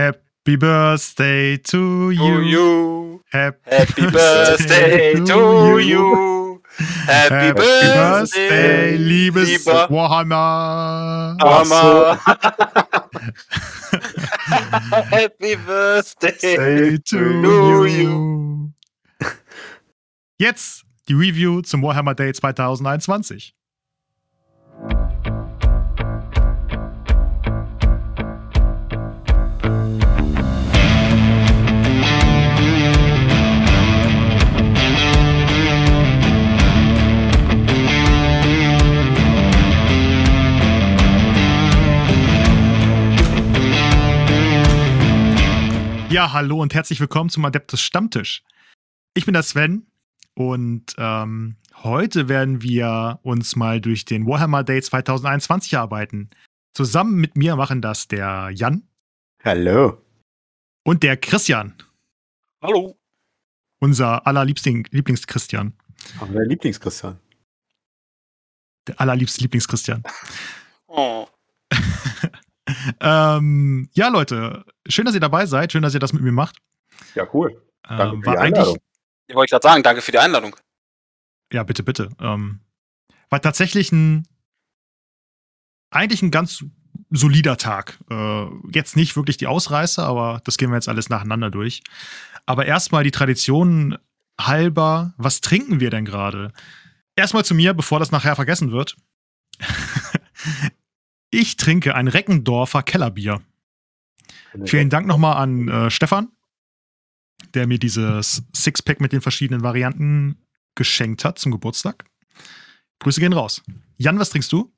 Happy Birthday to you. To you. Happy, Happy birthday to you. Happy, Happy birthday, Birthday, liebes lieber Warhammer. Mama. Happy birthday. Birthday to to you. Jetzt die Review zum Warhammer Day 2021. Ja, hallo und herzlich willkommen zum Adeptus Stammtisch. Ich bin der Sven und ähm, heute werden wir uns mal durch den Warhammer Day 2021 arbeiten. Zusammen mit mir machen das der Jan Hallo. und der Christian, Hallo. unser allerliebsting Lieblings-Christian. Der Lieblingschristian. Der allerliebste Lieblings-Christian. Oh. ähm, ja, Leute, schön, dass ihr dabei seid. Schön, dass ihr das mit mir macht. Ja, cool. Danke Ähm, für die eigentlich, Einladung. Ich wollte gerade sagen, danke für die Einladung. Ja, bitte, bitte. Ähm, war tatsächlich ein eigentlich ein ganz solider Tag. Äh, jetzt nicht wirklich die Ausreißer, aber das gehen wir jetzt alles nacheinander durch. Aber erstmal die Tradition halber, was trinken wir denn gerade? Erstmal zu mir, bevor das nachher vergessen wird. ich trinke ein Reckendorfer Kellerbier. Vielen Dank nochmal an äh, Stefan, der mir dieses Sixpack mit den verschiedenen Varianten geschenkt hat zum Geburtstag. Grüße gehen raus. Jan, was trinkst du?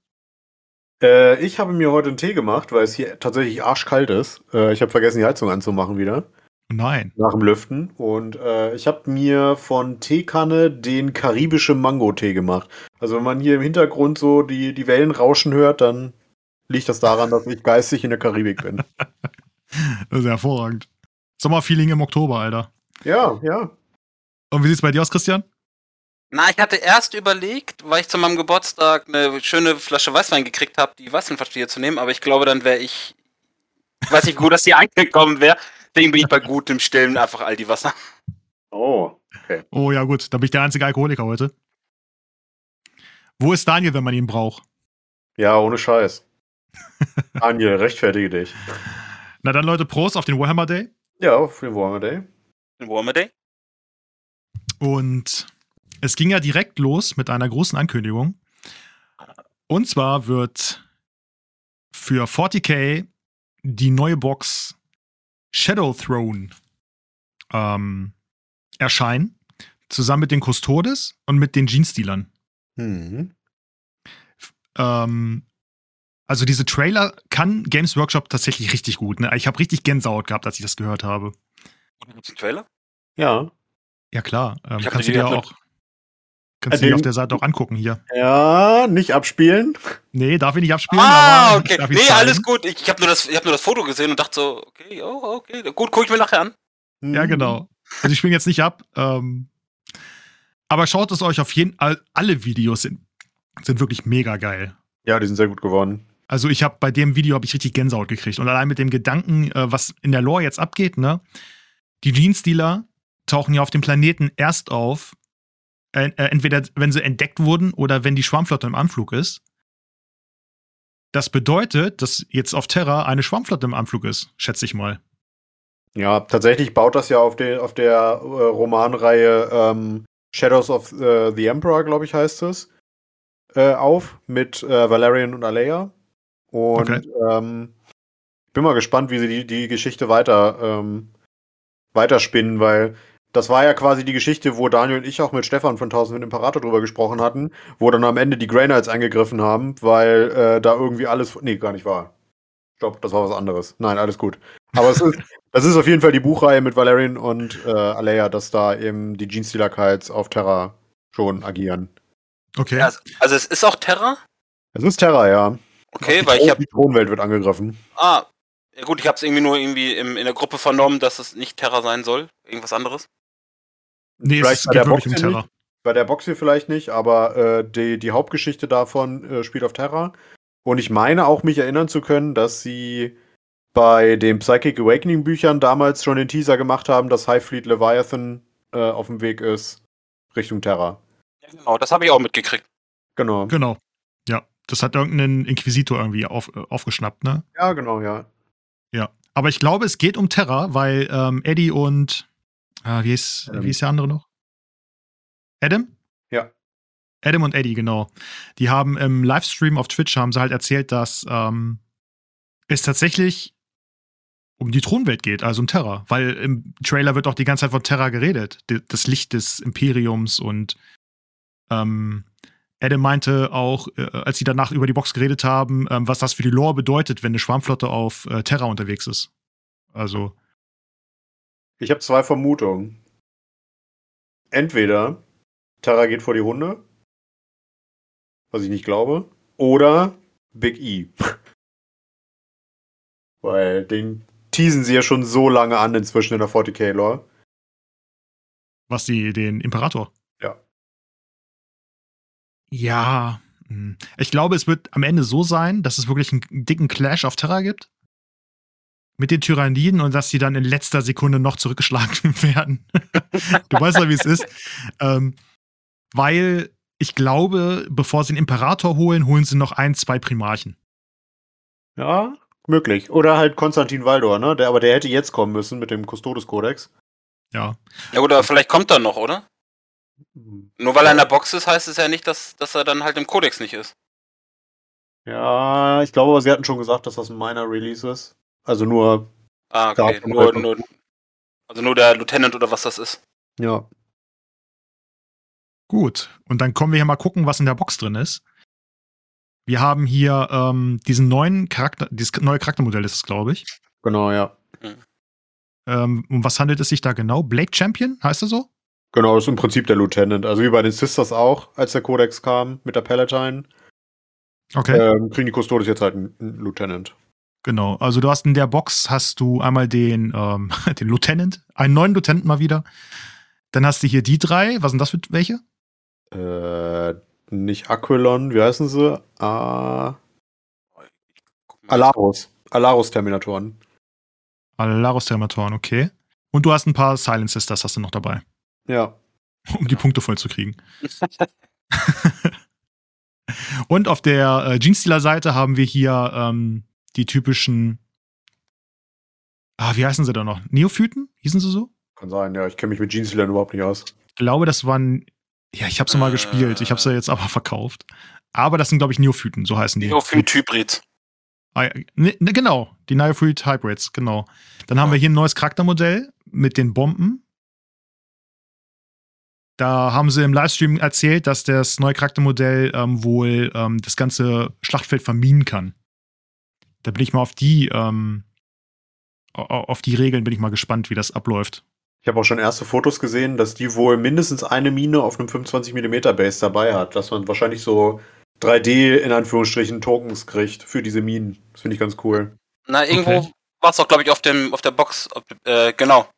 Äh, ich habe mir heute einen Tee gemacht, weil es hier tatsächlich arschkalt ist. Äh, ich habe vergessen, die Heizung anzumachen wieder. Nein. Nach dem Lüften. Und äh, ich habe mir von Teekanne den karibische Mango-Tee gemacht. Also wenn man hier im Hintergrund so die, die Wellen rauschen hört, dann liegt das daran, dass ich geistig in der Karibik bin. Das ist hervorragend. Sommerfeeling im Oktober, Alter. ja, ja. Und wie sieht's bei dir aus, Christian? Na, ich hatte erst überlegt, weil ich zu meinem Geburtstag eine schöne Flasche Weißwein gekriegt habe, die Weißweinverstehe zu nehmen, aber ich glaube, dann wäre ich. Ich weiß nicht, wie gut, dass die angekommen wäre. Deswegen bin ich bei gutem Stillen einfach all die Wasser. Oh. Oh ja, gut, da bin ich der einzige Alkoholiker heute. Wo ist Daniel, wenn man ihn braucht? Ja, ohne Scheiß. Daniel, rechtfertige dich. Na dann, Leute, Prost auf den Warhammer Day. Ja, für den Warhammer Day. Den Warmer Day. Und es ging ja direkt los mit einer großen Ankündigung. Und zwar wird für 40k die neue Box Shadow Throne ähm, erscheinen. Zusammen mit den Custodes und mit den Genestealern. Mhm. Ähm, also diese Trailer kann Games Workshop tatsächlich richtig gut. Ne? Ich habe richtig Gänsehaut gehabt, als ich das gehört habe. Und gibt's einen Trailer? Ja. Ja klar, ähm, kannst du dir auch kannst du dir Den- auf der Seite auch angucken hier. Ja, nicht abspielen. Nee, darf ich nicht abspielen. Ah, aber okay. darf ich Nee, zeigen. alles gut. Ich, ich habe nur, das- ich hab nur das Foto gesehen und dachte so, okay, oh, okay. Gut, gucke ich mir nachher an. Ja, Mhm. genau. Also ich spiele jetzt nicht ab. Ähm, aber schaut es euch auf jeden Fall. Alle Videos sind, sind wirklich mega geil. Ja, die sind sehr gut geworden. Also ich habe bei dem Video habe ich richtig Gänsehaut gekriegt. Und allein mit dem Gedanken, äh, was in der Lore jetzt abgeht, ne? Die Genestealer tauchen ja auf dem Planeten erst auf, äh, entweder wenn sie entdeckt wurden oder wenn die Schwarmflotte im Anflug ist. Das bedeutet, dass jetzt auf Terra eine Schwarmflotte im Anflug ist, schätze ich mal. Ja, tatsächlich baut das ja auf, den, auf der äh, Romanreihe ähm, Shadows of äh, the Emperor, glaube ich, heißt es, äh, auf mit äh, Valerian und Alea. Und Okay. ähm, ich bin mal gespannt, wie sie die, die Geschichte weiter ähm, weiterspinnen, weil das war ja quasi die Geschichte, wo Daniel und ich auch mit Stefan von 1000 Imperator drüber gesprochen hatten, wo dann am Ende die Grey Knights eingegriffen haben, weil äh, da irgendwie alles. Nee, gar nicht wahr. Stopp, das war was anderes. Nein, alles gut. Aber es ist, das ist auf jeden Fall die Buchreihe mit Valerian und äh, Alea, dass da eben die Genestealer Kites auf Terra schon agieren. Okay. Ja, also, also es ist auch Terra? Es ist Terra, ja. Okay, weil ich Thron- habe die Thronwelt wird angegriffen. Ah, ja gut, ich habe es irgendwie nur irgendwie im, in der Gruppe vernommen, dass es nicht Terra sein soll. Irgendwas anderes. nee, es vielleicht ist, bei geht der Box um hier Terror. Bei der Box hier vielleicht nicht, aber äh, die, die Hauptgeschichte davon äh, spielt auf Terra. Und ich meine auch, mich erinnern zu können, dass sie bei den Psychic Awakening Büchern damals schon den Teaser gemacht haben, dass High Fleet Leviathan äh, auf dem Weg ist Richtung Terra. Ja, genau, das habe ich auch mitgekriegt. Genau. Genau. Ja, das hat irgendein Inquisitor irgendwie auf, äh, aufgeschnappt, ne? Ja, genau, ja. Ja. Aber ich glaube, es geht um Terra, weil ähm, Eddie und ah, wie, ist, Adam. wie ist der andere noch? Adam? Ja. Adam und Eddie, genau. Die haben im Livestream auf Twitch haben sie halt erzählt, dass ähm, es tatsächlich um die Thronwelt geht, also um Terra. Weil im Trailer wird auch die ganze Zeit von Terra geredet. Das Licht des Imperiums und ähm, Adam meinte auch, äh, als sie danach über die Box geredet haben, ähm, was das für die Lore bedeutet, wenn eine Schwarmflotte auf äh, Terra unterwegs ist. Also, Ich habe zwei Vermutungen. Entweder Terra geht vor die Hunde, was ich nicht glaube, oder Big E. Weil den teasen sie ja schon so lange an inzwischen in der 40k-Lore. was die, den Imperator. Ja. Hm. Ich glaube, es wird am Ende so sein, dass es wirklich einen dicken Clash auf Terra gibt. Mit den Tyranniden und dass sie dann in letzter Sekunde noch zurückgeschlagen werden. du weißt ja, wie es ist. Ähm, weil ich glaube, bevor sie den Imperator holen, holen sie noch ein, zwei Primarchen. Ja, möglich. Oder halt Konstantin Valdor, ne? Der, aber der hätte jetzt kommen müssen mit dem Custodes-Kodex. Ja. Ja, oder vielleicht kommt er noch, oder? Nur weil er in der Box ist, heißt es ja nicht, dass, dass er dann halt im Kodex nicht ist. Ja, ich glaube, aber sie hatten schon gesagt, dass das ein minor Release ist. Also nur, Ah, okay. Nur, nur, also nur der Lieutenant oder was das ist. ja. Gut. Und dann kommen wir hier mal gucken, was in der Box drin ist. Wir haben hier ähm, diesen neuen Charakter, dieses neue Charaktermodell ist es, glaube ich. Genau, ja. Ähm, um was handelt es sich da genau? Blade Champion, heißt er so? Genau, das ist im Prinzip der Lieutenant. Also wie bei den Sisters auch, als der Kodex kam mit der Palatine, Okay. ähm, kriegen die Custodes jetzt halt einen, einen Lieutenant. Genau. Also du hast in der Box hast du einmal den, ähm, den Lieutenant, einen neuen Lieutenant mal wieder. Dann hast du hier die drei. Was sind das für welche? Äh, nicht Aquilon, wie heißen sie? Ah, Guck mal. Alarus. Alarus-Terminatoren. Alaros Termatoren, okay. Und du hast ein paar Silent Sisters hast du noch dabei, Ja. um die Punkte voll zu kriegen. Und auf der äh, Jeans-Dealer-Seite haben wir hier ähm, die typischen, ah, wie heißen sie da noch? Neophyten? Hießen sie so? Kann sein, ja. Ich kenne mich mit Jeansdealern überhaupt nicht aus. Ich glaube, das waren, ja, ich habe sie mal Äh. gespielt. Ich habe sie jetzt aber verkauft. Aber das sind, glaube ich, Neophyten, so heißen die. Neophyt-Hybrid. Ah, ja, ne, ne, genau, die Neophyt Hybrids, genau. Dann haben wir hier ein neues Charaktermodell mit den Bomben. Da haben sie im Livestream erzählt, dass das neue Charaktermodell ähm, wohl ähm, das ganze Schlachtfeld verminen kann. Da bin ich mal auf die, ähm, au- au- auf die Regeln bin ich mal gespannt, wie das abläuft. Ich habe auch schon erste Fotos gesehen, dass die wohl mindestens eine Mine auf einem 25mm Base dabei hat, dass man wahrscheinlich so 3D in Anführungsstrichen Tokens kriegt für diese Minen. Das finde ich ganz cool. Na, irgendwo Okay. war es auch, glaube ich, auf, dem, auf der Box. Auf, äh, genau.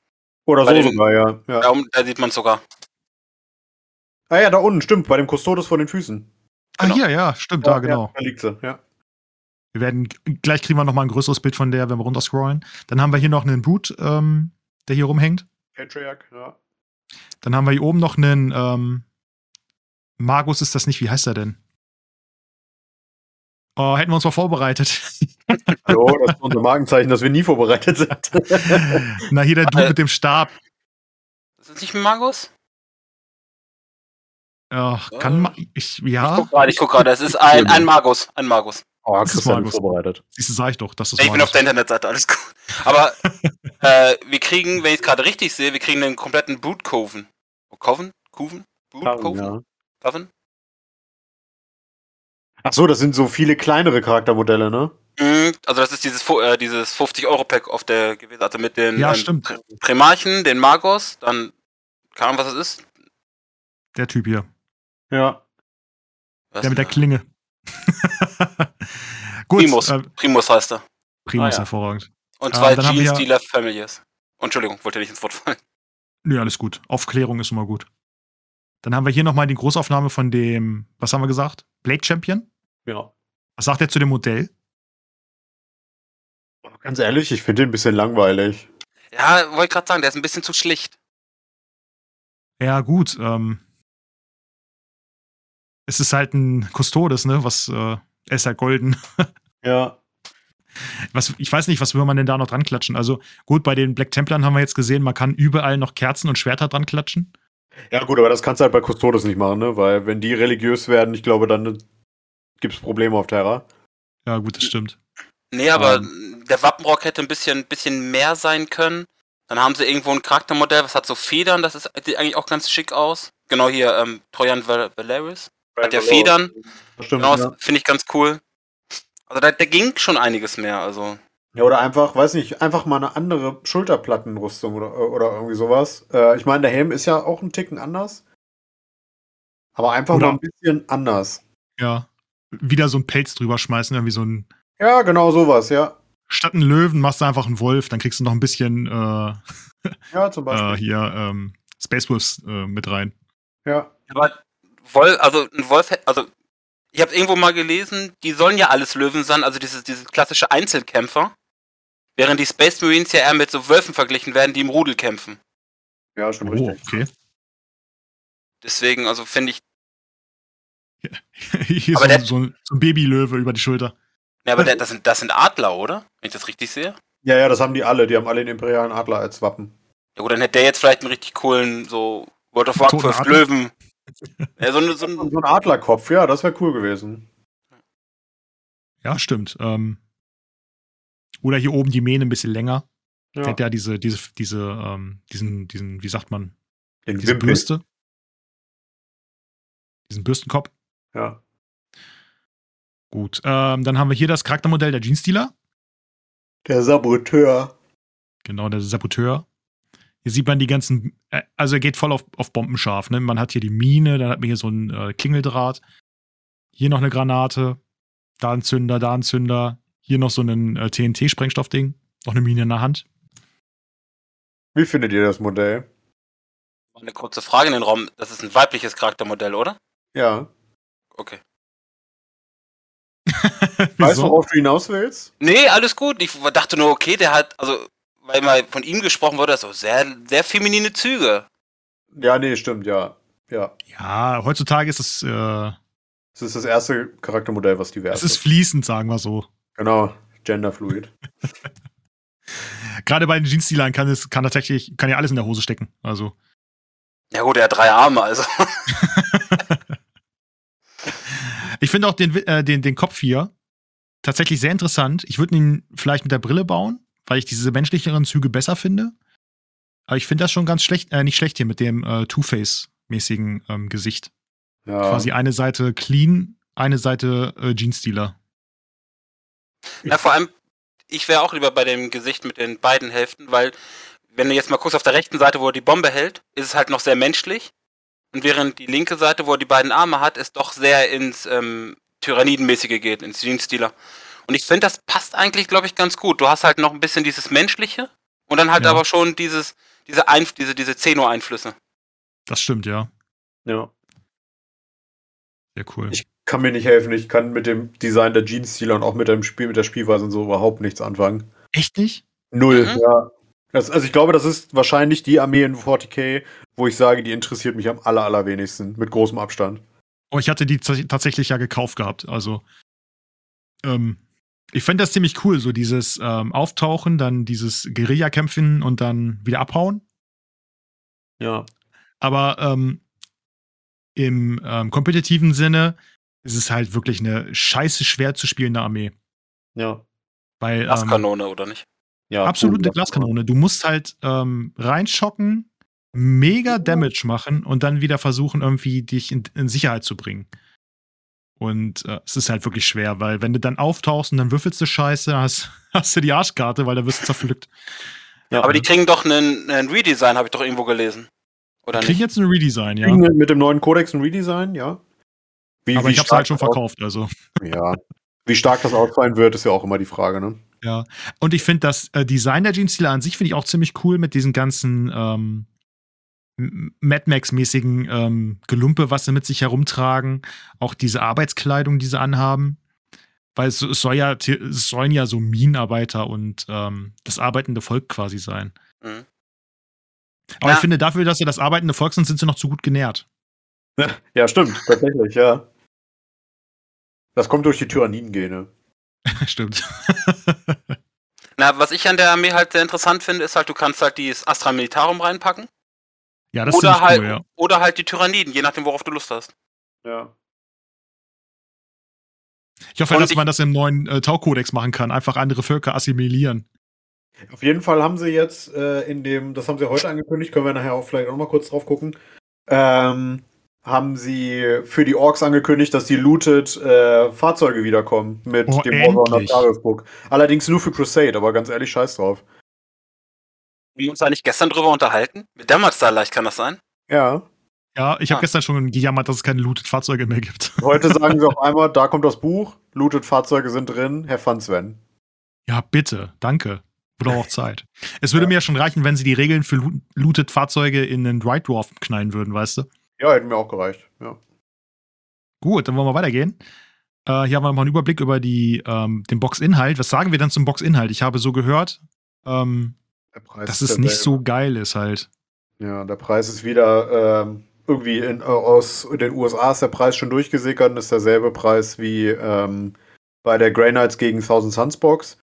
Oder Bei so den- sogar, ja. ja. Da, da sieht man sogar. Ah ja, da unten, stimmt, bei dem Custodes vor den Füßen. Ah, Genau. hier, ja, stimmt, da, genau. Ja, da liegt sie, ja. Wir werden, gleich kriegen wir noch mal ein größeres Bild von der, wenn wir runterscrollen. Dann haben wir hier noch einen Boot, ähm, der hier rumhängt. Patriarch, ja. Dann haben wir hier oben noch einen ähm, Magus ist das nicht, wie heißt er denn? Oh, hätten wir uns mal vorbereitet. Hallo, das ist unser Markenzeichen, dass wir nie vorbereitet sind. Na, hier der Dude Äh. mit dem Stab. Ist das nicht ein Magus? Ach, kann ma ich, Ich ja, guck gerade, ich guck gerade. Es ist ein, ein Magus. Ein Magus. oh, Das ist Christian Markus. vorbereitet. siehst du, sag ich doch, das ist Ich bin Magus. auf der Internetseite, alles gut. Aber äh, wir kriegen, wenn ich es gerade richtig sehe, wir kriegen einen kompletten Bootcoven. Coven? Coven? Bootcoven? Ja. Coven? Ach so, das sind so viele kleinere Charaktermodelle, ne? Mhm, Also das ist dieses, äh, dieses 50-Euro-Pack auf der gewesen, also mit den Ja, ähm, Primarchen, den Magos, dann, keine Ahnung, was das ist. Der Typ hier. Ja. Was Der mit der? Klinge. Gut, Primus. Äh, Primus heißt er. Primus, Ah, ja. hervorragend. Und zwei wir Jeans, ja- die Left Families. Entschuldigung, wollte nicht ins Wort fallen. Nö, alles gut. Aufklärung ist immer gut. Dann haben wir hier nochmal die Großaufnahme von dem, was haben wir gesagt? Blade Champion. Ja. Was sagt er zu dem Modell? Ganz ehrlich, ich finde den ein bisschen langweilig. Ja, wollte gerade sagen, der ist ein bisschen zu schlicht. Ja, gut. Ähm, es ist halt ein Custodes, ne? Was, äh, er ist halt golden. Ja. Was, ich weiß nicht, was will man denn da noch dran klatschen? Also gut, bei den Black Templern haben wir jetzt gesehen, man kann überall noch Kerzen und Schwerter dran klatschen. Ja, gut, aber das kannst du halt bei Custodes nicht machen, ne? Weil wenn die religiös werden, ich glaube, dann gibt es Probleme auf Terra. Ja, gut, das stimmt. Nee, aber Ähm. der Wappenrock hätte ein bisschen, bisschen mehr sein können. Dann haben sie irgendwo ein Charaktermodell, was hat so Federn, das ist, sieht eigentlich auch ganz schick aus. Genau hier, ähm, Trojan Val- Valeris. Hat ja Federn. Das stimmt, Genau, ja. das finde ich ganz cool. Also da, da ging schon einiges mehr, also. Ja, oder einfach, weiß nicht, einfach mal eine andere Schulterplattenrüstung oder, oder irgendwie sowas. Äh, ich meine, der Helm ist ja auch ein Ticken anders. Aber einfach Oder- mal ein bisschen anders. Ja. Wieder so ein Pelz drüber schmeißen, irgendwie so ein. Ja, genau sowas, ja. Statt einen Löwen machst du einfach einen Wolf, dann kriegst du noch ein bisschen äh, Ja, zum Beispiel. äh, hier ähm, Space Wolves äh, mit rein. Ja. Aber Wolf, also ein Wolf, also ich habe irgendwo mal gelesen, die sollen ja alles Löwen sein, also dieses, dieses klassische Einzelkämpfer. Während die Space Marines ja eher mit so Wölfen verglichen werden, die im Rudel kämpfen. Ja, schon Oh, richtig. okay. Deswegen, also finde ich, Hier Aber so, der- so, ein- so ein Babylöwe über die Schulter. ne, aber der, das, sind, das sind Adler, oder? Wenn ich das richtig sehe. Ja, ja, das haben die alle. Die haben alle den imperialen Adler als Wappen. Ja gut, dann hätte der jetzt vielleicht einen richtig coolen, so World of Warcraft? Löwen. Ja, so, eine- so ein, so ein Adlerkopf, ja, das wäre cool gewesen. Ja, stimmt. Ähm, oder hier oben die Mähne ein bisschen länger. Der Ja. hat ja diese, diese, diese, ähm, diesen, diesen, wie sagt man, Den diese Wimpel. Bürste. Diesen Bürstenkopf. Ja. Gut. Ähm, dann haben wir hier das Charaktermodell der Jeans-Dealer. Der Saboteur. Genau, der Saboteur. Hier sieht man die ganzen, äh, also er geht voll auf, auf Bombenscharf. Ne? Man hat hier die Mine, dann hat man hier so einen äh, Klingeldraht. Hier noch eine Granate. Da ein Zünder, da ein Zünder. Hier noch so ein äh, TNT-Sprengstoffding. Noch eine Mine in der Hand. Wie findet ihr das Modell? eine kurze Frage in den Raum. Das ist ein weibliches Charaktermodell, oder? Ja. Okay. Weißt du, worauf du hinaus willst? Nee, alles gut. Ich dachte nur, okay, der hat, also, weil mal von ihm gesprochen wurde, so sehr, sehr feminine Züge. Ja, nee, stimmt, ja. Ja. Ja, heutzutage ist es, äh, Das ist das erste Charaktermodell, was divers es ist fließend, sagen wir so. Genau. Genderfluid. Gerade bei den Jeans-Dealern kann es, kann tatsächlich, kann ja alles in der Hose stecken. Also. Ja gut, er hat drei Arme, also. Ich finde auch den, äh, den, den Kopf hier tatsächlich sehr interessant. Ich würde ihn vielleicht mit der Brille bauen, weil ich diese menschlicheren Züge besser finde. Aber ich finde das schon ganz schlecht, äh, nicht schlecht hier mit dem äh, Two-Face-mäßigen ähm, Gesicht. Ja. Quasi eine Seite clean, eine Seite äh, Jeans-Dealer. Na, vor allem, ich wäre auch lieber bei dem Gesicht mit den beiden Hälften, weil, wenn du jetzt mal guckst auf der rechten Seite, wo er die Bombe hält, ist es halt noch sehr menschlich. Und während die linke Seite, wo er die beiden Arme hat, ist doch sehr ins ähm, Tyrannidenmäßige geht, ins Jeans-Dealer. Und ich finde, das passt eigentlich, glaube ich, ganz gut. Du hast halt noch ein bisschen dieses Menschliche und dann halt Ja. aber schon dieses, diese, Einf diese, diese Zeno-Einflüsse. Das stimmt, ja. ja. Sehr cool. Ich kann mir nicht helfen. Ich kann mit dem Design der Jeans-Stealer und auch mit dem Spiel, mit der Spielweise und so überhaupt nichts anfangen. Echt nicht? Null, Mhm. ja. Das, also ich glaube, das ist wahrscheinlich die Armee in 40k, wo ich sage, die interessiert mich am aller, allerwenigsten. Mit großem Abstand. Oh, ich hatte die tats- tatsächlich ja gekauft gehabt. Also, ähm, ich fände das ziemlich cool, so dieses ähm, Auftauchen, dann dieses Guerilla-Kämpfen und dann wieder abhauen. Ja. Aber ähm, im ähm, kompetitiven Sinne ist es halt wirklich eine scheiße schwer zu spielende Armee. Ja. Weil, ähm, Glaskanone, oder nicht? ja absolute cool. Glaskanone. Du musst halt ähm, reinschocken, mega Damage machen und dann wieder versuchen, irgendwie dich in, in Sicherheit zu bringen. Und äh, es ist halt wirklich schwer, weil wenn du dann auftauchst und dann würfelst du Scheiße, hast, hast du die Arschkarte, weil da wirst du zerpflückt. Ja, Aber die kriegen doch einen, einen Redesign, habe ich doch irgendwo gelesen. Oder Krieg nicht? jetzt ein Redesign, ja. kriegen mit dem neuen Codex ein Redesign, ja. Wie, Aber wie ich hab's stark halt schon verkauft, also. Ja. Wie stark das ausfallen wird, ist ja auch immer die Frage, ne? Ja. Und ich finde das äh, Design der Jeans-Stile an sich finde ich auch ziemlich cool mit diesen ganzen ähm, Mad Max-mäßigen ähm, Gelumpe, was sie mit sich herumtragen. Auch diese Arbeitskleidung, die sie anhaben. Weil es, es soll ja, es sollen ja so Minenarbeiter und ähm, das arbeitende Volk quasi sein. Mhm. Aber Ja. ich finde, dafür, dass sie das arbeitende Volk sind, sind sie noch zu gut genährt. Ja, stimmt, tatsächlich, ja. Das kommt durch die Tyranniden-Gene. Stimmt. Na, was ich an der Armee halt sehr interessant finde, ist halt, du kannst halt dieses Astra Militarum reinpacken. Ja, das oder, halt, cool, ja. oder halt die Tyranniden, je nachdem, worauf du Lust hast. Ja. Ich hoffe, Und dass ich- man das im neuen äh, Tau-Kodex machen kann. Einfach andere Völker assimilieren. Auf jeden Fall haben sie jetzt äh, in dem, das haben sie heute angekündigt, können wir nachher auch vielleicht auch mal kurz drauf gucken, ähm, haben sie für die Orks angekündigt, dass die Looted äh, Fahrzeuge wiederkommen mit Oh, dem Warlord endlich. Darius Book. Allerdings nur für Crusade, aber ganz ehrlich, scheiß drauf. Wir haben uns da nicht gestern drüber unterhalten? Mit Dämmerstar leicht kann das sein? Ja. Ja, ich habe Ah. gestern schon gejammert, dass es keine Looted-Fahrzeuge mehr gibt. Heute sagen sie auf einmal, da kommt das Buch, Looted Fahrzeuge sind drin, Herr Fun Sven. Ja, bitte, danke. Auch Zeit. Es würde Ja. mir ja schon reichen, wenn sie die Regeln für Loo- Looted-Fahrzeuge in den White Dwarf knallen würden, weißt du? Ja, hätten mir auch gereicht. Ja. Gut, dann wollen wir weitergehen. Äh, hier haben wir mal einen Überblick über die, ähm, den Boxinhalt. Was sagen wir dann zum Boxinhalt? Ich habe so gehört, ähm, dass ist es nicht so geil ist halt. Ja, der Preis ist wieder ähm, irgendwie in, äh, aus den USA ist der Preis schon durchgesickert und ist derselbe Preis wie ähm, bei der Grey Knights gegen Thousand Suns Box.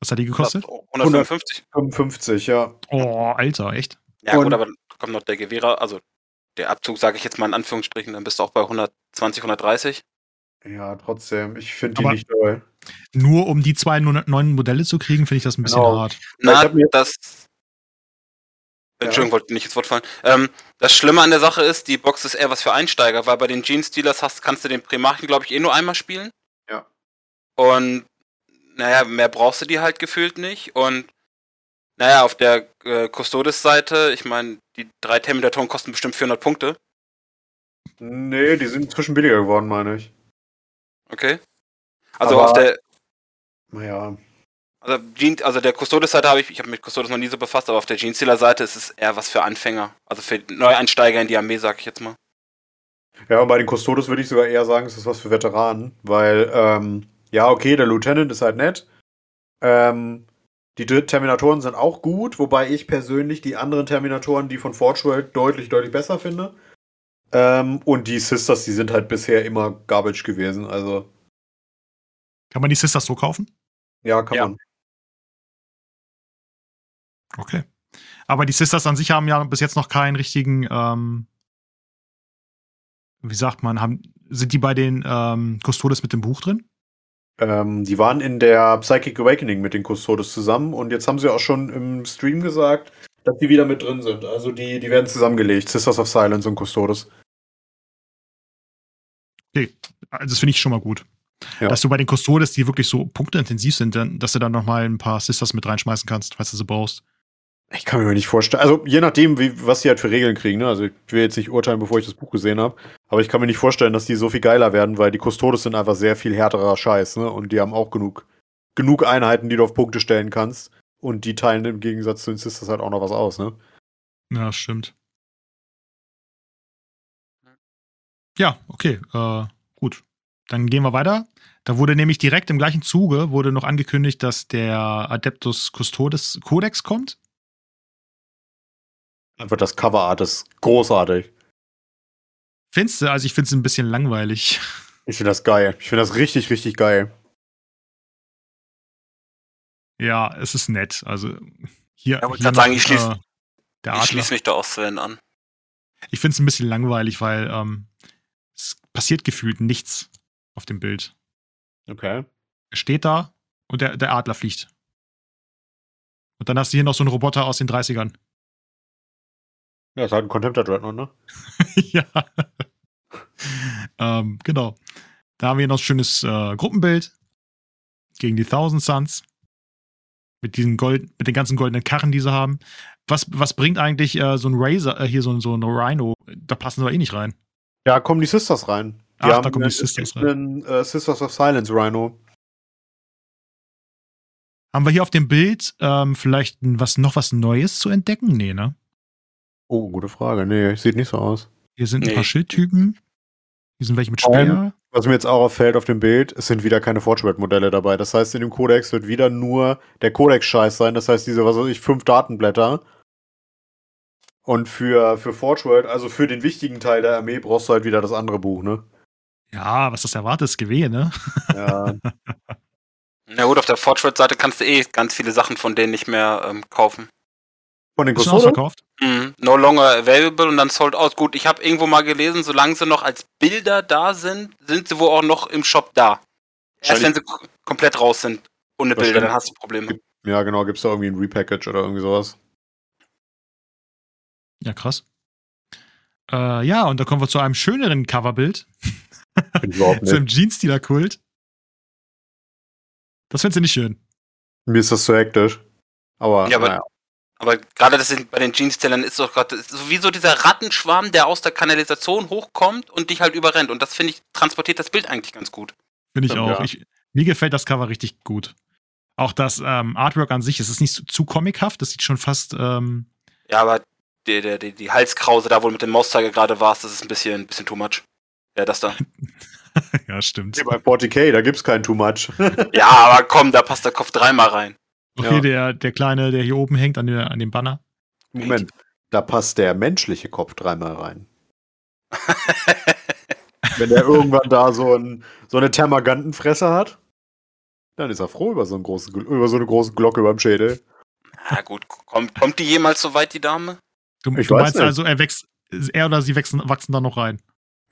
Was hat die gekostet? 155. 55, ja. Oh, Alter, echt? Ja, Und- gut, aber kommt noch der Gewehrer, also der Abzug, sage ich jetzt mal in Anführungsstrichen, dann bist du auch bei 120, 130. Ja, trotzdem, ich finde die Aber- nicht toll. Nur um die zwei neuen Modelle zu kriegen, finde ich das ein bisschen Genau. hart. Ja, ich Na, das. Ja. Entschuldigung, wollte nicht ins Wort fallen. Ähm, das Schlimme an der Sache ist, die Box ist eher was für Einsteiger, weil bei den Gene Stealers hast, kannst du den Primarchen, glaube ich, eh nur einmal spielen. Ja. Und naja, mehr brauchst du die halt gefühlt nicht. Und naja, auf der äh, Custodes-Seite, ich meine, die drei Terminatoren kosten bestimmt 400 Punkte. Nee, die sind inzwischen billiger geworden, meine ich. Okay. Also Aber- auf der, Naja, also, Gene, also der Custodes-Seite habe ich, ich habe mit Custodes noch nie so befasst, aber auf der Gene Stealer-Seite ist es eher was für Anfänger. Also für Neueinsteiger in die Armee, sag ich jetzt mal. Ja, und bei den Custodes würde ich sogar eher sagen, es ist was für Veteranen, weil, ähm, ja, okay, der Lieutenant ist halt nett. Ähm, die Terminatoren sind auch gut, wobei ich persönlich die anderen Terminatoren, die von Forge World, deutlich, deutlich besser finde. Ähm, und die Sisters, die sind halt bisher immer Garbage gewesen, also, Kann man die Sisters so kaufen? ja, kann Ja. man. Okay. Aber die Sisters an sich haben ja bis jetzt noch keinen richtigen, ähm, wie sagt man, haben, sind die bei den ähm, Custodes mit dem Buch drin? Ähm, die waren in der Psychic Awakening mit den Custodes zusammen und jetzt haben sie auch schon im Stream gesagt, dass die wieder mit drin sind. Also die, die werden zusammengelegt, Sisters of Silence und Custodes. Also das finde ich schon mal gut. Ja. Dass du bei den Custodes, die wirklich so punkteintensiv sind, dann, dass du dann nochmal ein paar Sisters mit reinschmeißen kannst, falls du sie brauchst. Ich kann mir nicht vorstellen. Also je nachdem, wie, was die halt für Regeln kriegen. Ne? Also ich will jetzt nicht urteilen, bevor ich das Buch gesehen habe. Aber ich kann mir nicht vorstellen, dass die so viel geiler werden, weil die Custodes sind einfach sehr viel härterer Scheiß. Ne? Und die haben auch genug, genug Einheiten, die du auf Punkte stellen kannst. Und die teilen im Gegensatz zu den Sisters halt auch noch was aus. Ne? Ja, stimmt. Ja, okay, äh, gut. Dann gehen wir weiter. Da wurde nämlich direkt im gleichen Zuge wurde noch angekündigt, dass der Adeptus Custodes Codex kommt. Einfach das Coverart ist großartig. Findest du? Also ich finde es ein bisschen langweilig. Ich finde das geil. Ich finde das richtig, richtig geil. Ja, es ist nett. Also hier. Ja, hier grad sagen, ich schließ- äh, Ich schließe mich da auch Sven an. Ich finde es ein bisschen langweilig, weil ähm, es passiert gefühlt nichts auf dem Bild. Okay. Er steht da und der, der Adler fliegt. Und dann hast du hier noch so einen Roboter aus den 30ern. Ja, ist halt ein Contemptor Dreadnought, ne? ja. ähm, genau. Da haben wir noch ein schönes äh, Gruppenbild gegen die Thousand Suns. Mit diesen Gold, mit den ganzen goldenen Karren, die sie haben. Was, was bringt eigentlich äh, so ein Razor, äh, hier so, ein- so ein Rhino? Da passen sie doch eh nicht rein. Ja, kommen die Sisters rein. Die Ach, haben da kommen die Sisters gibt einen äh, Sisters of Silence Rhino. Haben wir hier auf dem Bild ähm, vielleicht ein- was, noch was Neues zu entdecken? Nee, ne? Oh, gute Frage. Nee, sieht nicht so aus. Hier sind ein Nee. paar Schildtypen. Hier sind welche mit Speer. Was mir jetzt auch auffällt auf dem Bild, es sind wieder keine Forge-Modelle dabei. Das heißt, in dem Codex wird wieder nur der Codex-Scheiß sein. Das heißt, diese, was weiß ich, fünf Datenblätter. Und für, für Forge also für den wichtigen Teil der Armee, brauchst du halt wieder das andere Buch, ne? Ja, was das erwartet, ist GW, ne? Ja. Na gut, auf der Fortschritt-Seite kannst du eh ganz viele Sachen von denen nicht mehr ähm, kaufen. Von den Custodes? ausverkauft? Mhm. No longer available und dann sold out. Gut, ich habe irgendwo mal gelesen, solange sie noch als Bilder da sind, sind sie wohl auch noch im Shop da. Erst wenn sie komplett raus sind, ohne Bilder, dann hast du Probleme. Ja, genau, gibt's da irgendwie ein Repackage oder irgendwie sowas. Ja, krass. Äh, ja, und da kommen wir zu einem schöneren Coverbild. Nicht. einem Jeans-Dealer-Kult. Das findest du nicht schön. Mir ist das zu hektisch. Aber, Ja, aber- naja. Aber gerade das bei den Jeans-Tellern ist doch gerade sowieso dieser Rattenschwarm, der aus der Kanalisation hochkommt und dich halt überrennt. Und das finde ich, transportiert das Bild eigentlich ganz gut. Finde ich Stimmt, auch. ja. Ich, mir gefällt das Cover richtig gut. Auch das ähm, Artwork an sich, es ist nicht zu, zu comichaft, das sieht schon fast. Ähm, Ja, aber die, die, die, die Halskrause, da wo du mit dem Mauszeiger gerade warst, das ist ein bisschen, ein bisschen too much. Ja, das da. ja, stimmt. Hier bei 40k, da gibt's kein Too Much. Ja, aber komm, da passt der Kopf dreimal rein. Okay, Ja. der, der Kleine, der hier oben hängt an, der, an dem Banner. Moment, da passt der menschliche Kopf dreimal rein. Wenn der irgendwann da so, ein, so eine Termagantenfresse hat, dann ist er froh über so, ein großes, über so eine große Glocke über dem Schädel. Ja, gut, kommt, kommt die jemals so weit, die Dame? Du, Ich du weiß meinst nicht. also, er wächst, er oder sie wachsen, wachsen da noch rein.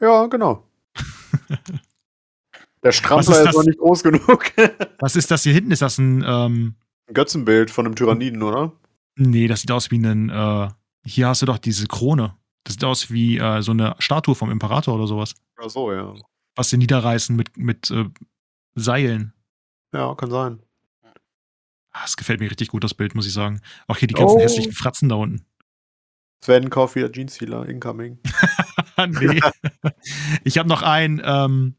Ja, genau. Der Strampler ist noch nicht groß genug. Was ist das hier hinten? Ist das ein, ähm, Ein Götzenbild von einem Tyranniden, oder? nee, das sieht aus wie ein, äh, hier hast du doch diese Krone. Das sieht aus wie äh, so eine Statue vom Imperator oder sowas. Ach so, ja. Was sie niederreißen mit, mit äh, Seilen. Ja, kann sein. Ah, Das gefällt mir richtig gut, das Bild, muss ich sagen. Auch hier die ganzen Oh. hässlichen Fratzen da unten. Sven kauft wieder Jeans Healer, incoming. nee. ich habe noch einen ähm,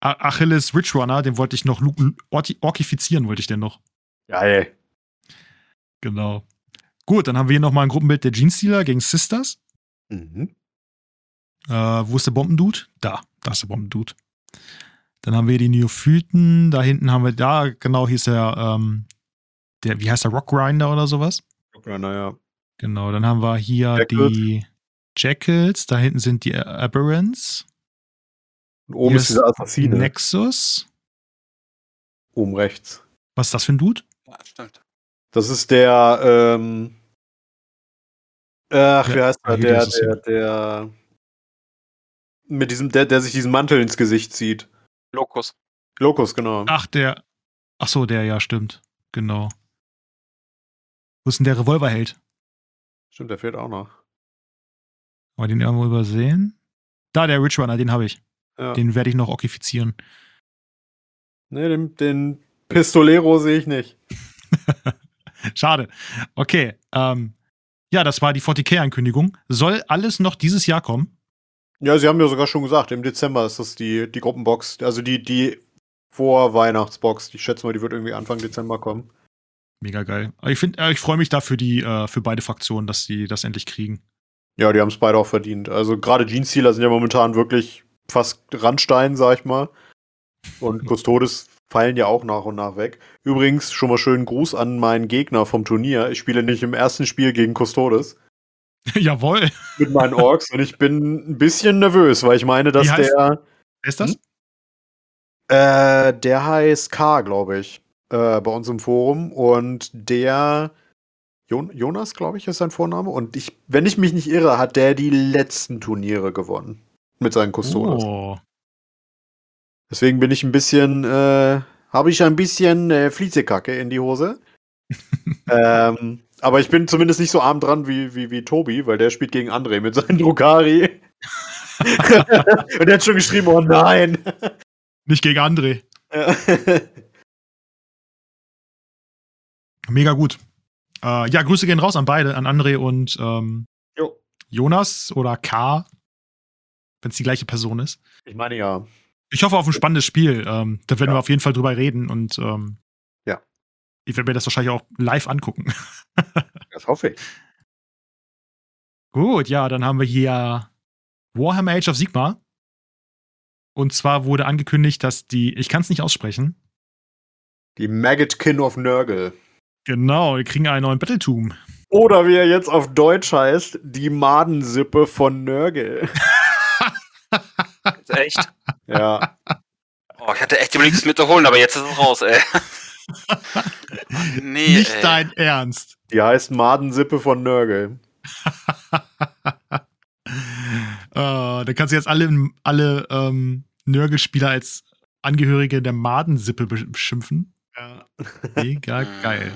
Achilles Rich Runner, den wollte ich noch orkifizieren, wollte ich den noch. Geil. Genau. Gut, dann haben wir hier nochmal ein Gruppenbild der Jeans Dealer gegen Sisters. Mhm. Äh, wo ist der Bombendude? Da, da ist der Bombendude. Dann haben wir die Neophyten. Da hinten haben wir, da genau hieß der, ähm, der, wie heißt der, Rockgrinder oder sowas? Ja, naja. Genau, dann haben wir hier Jackals. die Jackals. Da hinten sind die Aberrants. Und oben Hier ist dieser Assassine. Nexus. Oben rechts. Was ist das für ein Dude? Das ist der, ähm, ach, wie Ja, heißt ah, der, der, ist es der, der, mit diesem, der, der sich diesen Mantel ins Gesicht zieht. Lokus. Locus, genau. Ach, der. Ach so, der, ja, stimmt. Genau. Wo ist denn der Revolverheld? Stimmt, der fehlt auch noch. Haben wir den irgendwo übersehen? Da, der Rich Runner, den habe ich. Ja. Den werde ich noch okifizieren. Nee, den, den Pistolero sehe ich nicht. Schade. Okay. Ähm, ja, das war die 40k-Ankündigung. Soll alles noch dieses Jahr kommen? Ja, sie haben ja sogar schon gesagt, im Dezember ist das die, die Gruppenbox, also die, die Vor-Weihnachtsbox. Ich schätze mal, die wird irgendwie Anfang Dezember kommen. Mega geil. Ich, find, äh, ich freue mich da für, die, äh, für beide Fraktionen, dass die das endlich kriegen. Ja, die haben es beide auch verdient. Also gerade Jeans-Sealer sind ja momentan wirklich fast Randstein, sag ich mal. Und Custodes fallen ja auch nach und nach weg. Übrigens, schon mal schönen Gruß an meinen Gegner vom Turnier. Ich spiele nicht im ersten Spiel gegen Custodes Jawohl. mit meinen Orks und ich bin ein bisschen nervös, weil ich meine, dass der. Wer ist das? Äh, der heißt K, glaube ich, äh, bei uns im Forum. Und der Jonas, glaube ich, ist sein Vorname. Und ich, wenn ich mich nicht irre, hat der die letzten Turniere gewonnen. Mit seinen Custodes. Oh. Deswegen bin ich ein bisschen, äh, habe ich ein bisschen äh, Fliezekacke in die Hose. ähm, aber ich bin zumindest nicht so arm dran wie, wie, wie Tobi, weil der spielt gegen André mit seinen Drukari. Und der hat schon geschrieben, oh nein. Nicht gegen André. Mega gut. Äh, ja, Grüße gehen raus an beide, an André und ähm, Jo. Jonas oder K, wenn es die gleiche Person ist. Ich meine ja. Ich hoffe auf ein spannendes Spiel. Ähm, da werden Ja. wir auf jeden Fall drüber reden und ähm, Ja. ich werde mir das wahrscheinlich auch live angucken. Das hoffe ich. Gut, ja, dann haben wir hier Warhammer Age of Sigmar. Und zwar wurde angekündigt, dass die, ich kann es nicht aussprechen. Die Maggotkin of Nurgle. Genau, wir kriegen einen neuen Battletum. Oder wie er jetzt auf Deutsch heißt, die Madensippe von Nurgle. Echt? ja. Oh, ich hatte echt überlegt, es mir zu holen, aber jetzt ist es raus, ey. nee, nicht ey. dein Ernst. Die heißt Madensippe von Nurgle. äh, da kannst du jetzt alle, alle ähm, Nörgelspieler als Angehörige der Madensippe besch- beschimpfen. Ja. Mega geil.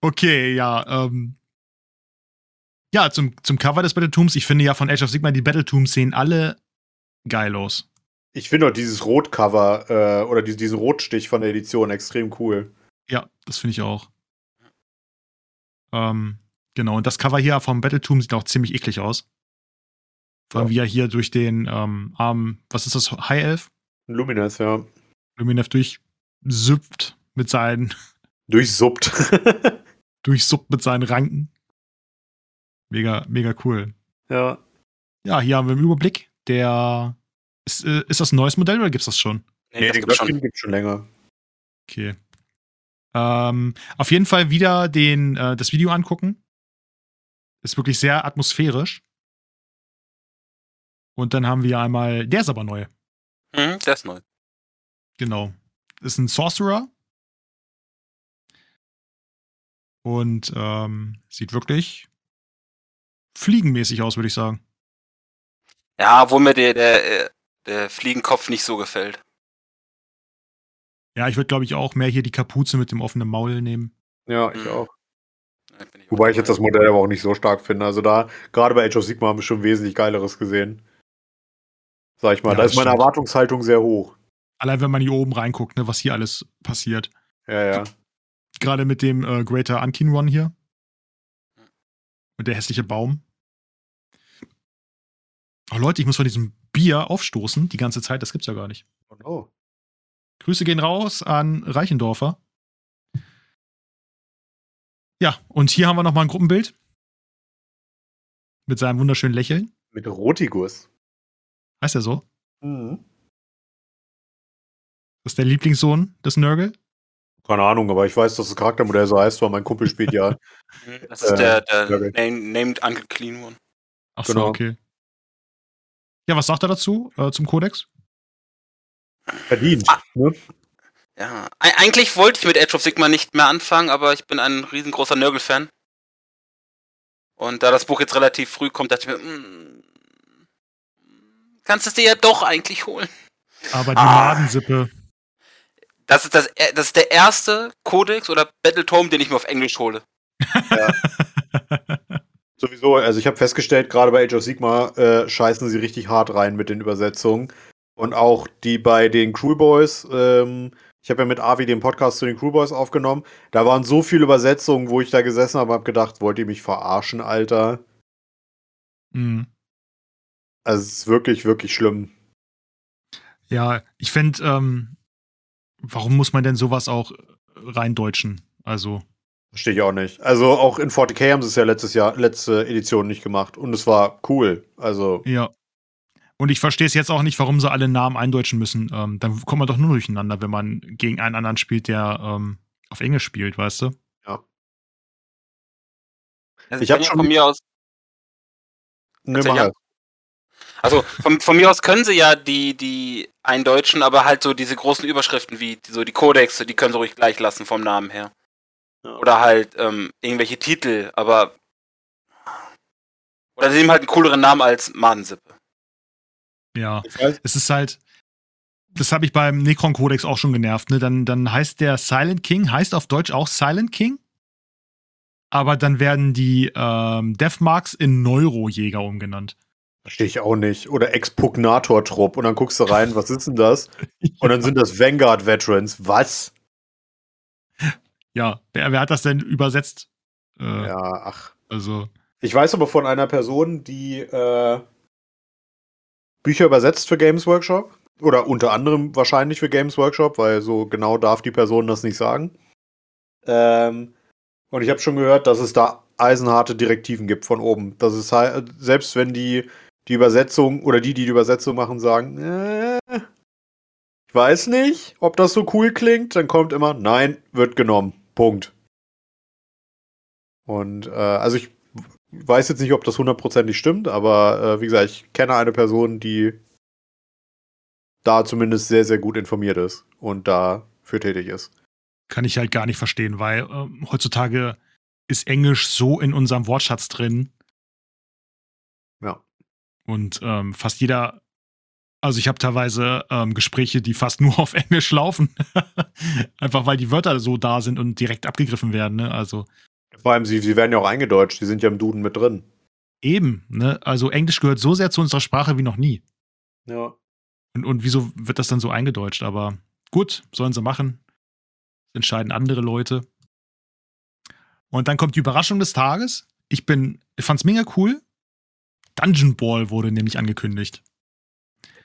Okay, ja. Ähm, ja, zum, zum Cover des Battletooms. Ich finde ja von Age of Sigmar die Battletooms sehen alle geil aus. Ich finde auch dieses Rotcover äh, oder die, diesen Rotstich von der Edition extrem cool. Ja, das finde ich auch. Ähm, genau, und das Cover hier vom Battletoom sieht auch ziemlich eklig aus. Vor allem Ja. wie er hier durch den ähm, Arm, was ist das, High Elf? Luminous, ja. Luminef durchsüppt mit seinen, Durchsuppt. durchsuppt mit seinen Ranken. Mega, mega cool. ja. Ja, hier haben wir im Überblick. Der. Ist, äh, ist das ein neues Modell oder gibt's das schon? Nee, Nee, das den gibt's schon. gibt schon länger. Okay. Ähm, auf jeden Fall wieder den, äh, das Video angucken. Ist wirklich sehr atmosphärisch. Und dann haben wir einmal, der ist aber neu. Hm, der ist neu. Genau. Ist ein Sorcerer. Und ähm, sieht wirklich fliegenmäßig aus, würde ich sagen. Ja, obwohl mir der, der, äh, der Fliegenkopf nicht so gefällt. Ja, ich würde, glaube ich, auch mehr hier die Kapuze mit dem offenen Maul nehmen. Ja, ich Mhm. auch. Ich Wobei ich jetzt das. Modell aber auch nicht so stark finde. Also da, gerade bei Age of Sigma haben wir schon wesentlich geileres gesehen. Sag ich mal, Ja, da ist meine stimmt. Erwartungshaltung sehr hoch. Allein wenn man hier oben reinguckt, ne, was hier alles passiert. Ja, ja. Gerade mit dem äh, Greater Unkin Run hier. Und der hässliche Baum. Oh Leute, ich muss von diesem Bier aufstoßen die ganze Zeit. Das gibt's ja gar nicht. Oh no. Grüße gehen raus an Reichendorfer. Ja, und hier haben wir nochmal ein Gruppenbild. Mit seinem wunderschönen Lächeln. Mit Rotigus. Heißt er so? Mhm. Das ist der Lieblingssohn des Nurgle. Keine Ahnung, aber ich weiß, dass das Charaktermodell so heißt, weil mein Kumpel spielt ja. Hm, Das ist Äh, der, der name, Named Uncle Clean One. Ach so, Genau. okay. Ja, was sagt er dazu, äh, zum Kodex? Verdient. Ah. Ne? Ja, e eigentlich wollte ich mit Age of Sigma nicht mehr anfangen, aber ich bin ein riesengroßer Nörgel-Fan. Und da das Buch jetzt relativ früh kommt, dachte ich mir, mm, kannst es dir ja doch eigentlich holen. Aber die Ah. Madensippe. Das ist, das, das ist der erste Codex oder Battletome, den ich mir auf Englisch hole. Sowieso, also ich habe festgestellt, gerade bei Age of Sigma äh, scheißen sie richtig hart rein mit den Übersetzungen. Und auch die bei den Crewboys, ähm, ich habe ja mit Avi den Podcast zu den Crewboys aufgenommen, da waren so viele Übersetzungen, wo ich da gesessen habe und habe gedacht, wollt ihr mich verarschen, Alter? Mhm. Also es ist wirklich, wirklich schlimm. Ja, ich fände, ähm, warum muss man denn sowas auch reindeutschen? Also, Verstehe ich auch nicht. Also auch in 40k haben sie es ja letztes Jahr, letzte Edition nicht gemacht. Und es war cool. Also, ja. Und ich verstehe es jetzt auch nicht, warum sie alle Namen eindeutschen müssen. Ähm, dann kommt man doch nur durcheinander, wenn man gegen einen anderen spielt, der ähm, auf Englisch spielt, weißt du? Also Ich hab kann ja schon- von mir aus, ne, mach ja. Also von, von mir aus können sie ja die, die eindeutschen, aber halt so diese großen Überschriften wie die, so die Codexe, die können sie ruhig gleich lassen vom Namen her. Ja. Oder halt ähm, irgendwelche Titel, aber oder sie nehmen halt einen cooleren Namen als Madensippe. Ja. Es ist halt, das habe ich beim Necron-Kodex auch schon genervt, ne? Dann, dann heißt der Silent King, heißt auf Deutsch auch Silent King. Aber dann werden die ähm, Deathmarks in Neurojäger umgenannt. Verstehe ich auch nicht. Oder Expugnator-Trupp. Und dann guckst du rein, was ist denn das? Und dann sind das Vanguard-Veterans. Was? Ja, wer, wer hat das denn übersetzt? Äh, Ja, ach. Also, Ich weiß aber von einer Person, die äh, Bücher übersetzt für Games Workshop. Oder unter anderem wahrscheinlich für Games Workshop, weil so genau darf die Person das nicht sagen. Ähm, und ich habe schon gehört, dass es da eisenharte Direktiven gibt von oben. Das ist halt, selbst wenn die die Übersetzung oder die, die die Übersetzung machen, sagen, äh, ich weiß nicht, ob das so cool klingt, dann kommt immer, nein, wird genommen. Punkt. Und äh, also ich weiß jetzt nicht, ob das hundertprozentig stimmt, aber äh, wie gesagt, ich kenne eine Person, die da zumindest sehr, sehr gut informiert ist und dafür tätig ist. Kann ich halt gar nicht verstehen, weil ähm, heutzutage ist Englisch so in unserem Wortschatz drin. Und ähm, fast jeder, also ich habe teilweise ähm, Gespräche, die fast nur auf Englisch laufen. Einfach weil die Wörter so da sind und direkt abgegriffen werden. Ne? Also Vor allem, sie, sie werden ja auch eingedeutscht, die sind ja im Duden mit drin. eben, ne? Also Englisch gehört so sehr zu unserer Sprache wie noch nie. Ja. Und, und wieso wird das dann so eingedeutscht? Aber gut, sollen sie machen. Das entscheiden andere Leute. Und dann kommt die Überraschung des Tages. Ich bin, ich fand's mega cool. Dungeon Ball wurde nämlich angekündigt.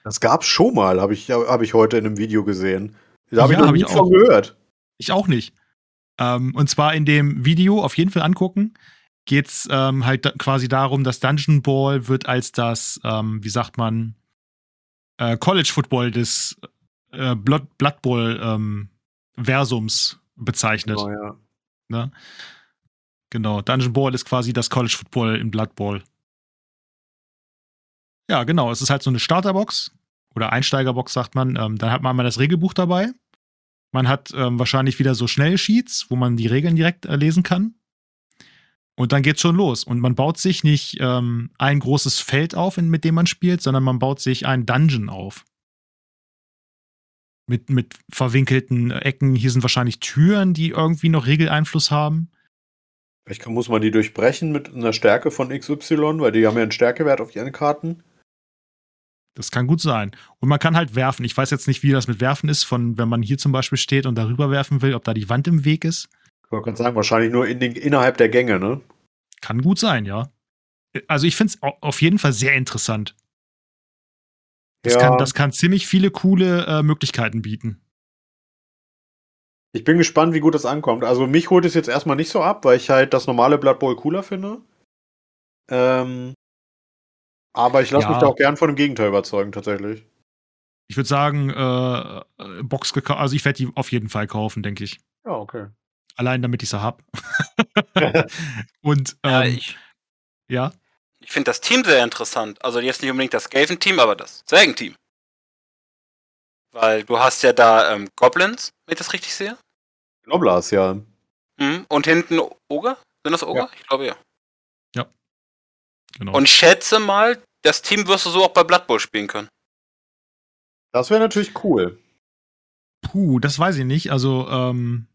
Das gab's schon mal, habe ich, hab ich heute in einem Video gesehen. Da habe Ja, ich noch hab nie ich von auch. gehört. Ich auch nicht. Ähm, und zwar in dem Video auf jeden Fall angucken. Geht's ähm, halt da, quasi darum, dass Dungeon Ball wird als das, ähm, wie sagt man, äh, College Football des äh, Blood, Blood Bowl ähm, Versums bezeichnet. Oh, ja. Ne? Genau, Dungeon Ball ist quasi das College Football in Blood Bowl. Ja, genau, es ist halt so eine Starterbox oder Einsteigerbox, sagt man. Ähm, dann hat man mal das Regelbuch dabei. Man hat ähm, wahrscheinlich wieder so Schnellsheets, wo man die Regeln direkt äh, lesen kann. Und dann geht's schon los. Und man baut sich nicht ähm, ein großes Feld auf, in, mit dem man spielt, sondern man baut sich einen Dungeon auf. Mit, mit verwinkelten Ecken. Hier sind wahrscheinlich Türen, die irgendwie noch Regeleinfluss haben. Vielleicht muss man die durchbrechen mit einer Stärke von XY, weil die haben ja einen Stärkewert auf ihren Karten. Das kann gut sein. Und man kann halt werfen. Ich weiß jetzt nicht, wie das mit Werfen ist, von wenn man hier zum Beispiel steht und darüber werfen will, ob da die Wand im Weg ist. Man kann sagen, wahrscheinlich nur in den, innerhalb der Gänge, ne? Kann gut sein, ja. Also ich finde es auf jeden Fall sehr interessant. Das, Ja. kann, das kann ziemlich viele coole äh, Möglichkeiten bieten. Ich bin gespannt, wie gut das ankommt. Also mich holt es jetzt erstmal nicht so ab, weil ich halt das normale Blood Bowl cooler finde. Ähm, aber ich lasse Ja. mich da auch gern von dem Gegenteil überzeugen, tatsächlich. Ich würde sagen, äh, Box gekauft. Also ich werde die auf jeden Fall kaufen, denke ich. Ja, okay. Allein damit ich sie hab. Und Ja, ähm, ich ja, ich finde das Team sehr interessant. Also jetzt nicht unbedingt das Skaven-Team, aber das Zwergen-Team. Weil du hast ja da ähm, Goblins, wenn ich das richtig sehe. Noblas, ja. Mhm. Und hinten Oger? Sind das Oger? Ich glaube ja. Genau. Und schätze mal, das Team wirst du so auch bei Blood Bowl spielen können. Das wäre natürlich cool. Puh, das weiß ich nicht. Also, ähm,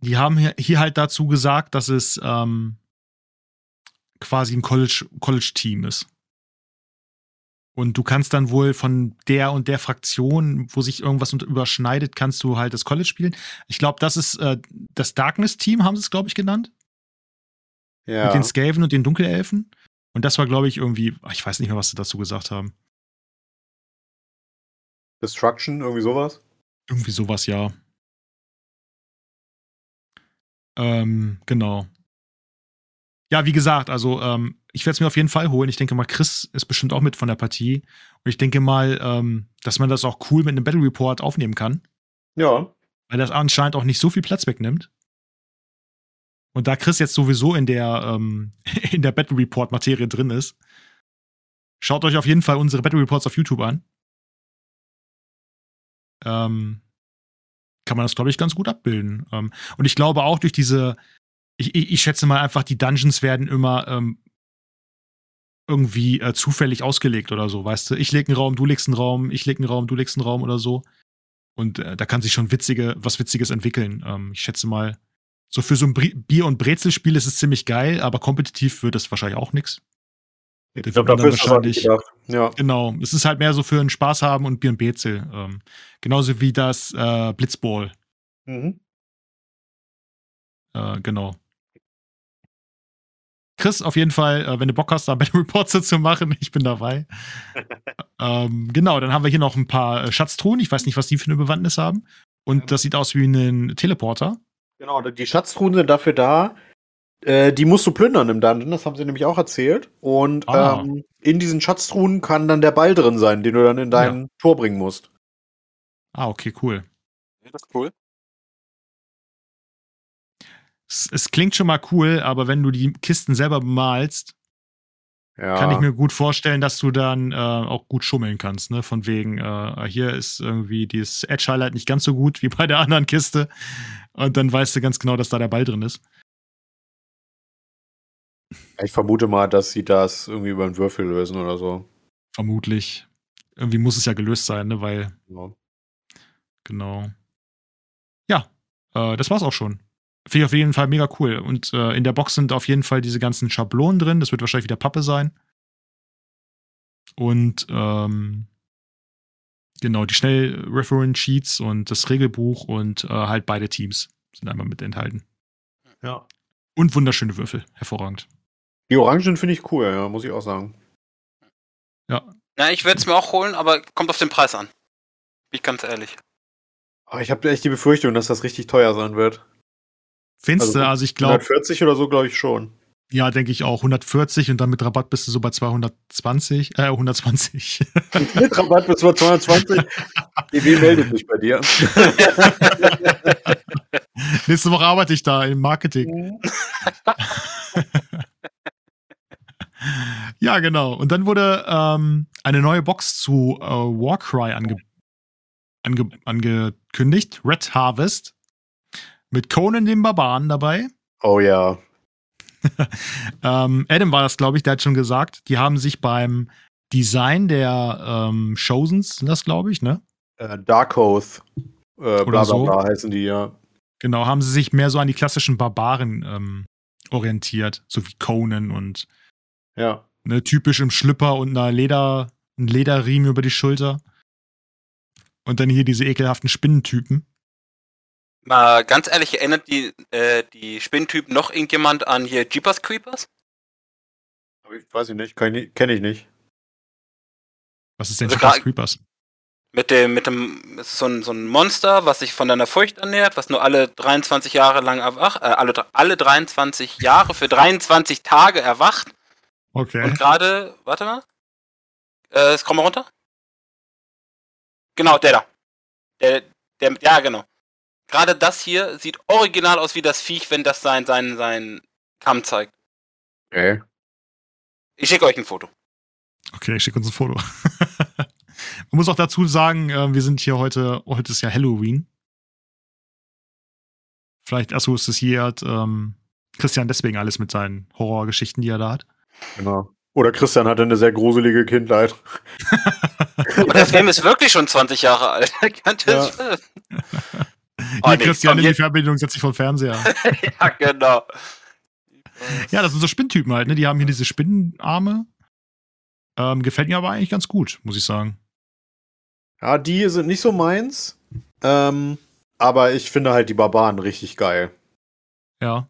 die haben hier, hier halt dazu gesagt, dass es ähm, quasi ein College- College-Team ist. Und du kannst dann wohl von der und der Fraktion, wo sich irgendwas überschneidet, kannst du halt das College spielen. Ich glaube, das ist äh, das Darkness-Team, haben sie es, glaube ich, genannt. Ja. Mit den Skaven und den Dunkelelfen. Und das war, glaube ich, irgendwie, ich weiß nicht mehr, was sie dazu gesagt haben. Destruction, irgendwie sowas. Irgendwie sowas, ja. Ähm, genau. Ja, wie gesagt, also ähm, ich werde es mir auf jeden Fall holen. Ich denke mal, Chris ist bestimmt auch mit von der Partie. Und ich denke mal, ähm, dass man das auch cool mit einem Battle Report aufnehmen kann, Ja. weil das anscheinend auch nicht so viel Platz wegnimmt. Und da Chris jetzt sowieso in der, ähm, in der Battle Report Materie drin ist, schaut euch auf jeden Fall unsere Battle Reports auf YouTube an. Ähm, kann man das, glaube ich, ganz gut abbilden. Ähm, und ich glaube auch durch diese, ich, ich, ich schätze mal einfach, die Dungeons werden immer ähm, irgendwie äh, zufällig ausgelegt oder so, weißt du? Ich lege einen Raum, du legst einen Raum, ich lege einen Raum, du legst einen Raum oder so. Und äh, da kann sich schon witzige, was Witziges entwickeln. Ähm, ich schätze mal, so für so ein Bier- und Brezelspiel ist es ziemlich geil, aber kompetitiv wird das wahrscheinlich auch nichts. Ich glaube, dafür ist wahrscheinlich-. Ja. Genau, es ist halt mehr so für einen Spaß haben und Bier und Brezel. Ähm, genauso wie das äh, Blitzball. Mhm. Äh, genau. Chris, auf jeden Fall, äh, wenn du Bock hast, da Battle Reports zu machen, ich bin dabei. ähm, genau, dann haben wir hier noch ein paar äh, Schatztruhen. Ich weiß nicht, was die für eine Bewandtnis haben. Und das sieht aus wie ein Teleporter. Genau, die Schatztruhen sind dafür da, Äh, die musst du plündern im Dungeon, das haben sie nämlich auch erzählt. Und Ah. ähm, in diesen Schatztruhen kann dann der Ball drin sein, den du dann in dein Tor bringen musst. Ah, okay, cool. Das ist cool. Es, es klingt schon mal cool, aber wenn du die Kisten selber bemalst, Ja. kann ich mir gut vorstellen, dass du dann äh, auch gut schummeln kannst. Ne? Von wegen, äh, hier ist irgendwie dieses Edge-Highlight nicht ganz so gut wie bei der anderen Kiste. Und dann weißt du ganz genau, dass da der Ball drin ist. Ich vermute mal, dass sie das irgendwie über einen Würfel lösen oder so. Vermutlich. Irgendwie muss es ja gelöst sein, ne? weil, Ja. genau. Ja, äh, das war's auch schon. Finde ich auf jeden Fall mega cool. Und äh, in der Box sind auf jeden Fall diese ganzen Schablonen drin. Das wird wahrscheinlich wieder Pappe sein. Und ähm, genau, die Schnell-Reference-Sheets und das Regelbuch und äh, halt beide Teams sind einmal mit enthalten. ja. Und wunderschöne Würfel. Hervorragend. Die Orangen finde ich cool, ja, muss ich auch sagen. Na, ich werde es mir auch holen, aber kommt auf den Preis an. Bin ich ganz ehrlich. Aber ich habe echt die Befürchtung, dass das richtig teuer sein wird. Findest Also du? Also ich glaube, 140 oder so, glaube ich schon. Ja, denke ich auch. 140 und dann mit Rabatt bist du so bei 220, äh, 120. Mit Rabatt bis zu 220. EW meldet sich bei dir. Nächste Woche arbeite ich da im Marketing. Ja, genau. Und dann wurde ähm, eine neue Box zu äh, Warcry ange ange angekündigt. Red Harvest. Mit Conan dem Barbaren dabei. Oh ja. Ähm, Adam war das, glaube ich, der hat schon gesagt, die haben sich beim Design der ähm, Chosens, sind das, glaube ich, ne? Äh, Dark Oath. Äh, bla bla so. bla heißen die, ja. Genau, haben sie sich mehr so an die klassischen Barbaren ähm, orientiert, so wie Conan und Ja. ne, typisch im Schlüpper und einer Leder, ein Lederriemen über die Schulter. Und dann hier diese ekelhaften Spinnentypen. Mal ganz ehrlich, erinnert die, äh, die Spinntypen noch irgendjemand an hier Jeepers Creepers? Ich weiß ich nicht, kenne ich nicht. Was ist denn Also Jeepers Creepers? Mit dem, mit dem, es ist so ein, so ein Monster, was sich von deiner Furcht ernährt, was nur alle 23 Jahre lang erwacht, äh, alle, alle 23 Jahre für 23 Tage erwacht. Okay. Und gerade, warte mal. Äh, komm mal runter. Genau, der da. Der, der, ja, genau. Gerade das hier sieht original aus wie das Viech, wenn das sein, sein, sein Kamm zeigt. Okay. Ich schicke euch ein Foto. Okay, ich schicke uns ein Foto. Man muss auch dazu sagen, äh, wir sind hier heute, heute ist ja Halloween. Vielleicht assoziiert hier hat ähm, Christian deswegen alles mit seinen Horrorgeschichten, die er da hat. Genau. Oder Christian hatte eine sehr gruselige Kindheit. Aber der Film ist wirklich schon 20 Jahre alt. Könnte Ja. Stimmen. Hier, Oh, nee, Christian, in die jetzt- Fernbedienung setzt sich den Fernseher. ja, genau. Ja, das sind so Spinntypen halt, ne? Die haben hier diese Spinnenarme. Ähm, gefällt mir aber eigentlich ganz gut, muss ich sagen. Ja, die sind nicht so meins. Ähm, aber ich finde halt die Barbaren richtig geil. Ja.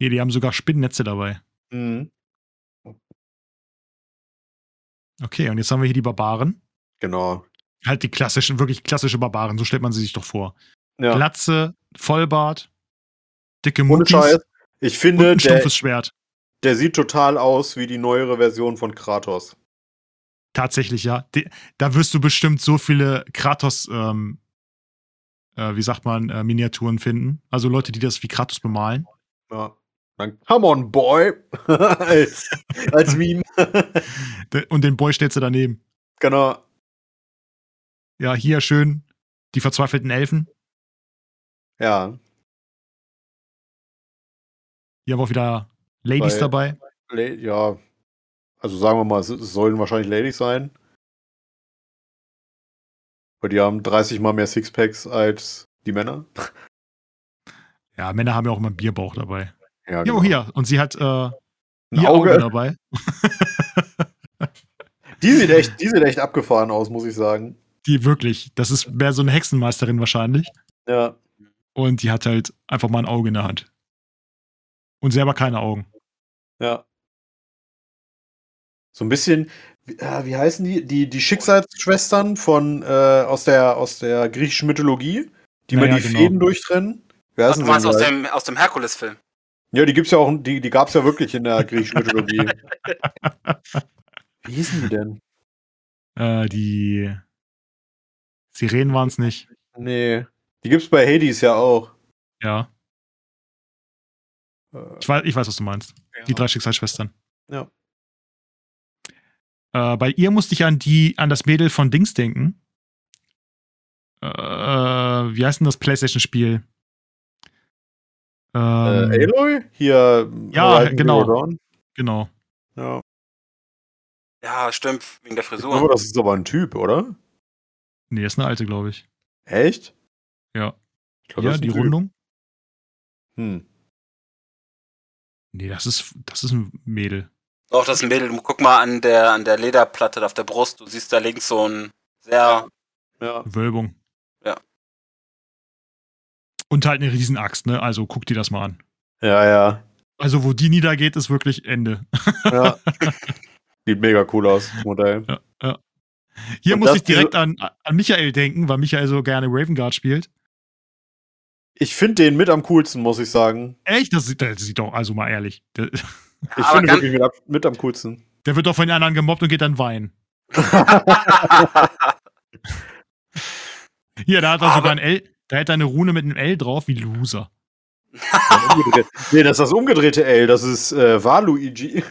Hier, die haben sogar Spinnennetze dabei. Mhm. Okay, und jetzt haben wir hier die Barbaren. Genau. Halt die klassischen, wirklich klassische Barbaren, so stellt man sie sich doch vor. Ja. Glatze, Vollbart, dicke Scheiß. Ich finde, ein der, stumpfes Schwert. der sieht total aus wie die neuere Version von Kratos. Tatsächlich, ja. Die, da wirst du bestimmt so viele Kratos, ähm, äh, wie sagt man, äh, Miniaturen finden. Also Leute, die das wie Kratos bemalen. Ja. Dann, come on, boy! als, als Meme. De- Und den Boy stellst du daneben. genau. Ja, hier schön die verzweifelten Elfen. Ja. Hier haben wir auch wieder Ladies Bei- dabei. La- Ja. Also sagen wir mal, es, es sollen wahrscheinlich Ladies sein. Weil die haben 30 mal mehr Sixpacks als die Männer. Ja, Männer haben ja auch immer einen Bierbauch dabei. Ja, Jo, hier. Und sie hat äh, Ein ihr Auge. Auge. dabei. Die sieht echt, die sieht echt abgefahren aus, muss ich sagen. Die wirklich, das ist mehr so eine Hexenmeisterin wahrscheinlich. Ja. Und die hat halt einfach mal ein Auge in der Hand. Und selber keine Augen. Ja. So ein bisschen, wie, äh, wie heißen die? Die, die Schicksalsschwestern von äh, aus der aus der griechischen Mythologie, die Ja, mal die genau. Fäden durchtrennen. Wer Ach, ist du meinst aus dem, aus dem Herkules-Film. Ja, die gibt's ja auch, die, die gab's ja wirklich in der griechischen Mythologie. Wie hießen die denn? Äh, die Sirenen waren es nicht. Nee. Die gibt's bei Hades ja auch. Ja, Äh, ich weiß, ich weiß, was du meinst. Die drei Schicksalsschwestern. Ja. Äh, bei ihr musste ich an die, an das Mädel von Dings denken. Äh, wie heißt denn das PlayStation-Spiel? Äh, Ähm, Aloy? Hier. Ja, Horizon genau. Genau. Ja. Ja, stimmt, wegen der Aber Frisur. das ist aber ein Typ, oder? Nee, ist eine alte, glaube ich. Echt? Ja. Ich glaub, Ja, die Typ. Rundung? Hm. Nee, das ist, das ist ein Mädel. Doch, das ist ein Mädel. Du Guck mal an der, an der Lederplatte auf der Brust. Du siehst da links so ein sehr. Ja. Wölbung. Ja. Und halt eine Riesenaxt, ne? Also guck dir das mal an. Ja, ja. Also, wo die niedergeht, ist wirklich Ende. ja. Sieht mega cool aus, das Modell. Hier Und muss ich direkt an, an Michael denken, weil Michael so gerne Raven Guard spielt. Ich finde den mit am coolsten, muss ich sagen. Echt? Das sieht, das sieht doch, also mal ehrlich. Der, Ich finde wirklich mit, mit am coolsten. der wird doch von den anderen gemobbt und geht dann weinen. Hier, da hat er Aber- sogar ein L, da hat er eine Rune mit einem L drauf, wie Loser. Nee, das ist das umgedrehte L. Das ist äh, Waluigi.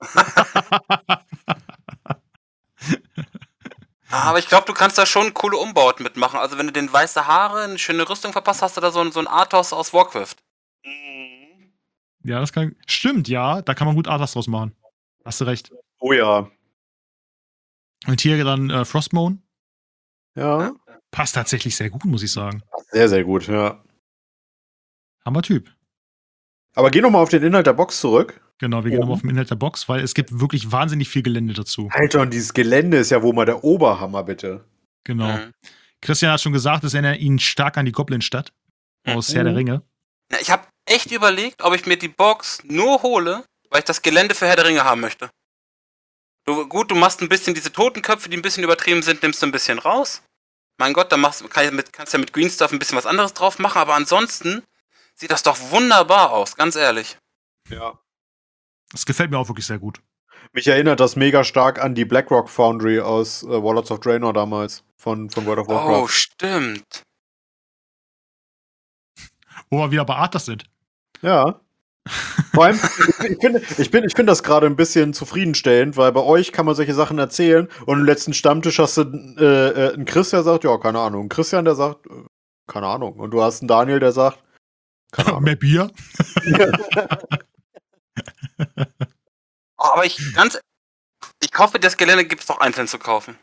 aber ich glaube, du kannst da schon coole Umbauten mitmachen. Also, wenn du den weiße Haare, eine schöne Rüstung verpasst, hast du da so, ein- so ein Athos aus Warcraft. Ja, das kann. Stimmt, ja, da kann man gut Atlas draus machen. Hast du recht. Oh ja. Und hier dann äh, Frostmourne. Ja. Passt tatsächlich sehr gut, muss ich sagen. Sehr, sehr gut, ja. Hammer Typ. Aber geh nochmal auf den Inhalt der Box zurück. Genau, wir gehen Oben. nochmal auf den Inhalt der Box, weil es gibt wirklich wahnsinnig viel Gelände dazu. Alter, und dieses Gelände ist ja wohl mal der Oberhammer, bitte. Genau. Mhm. Christian hat schon gesagt, es erinnert ihn stark an die Goblin-Stadt aus Mhm. Herr der Ringe. Ja, Ich habe echt überlegt, ob ich mir die Box nur hole, weil ich das Gelände für Herr der Ringe haben möchte. Du, gut, du machst ein bisschen diese Totenköpfe, die ein bisschen übertrieben sind, nimmst du ein bisschen raus. Mein Gott, da machst, kann ich mit, kannst du ja mit Green Stuff ein bisschen was anderes drauf machen, aber ansonsten sieht das doch wunderbar aus, ganz ehrlich. Ja. Das gefällt mir auch wirklich sehr gut. Mich erinnert das mega stark an die Blackrock Foundry aus äh, Warlords of Draenor damals. Von, von World of Oh, Warcraft. stimmt. Wo wir wieder bei Arthas sind. Ja. Vor allem, ich finde ich find, ich find das gerade ein bisschen zufriedenstellend, weil bei euch kann man solche Sachen erzählen und im letzten Stammtisch hast du äh, äh, einen Chris, der sagt, ja, keine Ahnung. Einen Christian, der sagt, äh, keine Ahnung. Und du hast einen Daniel, der sagt, keine Ahnung. Mehr Bier. Oh, aber ich ganz. Ich hoffe, das Gelände gibt es doch einzeln zu kaufen.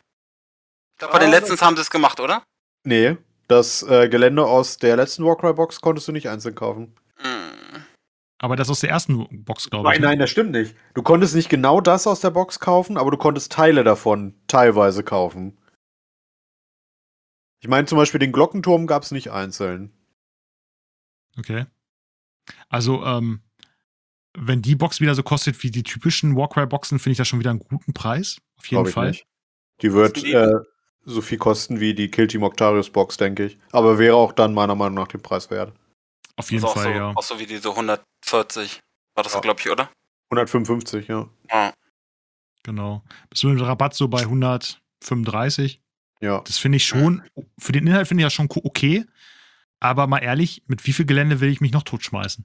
Ich glaube, bei den letzten haben sie es gemacht, oder? nee, das äh, Gelände aus der letzten Warcry-Box konntest du nicht einzeln kaufen. Hm. Aber das aus der ersten Box, glaube ich. Nein, ne? nein, das stimmt nicht. Du konntest nicht genau das aus der Box kaufen, aber du konntest Teile davon teilweise kaufen. Ich meine zum Beispiel den Glockenturm gab es nicht einzeln. Okay. Also, ähm, wenn die Box wieder so kostet wie die typischen Warcry-Boxen, finde ich das schon wieder einen guten Preis. Auf jeden Fall. nicht. Die wird äh, so viel kosten wie die Kill Team Octarius Box, denke ich. Aber wäre auch dann meiner Meinung nach den Preis wert. Auf jeden Also auch Fall, so, ja. Auch so wie diese 140. War das, Ja. glaube ich, oder? 155, ja. Ja. Genau. Bist du mit dem Rabatt so bei 135? Ja. Das finde ich schon, für den Inhalt finde ich das schon okay. Aber mal ehrlich, mit wie viel Gelände will ich mich noch totschmeißen?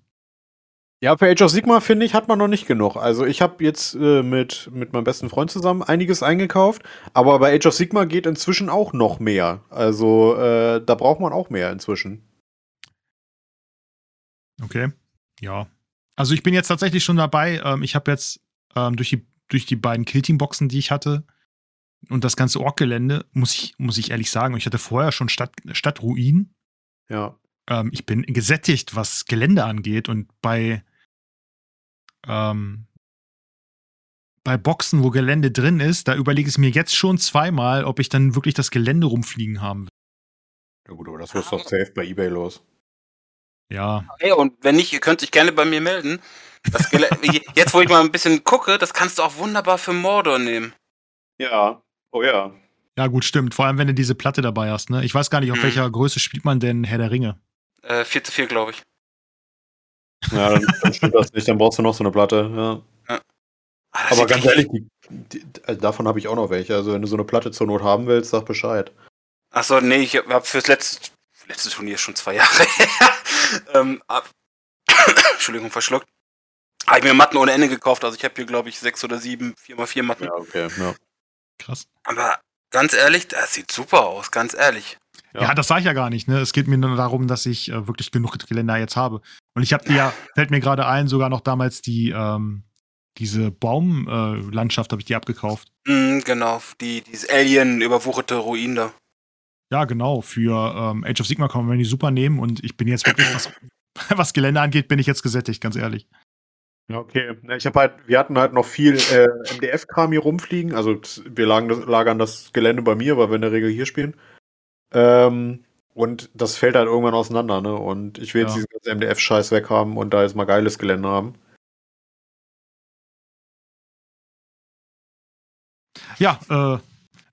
Ja, für Age of Sigma, finde ich, hat man noch nicht genug. Also ich habe jetzt äh, mit, mit meinem besten Freund zusammen einiges eingekauft, aber bei Age of Sigma geht inzwischen auch noch mehr. Also äh, da braucht man auch mehr inzwischen. Okay. Ja. Also ich bin jetzt tatsächlich schon dabei. Ähm, ich habe jetzt ähm, durch, die, durch die beiden Killteam-Boxen, die ich hatte, und das ganze Ork-Gelände, muss ich, muss ich ehrlich sagen, ich hatte vorher schon Stadt, Stadtruin. Ja. Ähm, ich bin gesättigt, was Gelände angeht. Und bei, ähm, bei Boxen, wo Gelände drin ist, da überlege ich mir jetzt schon zweimal, ob ich dann wirklich das Gelände rumfliegen haben will. Ja gut, aber das wirst du doch safe bei Ebay los. Ja, Hey, und wenn nicht, ihr könnt euch gerne bei mir melden. Jetzt, wo ich mal ein bisschen gucke, das kannst du auch wunderbar für Mordor nehmen. Ja. Oh ja. ja gut, stimmt. Vor allem, wenn du diese Platte dabei hast. Ne? Ich weiß gar nicht, auf Mhm. welcher Größe spielt man denn Herr der Ringe? Äh, 4 zu 4, glaube ich. Ja, dann, dann stimmt das nicht, dann brauchst du noch so eine Platte, ja. Ah, das Aber ganz ehrlich, die, die, also davon habe ich auch noch welche. Also wenn du so eine Platte zur Not haben willst, sag Bescheid. Achso, nee, ich habe fürs letzte, letzte Turnier schon zwei Jahre her. ähm, ab, Entschuldigung, verschluckt. Habe ich mir Matten ohne Ende gekauft. Also ich habe hier, glaube ich, sechs oder sieben 4x4 Matten. Ja, okay. Ja. Krass. Aber ganz ehrlich, das sieht super aus, ganz ehrlich. Ja, Ja. das sage ich ja gar nicht. Ne? Es geht mir nur darum, dass ich äh, wirklich genug Geländer jetzt habe. Und ich habe ja, fällt mir gerade ein, sogar noch damals die, ähm, diese Baumlandschaft äh, Landschaft habe ich die abgekauft. Mhm, genau, die, dieses Alien überwucherte Ruin da. Ja, genau. Für ähm, Age of Sigma kann man die super nehmen und ich bin jetzt wirklich, was, was Gelände angeht, bin ich jetzt gesättigt, ganz ehrlich. Ja, okay. Ich habe halt, wir hatten halt noch viel äh, MDF-Kram hier rumfliegen. Also wir das, lagern das Gelände bei mir, weil wir in der Regel hier spielen. Ähm, und das fällt halt irgendwann auseinander, ne? Und ich will jetzt Ja. diesen ganzen MDF-Scheiß weghaben und da jetzt mal geiles Gelände haben. Ja, äh,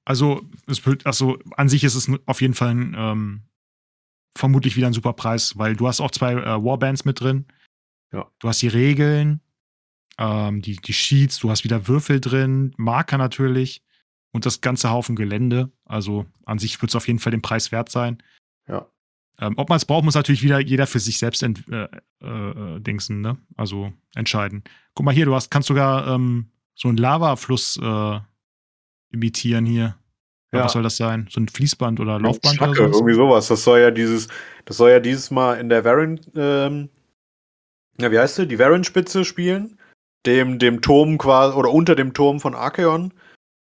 also, es also an sich ist es auf jeden Fall ein, ähm, vermutlich wieder ein super Preis, weil du hast auch zwei äh, Warbands mit drin. Ja. Du hast die Regeln, ähm, die, die Sheets, du hast wieder Würfel drin, Marker natürlich und das ganze Haufen Gelände. Also an sich wird es auf jeden Fall den Preis wert sein. Ja. Ähm, ob man es braucht, muss natürlich wieder jeder für sich selbst ent, äh, äh, dingsen, ne? Also entscheiden. Guck mal hier, du hast, kannst sogar ähm, so einen Lavafluss äh, imitieren hier. Ja. Was soll das sein? So ein Fließband oder Laufband Schacke, oder so? irgendwie sowas. Das soll ja dieses, das soll ja dieses Mal in der Varan, ähm, ja, wie heißt sie? Die Varan-Spitze spielen. Dem, dem Turm quasi, oder unter dem Turm von Archeon.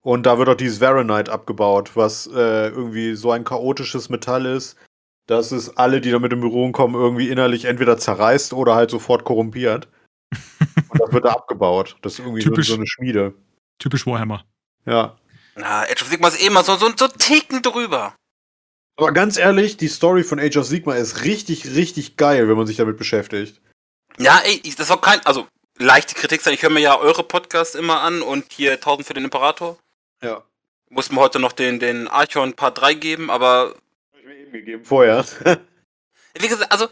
Und da wird auch dieses Varanite abgebaut, was äh, irgendwie so ein chaotisches Metall ist, dass es alle, die damit in Berührung kommen, irgendwie innerlich entweder zerreißt oder halt sofort korrumpiert. Und das wird da abgebaut. Das ist irgendwie so, Typisch. so eine Schmiede. Typisch Warhammer. Ja. Na, Age of Sigma ist eh immer so, so, so ticken drüber. Aber ganz ehrlich, die Story von Age of Sigma ist richtig, richtig geil, wenn man sich damit beschäftigt. Ja, ey, ich- das soll kein, also leichte Kritik sein. Ich höre mir ja eure Podcasts immer an und hier 1000 für den Imperator. Ja. Muss mir heute noch den, den Archon Part 3 geben, aber Hab ich mir eben gegeben. Vorher. wie gesagt, also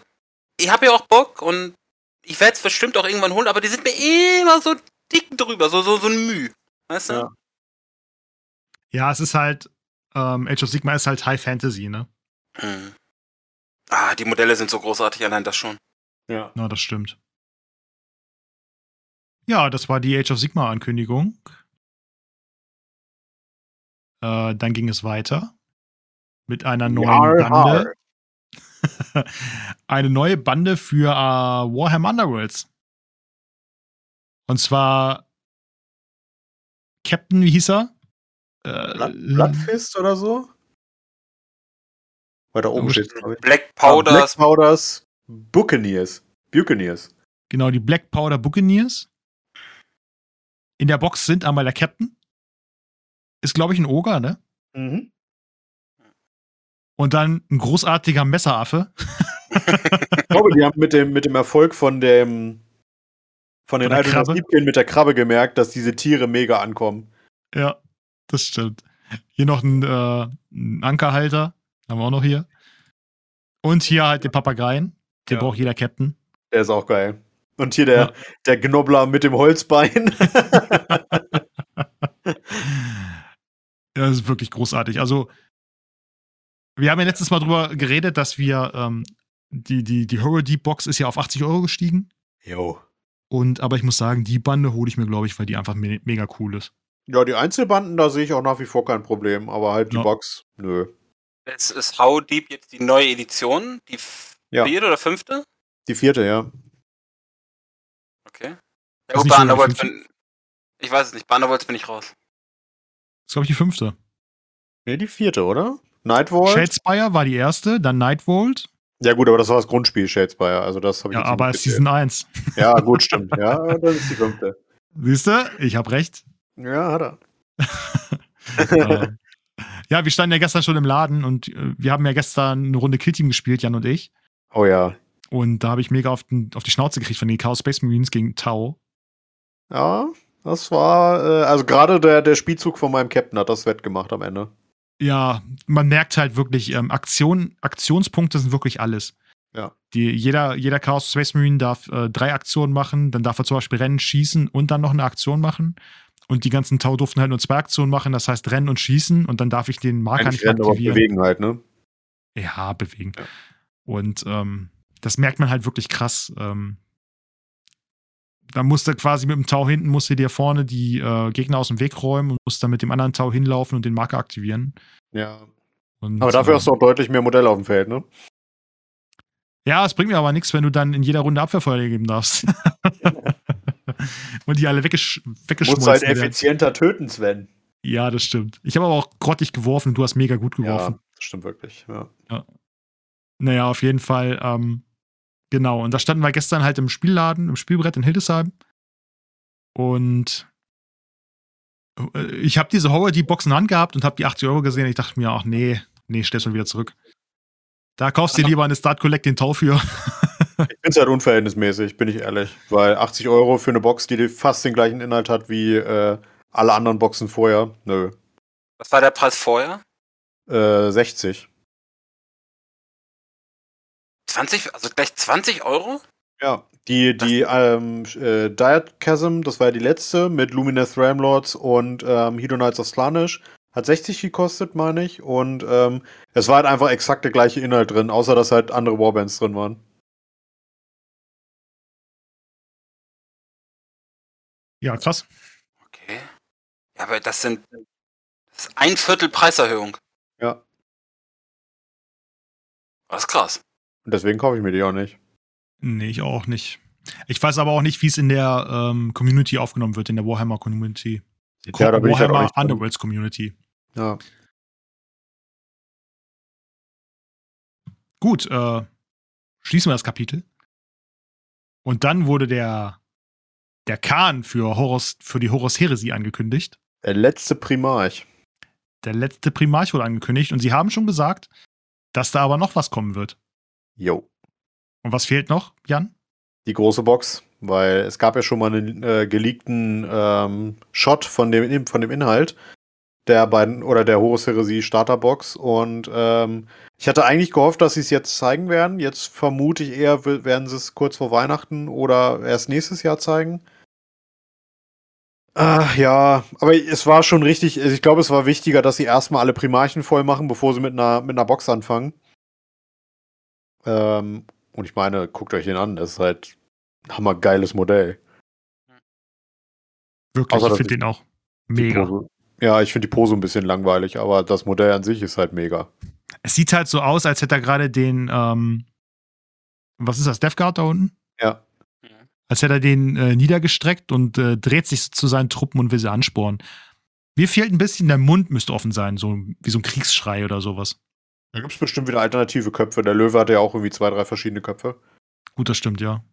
ich habe ja auch Bock und ich werde es bestimmt auch irgendwann holen, aber die sind mir immer so dick drüber, so, so, so ein Müh. Weißt du? Ja. Ja, es ist halt, ähm, Age of Sigma ist halt High Fantasy, ne? Hm. Ah, die Modelle sind so großartig, allein das schon. ja. Ja, das stimmt. Ja, das war die Age of Sigma Ankündigung. Äh, dann ging es weiter mit einer neuen Yar, Bande. eine neue Bande für äh, Warhammer Underworlds. Und zwar Captain, wie hieß er? Äh, Blood, Bloodfist oder so? Weiter oben Oh, steht. Black Ah, Powders, Black Powders Buccaneers. Buccaneers. Genau, die Black Powder Buccaneers. In der Box sind einmal der Captain. Ist, glaube ich, ein Oger, ne? Mhm. Und dann ein großartiger Messeraffe. Ich glaube, die haben mit dem, mit dem Erfolg von dem von den alten Krabbe? Siebchen mit der Krabbe gemerkt, dass diese Tiere mega ankommen. Ja, das stimmt. Hier noch ein, äh, ein Ankerhalter. Haben wir auch noch hier. Und hier halt den Papageien. Den Ja. braucht jeder Captain. Der ist auch geil. Und hier der, Ja. der Gnobbler mit dem Holzbein. Ja, das ist wirklich großartig. Also, wir haben ja letztes Mal drüber geredet, dass wir ähm, die, die, die Horror Deep Box ist ja auf 80 Euro gestiegen. Jo. Und aber ich muss sagen, die Bande hole ich mir, glaube ich, weil die einfach me mega cool ist. Ja, die Einzelbanden, da sehe ich auch nach wie vor kein Problem, aber halt die Ja. Box, nö. es ist How Deep jetzt die neue Edition, die Ja. vierte oder fünfte? Die vierte, ja. Okay. Ja, gut, bei die fünfte? bin, ich weiß es nicht, bei Underworlds bin ich raus. Das ist, glaube ich, die fünfte. Nee, die vierte, oder? Nightwall? Shadespire war die erste, dann Nightvolt. Ja, gut, aber das war das Grundspiel Shadespire, also das habe ich Ja, aber nicht ist Season 1. gezählt. Ja, gut, stimmt. Ja, das ist die fünfte. Siehst du? Ich habe recht. Ja, hat er. Ähm, ja, wir standen ja gestern schon im Laden und äh, wir haben ja gestern eine Runde Killteam gespielt, Jan und ich. Oh ja. Und da habe ich mega auf, den, auf die Schnauze gekriegt von den Chaos Space Marines gegen Tau. Ja, das war, äh, also gerade der, der Spielzug von meinem Captain hat das wettgemacht am Ende. Ja, man merkt halt wirklich, ähm, Aktion, Aktionspunkte sind wirklich alles. Ja. Die, jeder, jeder Chaos Space Marine darf äh, drei Aktionen machen, dann darf er zum Beispiel rennen, schießen und dann noch eine Aktion machen. Und die ganzen Tau durften halt nur zwei Aktionen machen, das heißt rennen und schießen und dann darf ich den Marker Eigentlich nicht rennen, aber aktivieren. bewegen halt, ne? Ja, bewegen. Ja. Und ähm, das merkt man halt wirklich krass. Ähm, da musst du quasi mit dem Tau hinten, musst du dir vorne die äh, Gegner aus dem Weg räumen und musst dann mit dem anderen Tau hinlaufen und den Marker aktivieren. Ja. Und, Aber dafür ähm, hast du auch deutlich mehr Modelle auf dem Feld, ne? Ja, es bringt mir aber nichts, wenn du dann in jeder Runde Abwehrfeuer geben darfst. und die alle weggesch Du musst weggeschmolzen halt effizienter töten, Sven. Ja, das stimmt. Ich habe aber auch grottig geworfen, du hast mega gut geworfen. Ja, das stimmt wirklich. Ja. Naja, auf jeden Fall. Ähm, genau. Und da standen wir gestern halt im Spielladen, im Spielbrett in Hildesheim. Und äh, ich habe diese Horror die Box in der Hand gehabt und habe die 80 Euro gesehen. Ich dachte mir, ach nee, nee, stell's mal wieder zurück. Da kaufst du dir lieber eine Start Collect den Tau für. Ich finde es halt unverhältnismäßig, bin ich ehrlich. Weil 80 Euro für eine Box, die fast den gleichen Inhalt hat wie äh, alle anderen Boxen vorher, nö. Was war der Preis vorher? Äh, 60. 20, also gleich 20 Euro? Ja, die, die ähm, äh, Diet Chasm, das war ja die letzte, mit Luminous Ramlords und ähm, Hedonites of Slanish, hat 60 gekostet, meine ich. Und ähm, es war halt einfach exakt der gleiche Inhalt drin, außer dass halt andere Warbands drin waren. Ja, krass. Okay. Ja, aber das sind das ist ein Viertel Preiserhöhung. Ja. Das ist krass. Und deswegen kaufe ich mir die auch nicht. Nee, ich auch nicht. Ich weiß aber auch nicht, wie es in der ähm, Community aufgenommen wird, in der Warhammer Community. Ja, da bin ich halt Warhammer nicht drin. Underworlds Community. Ja. Gut, äh, schließen wir das Kapitel. Und dann wurde der, der Khan für, Horus, für die Horus Heresie angekündigt. Der letzte Primarch. Der letzte Primarch wurde angekündigt und sie haben schon gesagt, dass da aber noch was kommen wird. Jo. Und was fehlt noch, Jan? Die große Box. Weil es gab ja schon mal einen äh, geleakten ähm, Shot von dem, von dem Inhalt der beiden oder der Horus Heresie Starterbox und ähm, ich hatte eigentlich gehofft, dass sie es jetzt zeigen werden. Jetzt vermute ich eher, werden sie es kurz vor Weihnachten oder erst nächstes Jahr zeigen. Ah, ja, aber es war schon richtig, also ich glaube, es war wichtiger, dass sie erstmal alle Primarchen voll machen, bevor sie mit einer, mit einer Box anfangen. Ähm, und ich meine, guckt euch den an, das ist halt ein hammergeiles Modell. Wirklich, Außer, ich finde den auch mega. Pose. Ja, ich finde die Pose ein bisschen langweilig, aber das Modell an sich ist halt mega. Es sieht halt so aus, als hätte er gerade den, ähm, was ist das, Death Guard da unten? Ja. Als hätte er den äh, niedergestreckt und äh, dreht sich zu seinen Truppen und will sie ansporen. Mir fehlt ein bisschen, der Mund müsste offen sein, so wie so ein Kriegsschrei oder sowas. Da gibt es bestimmt wieder alternative Köpfe. Der Löwe hatte ja auch irgendwie zwei, drei verschiedene Köpfe. Gut, das stimmt, ja.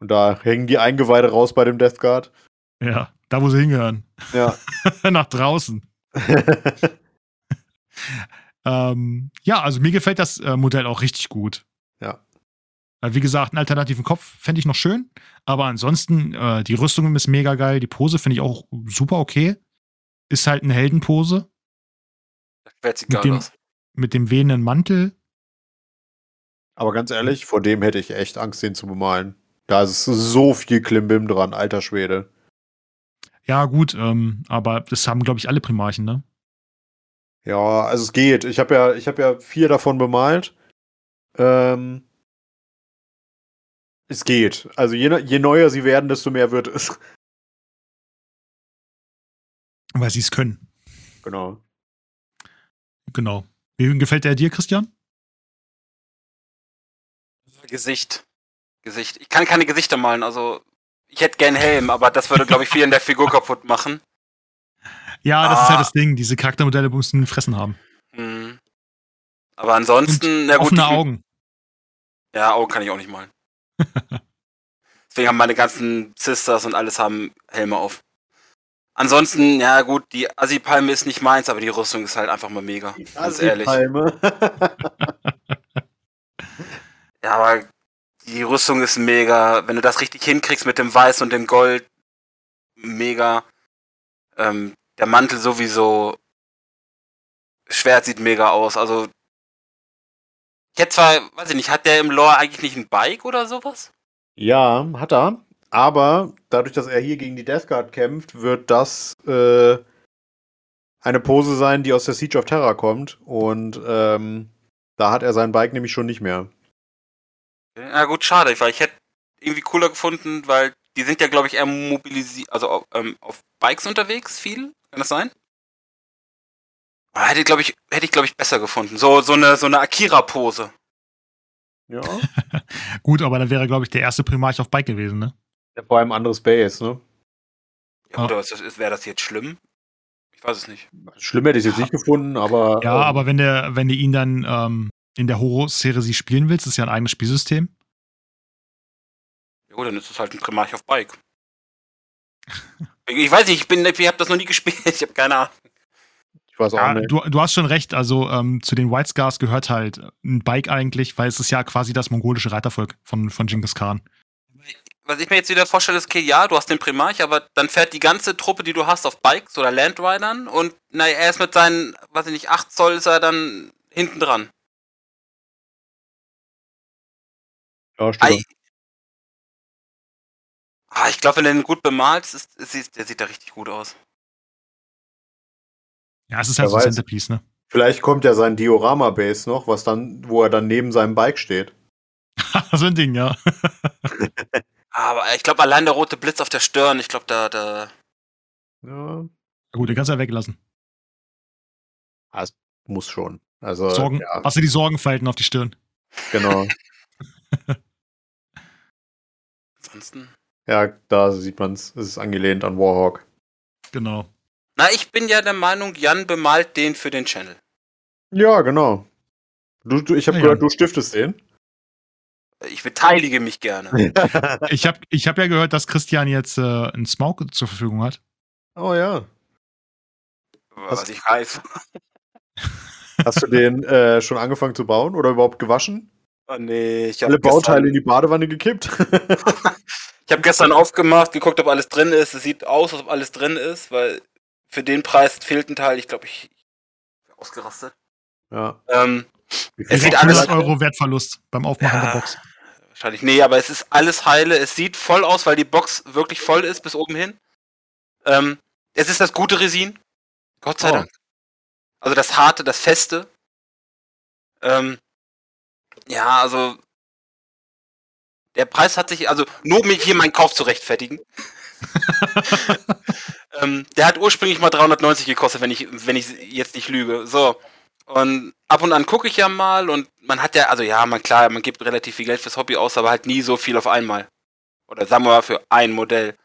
Und da hängen die Eingeweide raus bei dem Death Guard. Ja, da wo sie hingehören. Ja. Nach draußen. Ähm, ja, also mir gefällt das äh, Modell auch richtig gut. Ja. Wie gesagt, einen alternativen Kopf fände ich noch schön, aber ansonsten, äh, die Rüstung ist mega geil, die Pose finde ich auch super okay. Ist halt eine Heldenpose Sich Mit geil dem- aus. mit dem wehenden Mantel. aber ganz ehrlich, vor dem hätte ich echt Angst, den zu bemalen. Da ist so viel Klimbim dran, alter Schwede. Ja, gut, ähm, aber das haben, glaube ich, alle Primarchen, ne? Ja, also es geht. Ich habe ja, ich habe ja vier davon bemalt. Ähm, es geht. Also je, je neuer sie werden, desto mehr wird es. Weil sie es können. Genau. Genau. Wie gefällt der dir, Christian? Gesicht. Gesicht. Ich kann keine Gesichter malen, also ich hätte gern Helm, aber das würde, glaube ich, viel in der Figur kaputt machen. Ja, das ist Ah. halt das Ding. Diese Charaktermodelle müssen Fressen haben. Mhm. Aber ansonsten, na gut. Offene Augen. Ja, Augen kann ich auch nicht malen. Deswegen haben meine ganzen Sisters und alles haben Helme auf. Ansonsten, ja gut, die Assi-Palme ist nicht meins, aber die Rüstung ist halt einfach mal mega. Ganz ehrlich. Ja, aber die Rüstung ist mega. Wenn du das richtig hinkriegst mit dem Weiß und dem Gold, mega. Ähm, der Mantel sowieso. Schwert sieht mega aus. Also, Ich hätte zwar, weiß ich nicht, hat der im Lore eigentlich nicht ein Bike oder sowas? Ja, hat er. Aber dadurch, dass er hier gegen die Death Guard kämpft, wird das äh, eine Pose sein, die aus der Siege of Terror kommt. Und ähm, da hat er sein Bike nämlich schon nicht mehr. Na gut, schade, weil ich hätte irgendwie cooler gefunden, weil die sind ja, glaube ich, eher mobilisiert, also auf, ähm, auf Bikes unterwegs, viel. Kann das sein? Aber Hätte, glaube ich, hätte ich, glaube ich, besser gefunden. So, so eine, so eine Akira-Pose. Ja. Gut, aber dann wäre, glaube ich, der erste Primarch auf Bike gewesen, ne? Vor allem anderes Base, ne? Ja, oder ist das, wäre das jetzt schlimm? Ich weiß es nicht. Schlimm hätte ich es jetzt nicht gefunden, aber. Ja, ähm, aber wenn, der, wenn du ihn dann ähm, in der Horus-Serie spielen willst, ist ja ein eigenes Spielsystem. Ja, gut, dann ist es halt ein Primarch auf Bike. ich weiß nicht, ich bin, ich habe das noch nie gespielt, ich habe keine Ahnung. Ich weiß auch Ja, nicht. du, du hast schon recht, also ähm, zu den White Scars gehört halt ein Bike eigentlich, weil es ist ja quasi das mongolische Reitervolk von, von Genghis Khan. Was ich mir jetzt wieder vorstelle, ist, okay, ja, du hast den Primarch, aber dann fährt die ganze Truppe, die du hast, auf Bikes oder Landridern und naja, er ist mit seinen, weiß ich nicht, 8 Zoll ist er dann hinten dran. Ja, stimmt. Ah, ich glaube, wenn du ihn gut bemalst, ist, ist, der sieht da richtig gut aus. Ja, es ist halt Wer so ein. Centerpiece, ne? Vielleicht kommt ja sein Diorama-Base noch, was dann, wo er dann neben seinem Bike steht. so ein Ding, ja. Aber ich glaube, allein der rote Blitz auf der Stirn, ich glaube, da, da. Ja. Gut, den kannst du ja weglassen. Muss schon. Also, Sorgen, ja, Hast du die Sorgenfalten auf die Stirn? genau. Ansonsten. ja, da sieht man es. Es ist angelehnt an Warhawk. Genau. Na, ich bin ja der Meinung, Jan bemalt den für den Channel. Ja, genau. Du, du, ich habe Ja, gehört, du stiftest den. Ich beteilige mich gerne. Ich habe ich hab ja gehört, dass Christian jetzt äh, einen Smaug zur Verfügung hat. oh ja. Was ich weiß. Hast du den äh, schon angefangen zu bauen oder überhaupt gewaschen? Oh nee, ich habe Alle Bauteile in die Badewanne gekippt? ich hab gestern aufgemacht, geguckt, ob alles drin ist. Es sieht aus, als ob alles drin ist, weil für den Preis fehlt ein Teil. Ich glaube, ich ich ausgerastet. ja. Ähm, Es sieht alles- 100 Euro Wertverlust beim Aufmachen Ja. der Box. Wahrscheinlich. Nee, aber es ist alles heile. Es sieht voll aus, weil die Box wirklich voll ist bis oben hin. Ähm, es ist das gute Resin. Gott sei Oh. Dank. Also das harte, das feste. Ähm, ja, also der Preis hat sich, also nur um hier meinen Kauf zu rechtfertigen. ähm, der hat ursprünglich mal 390 gekostet, wenn ich, wenn ich jetzt nicht lüge. So. Und ab und an gucke ich ja mal und man hat ja, also ja, man klar, man gibt relativ viel Geld fürs Hobby aus, aber halt nie so viel auf einmal. Oder sagen wir mal für ein Modell.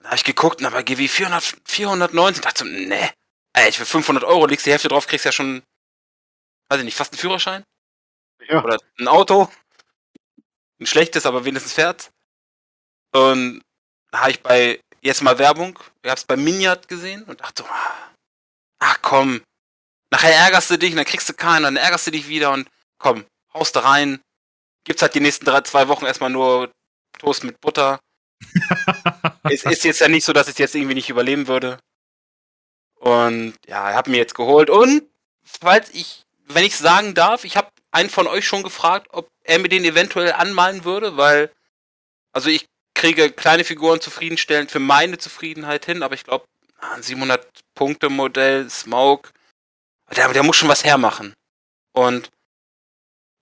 Da habe ich geguckt und habe GW 400, 490. dachte so, ne, ey, für 500 Euro legst die Hälfte drauf, kriegst ja schon, weiß ich nicht, fast einen Führerschein Ja. oder ein Auto. Ein schlechtes, aber wenigstens fährt. Und da habe ich bei, jetzt mal Werbung, ich habe es bei Miniat gesehen und dachte so, ah, ach komm, nachher ärgerst du dich und dann kriegst du keinen, dann ärgerst du dich wieder und komm, haust da rein. Gibt's halt die nächsten drei, zwei Wochen erstmal nur Toast mit Butter. es ist jetzt ja nicht so, dass ich jetzt irgendwie nicht überleben würde. Und ja, ich habe mir jetzt geholt. Und falls ich, wenn ich sagen darf, ich habe einen von euch schon gefragt, ob er mir den eventuell anmalen würde, weil, also ich kriege kleine Figuren zufriedenstellend für meine Zufriedenheit hin, aber ich glaube, ein 700 Punkte Modell, Smoke, der, der muss schon was hermachen. Und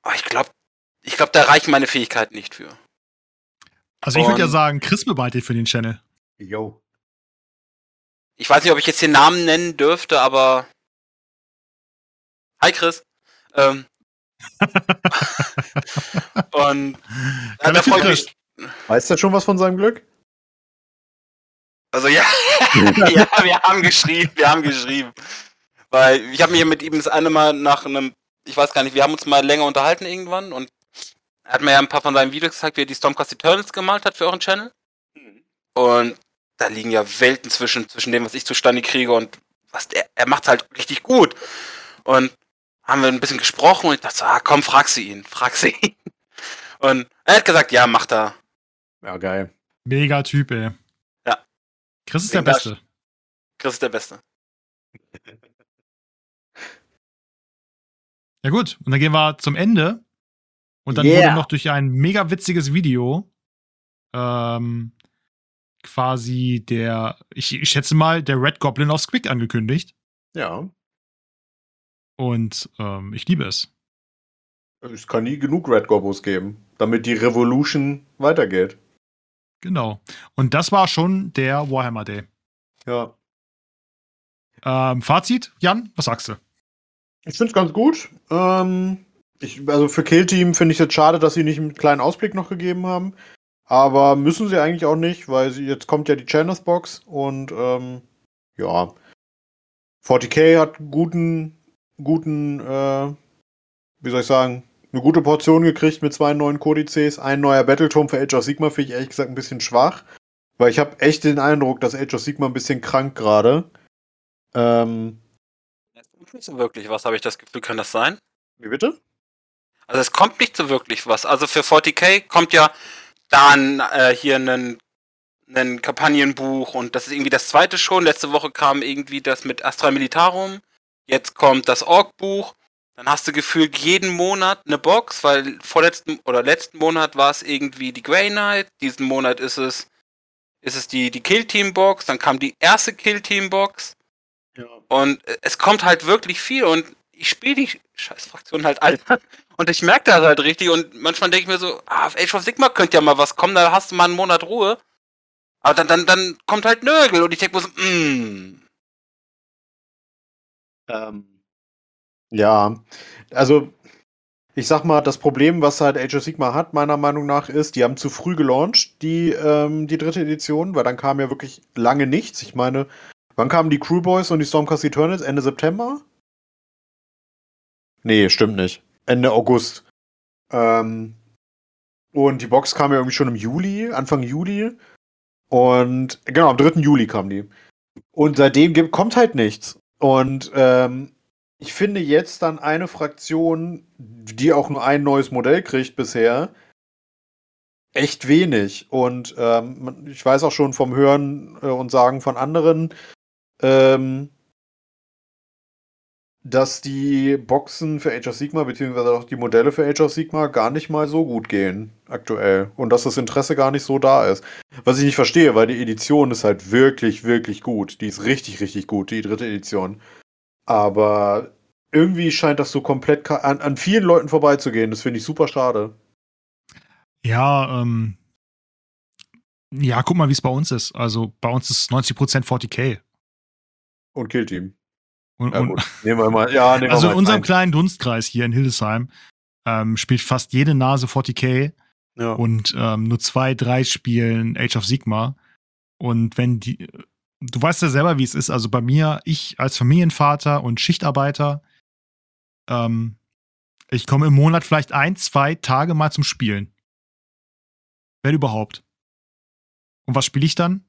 oh, ich glaube, ich glaube, da reichen meine Fähigkeiten nicht für. Also ich würde ja sagen, Chris bemalt den für den Channel. Yo. Ich weiß nicht, ob ich jetzt den Namen nennen dürfte, aber. Hi Chris. Ähm. Und ja, da Chris. mich. Weiß der schon was von seinem Glück? Also ja, ja, wir haben geschrieben, wir haben geschrieben. Weil ich habe mich mit ihm das eine Mal nach einem, ich weiß gar nicht, wir haben uns mal länger unterhalten irgendwann und er hat mir ja ein paar von seinen Videos gezeigt, wie er die Stormcast Eternals gemalt hat für euren Channel. Und da liegen ja Welten zwischen, zwischen dem, was ich zustande kriege und was der, er macht halt richtig gut. Und haben wir ein bisschen gesprochen und ich dachte so, ah, komm, frag sie ihn, frag sie ihn. Und er hat gesagt, ja, macht er. Ja, geil. Mega Typ, ey. Ja. Chris ist der Mega Beste. Chris ist der Beste. Ja gut, und dann gehen wir zum Ende. Und dann Yeah. wurde noch durch ein mega witziges Video ähm, quasi der, ich, ich schätze mal, der Red Goblin auf Squig angekündigt. Ja. Und ähm, ich liebe es. Es kann nie genug Red Gobos geben, damit die Revolution weitergeht. Genau. Und das war schon der Warhammer Day. Ja. Ähm, Fazit, Jan, was sagst du? Ich finde es ganz gut. Ähm, ich, also für Kill Team finde ich es jetzt schade, dass sie nicht einen kleinen Ausblick noch gegeben haben. Aber müssen sie eigentlich auch nicht, weil sie, jetzt kommt ja die Channels Box und ähm, ja. 40k hat guten, guten, äh, wie soll ich sagen, eine gute Portion gekriegt mit zwei neuen Kodizes. Ein neuer Battleturm für Age of Sigma finde ich ehrlich gesagt ein bisschen schwach. Weil ich habe echt den Eindruck, dass Age of Sigma ein bisschen krank gerade. Ähm, nicht so wirklich was, habe ich das Gefühl, kann das sein? wie bitte? Also es kommt nicht so wirklich was. Also für 40k kommt ja dann äh, hier ein, ein Kampagnenbuch und das ist irgendwie das zweite schon. Letzte Woche kam irgendwie das mit Astra Militarum. Jetzt kommt das Org-Buch. Dann hast du gefühlt jeden Monat eine Box, weil vorletzten oder letzten Monat war es irgendwie die Grey Knight. Diesen Monat ist es, ist es die, die Kill Team Box. Dann kam die erste Kill Team Box. Ja. Und äh, es kommt halt wirklich viel und ich spiele die Scheißfraktion halt alle. Und ich merke das halt richtig und manchmal denke ich mir so, ah, auf Age of Sigma könnte ja mal was kommen, da hast du mal einen Monat Ruhe. Aber dann, dann, dann kommt halt Nörgel und ich denke mir so, mm. Ähm, ja, also ich sag mal, das Problem, was halt Age of Sigma hat, meiner Meinung nach, ist, die haben zu früh gelauncht, die, ähm, die dritte Edition, weil dann kam ja wirklich lange nichts. Ich meine, wann kamen die Crew Boys und die Stormcast Eternals? Ende September? Nee, stimmt nicht. Ende August. Ähm, und die Box kam ja irgendwie schon im Juli, Anfang Juli. Und genau, am 3. Juli kam die. Und seitdem gibt, kommt halt nichts. Und ähm, ich finde jetzt dann eine Fraktion, die auch nur ein neues Modell kriegt bisher, echt wenig. Und ähm, ich weiß auch schon vom Hören äh, und Sagen von anderen, ähm, dass die Boxen für Age of Sigma, beziehungsweise auch die Modelle für Age of Sigma, gar nicht mal so gut gehen aktuell. Und dass das Interesse gar nicht so da ist. Was ich nicht verstehe, weil die Edition ist halt wirklich, wirklich gut. Die ist richtig, richtig gut, die dritte Edition. Aber irgendwie scheint das so komplett an, an vielen Leuten vorbeizugehen. Das finde ich super schade. Ja, ähm, ja, guck mal, wie es bei uns ist. Also bei uns ist 90% 40k. Und Killteam. Und, Ja, und. Nehmen wir mal. Ja, nehmen also wir in mal unserem ein. kleinen Dunstkreis hier in Hildesheim ähm, spielt fast jede Nase 40k Ja. und ähm, nur zwei, drei spielen Age of Sigma. Und wenn die, du weißt ja selber, wie es ist. Also bei mir, ich als Familienvater und Schichtarbeiter, ähm, ich komme im Monat vielleicht ein, zwei Tage mal zum Spielen. Wenn überhaupt. Und was spiele ich dann?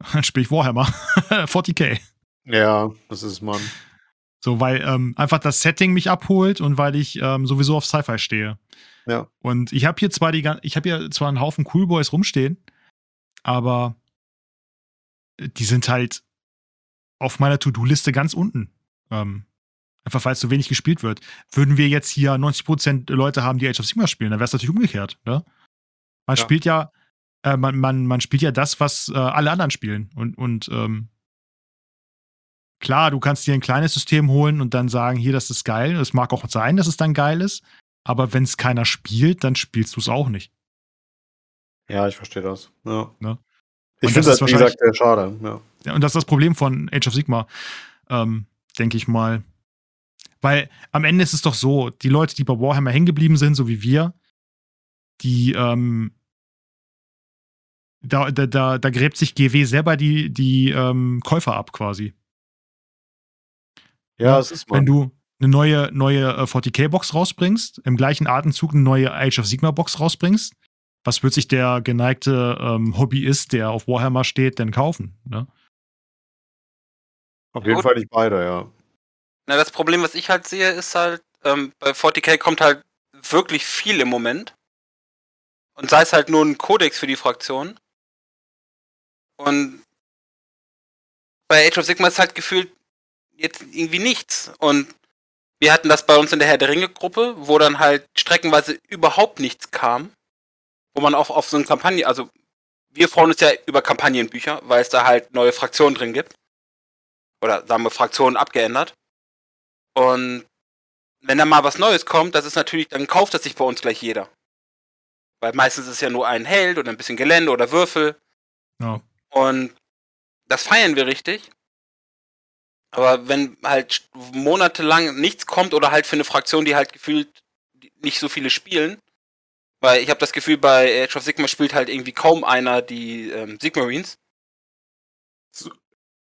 Dann spiele ich Warhammer. 40k. Ja, das ist man. So, weil ähm, einfach das Setting mich abholt und weil ich ähm, sowieso auf Sci-Fi stehe. Ja. Und ich habe hier zwar die, ich habe hier zwar einen Haufen Cool Boys rumstehen, aber die sind halt auf meiner To-Do-Liste ganz unten. Ähm, einfach weil es so wenig gespielt wird. Würden wir jetzt hier 90% Leute haben, die Age of Sigma spielen, dann wäre es natürlich umgekehrt. Ne? Man Ja. spielt ja, äh, man, man, man spielt ja das, was äh, alle anderen spielen. Und, und ähm, klar, du kannst dir ein kleines System holen und dann sagen, hier, das ist geil. Es mag auch sein, dass es dann geil ist. Aber wenn es keiner spielt, dann spielst du es auch nicht. Ja, ich verstehe das. Ja. Ne? Ich finde das das, wie gesagt, sehr schade. Ja. Ja, und das ist das Problem von Age of Sigma, ähm, denke ich mal. Weil am Ende ist es doch so, die Leute, die bei Warhammer hängen geblieben sind, so wie wir, die, ähm, da, da, da, da gräbt sich GW selber die, die ähm, Käufer ab quasi. Ja, es ist Wenn man. du eine neue, neue äh, 40k-Box rausbringst, im gleichen Atemzug eine neue Age of Sigma-Box rausbringst, was wird sich der geneigte ähm, Hobbyist, der auf Warhammer steht, denn kaufen? Ne? Auf jeden Gut. Fall nicht beide, ja. Na, das Problem, was ich halt sehe, ist halt, ähm, bei 40k kommt halt wirklich viel im Moment. Und sei es halt nur ein Kodex für die Fraktion. Und bei Age of Sigma ist halt gefühlt jetzt irgendwie nichts. Und wir hatten das bei uns in der Herr der Ringe-Gruppe, wo dann halt streckenweise überhaupt nichts kam. Wo man auch auf so eine Kampagne, also wir freuen uns ja über Kampagnenbücher, weil es da halt neue Fraktionen drin gibt. Oder sagen wir Fraktionen abgeändert. Und wenn da mal was Neues kommt, das ist natürlich, dann kauft das sich bei uns gleich jeder. Weil meistens ist es ja nur ein Held oder ein bisschen Gelände oder Würfel. Ja. Und das feiern wir richtig. Aber wenn halt monatelang nichts kommt oder halt für eine Fraktion, die halt gefühlt nicht so viele spielen, weil ich habe das Gefühl, bei Age of Sigma spielt halt irgendwie kaum einer die ähm, Sigmarines.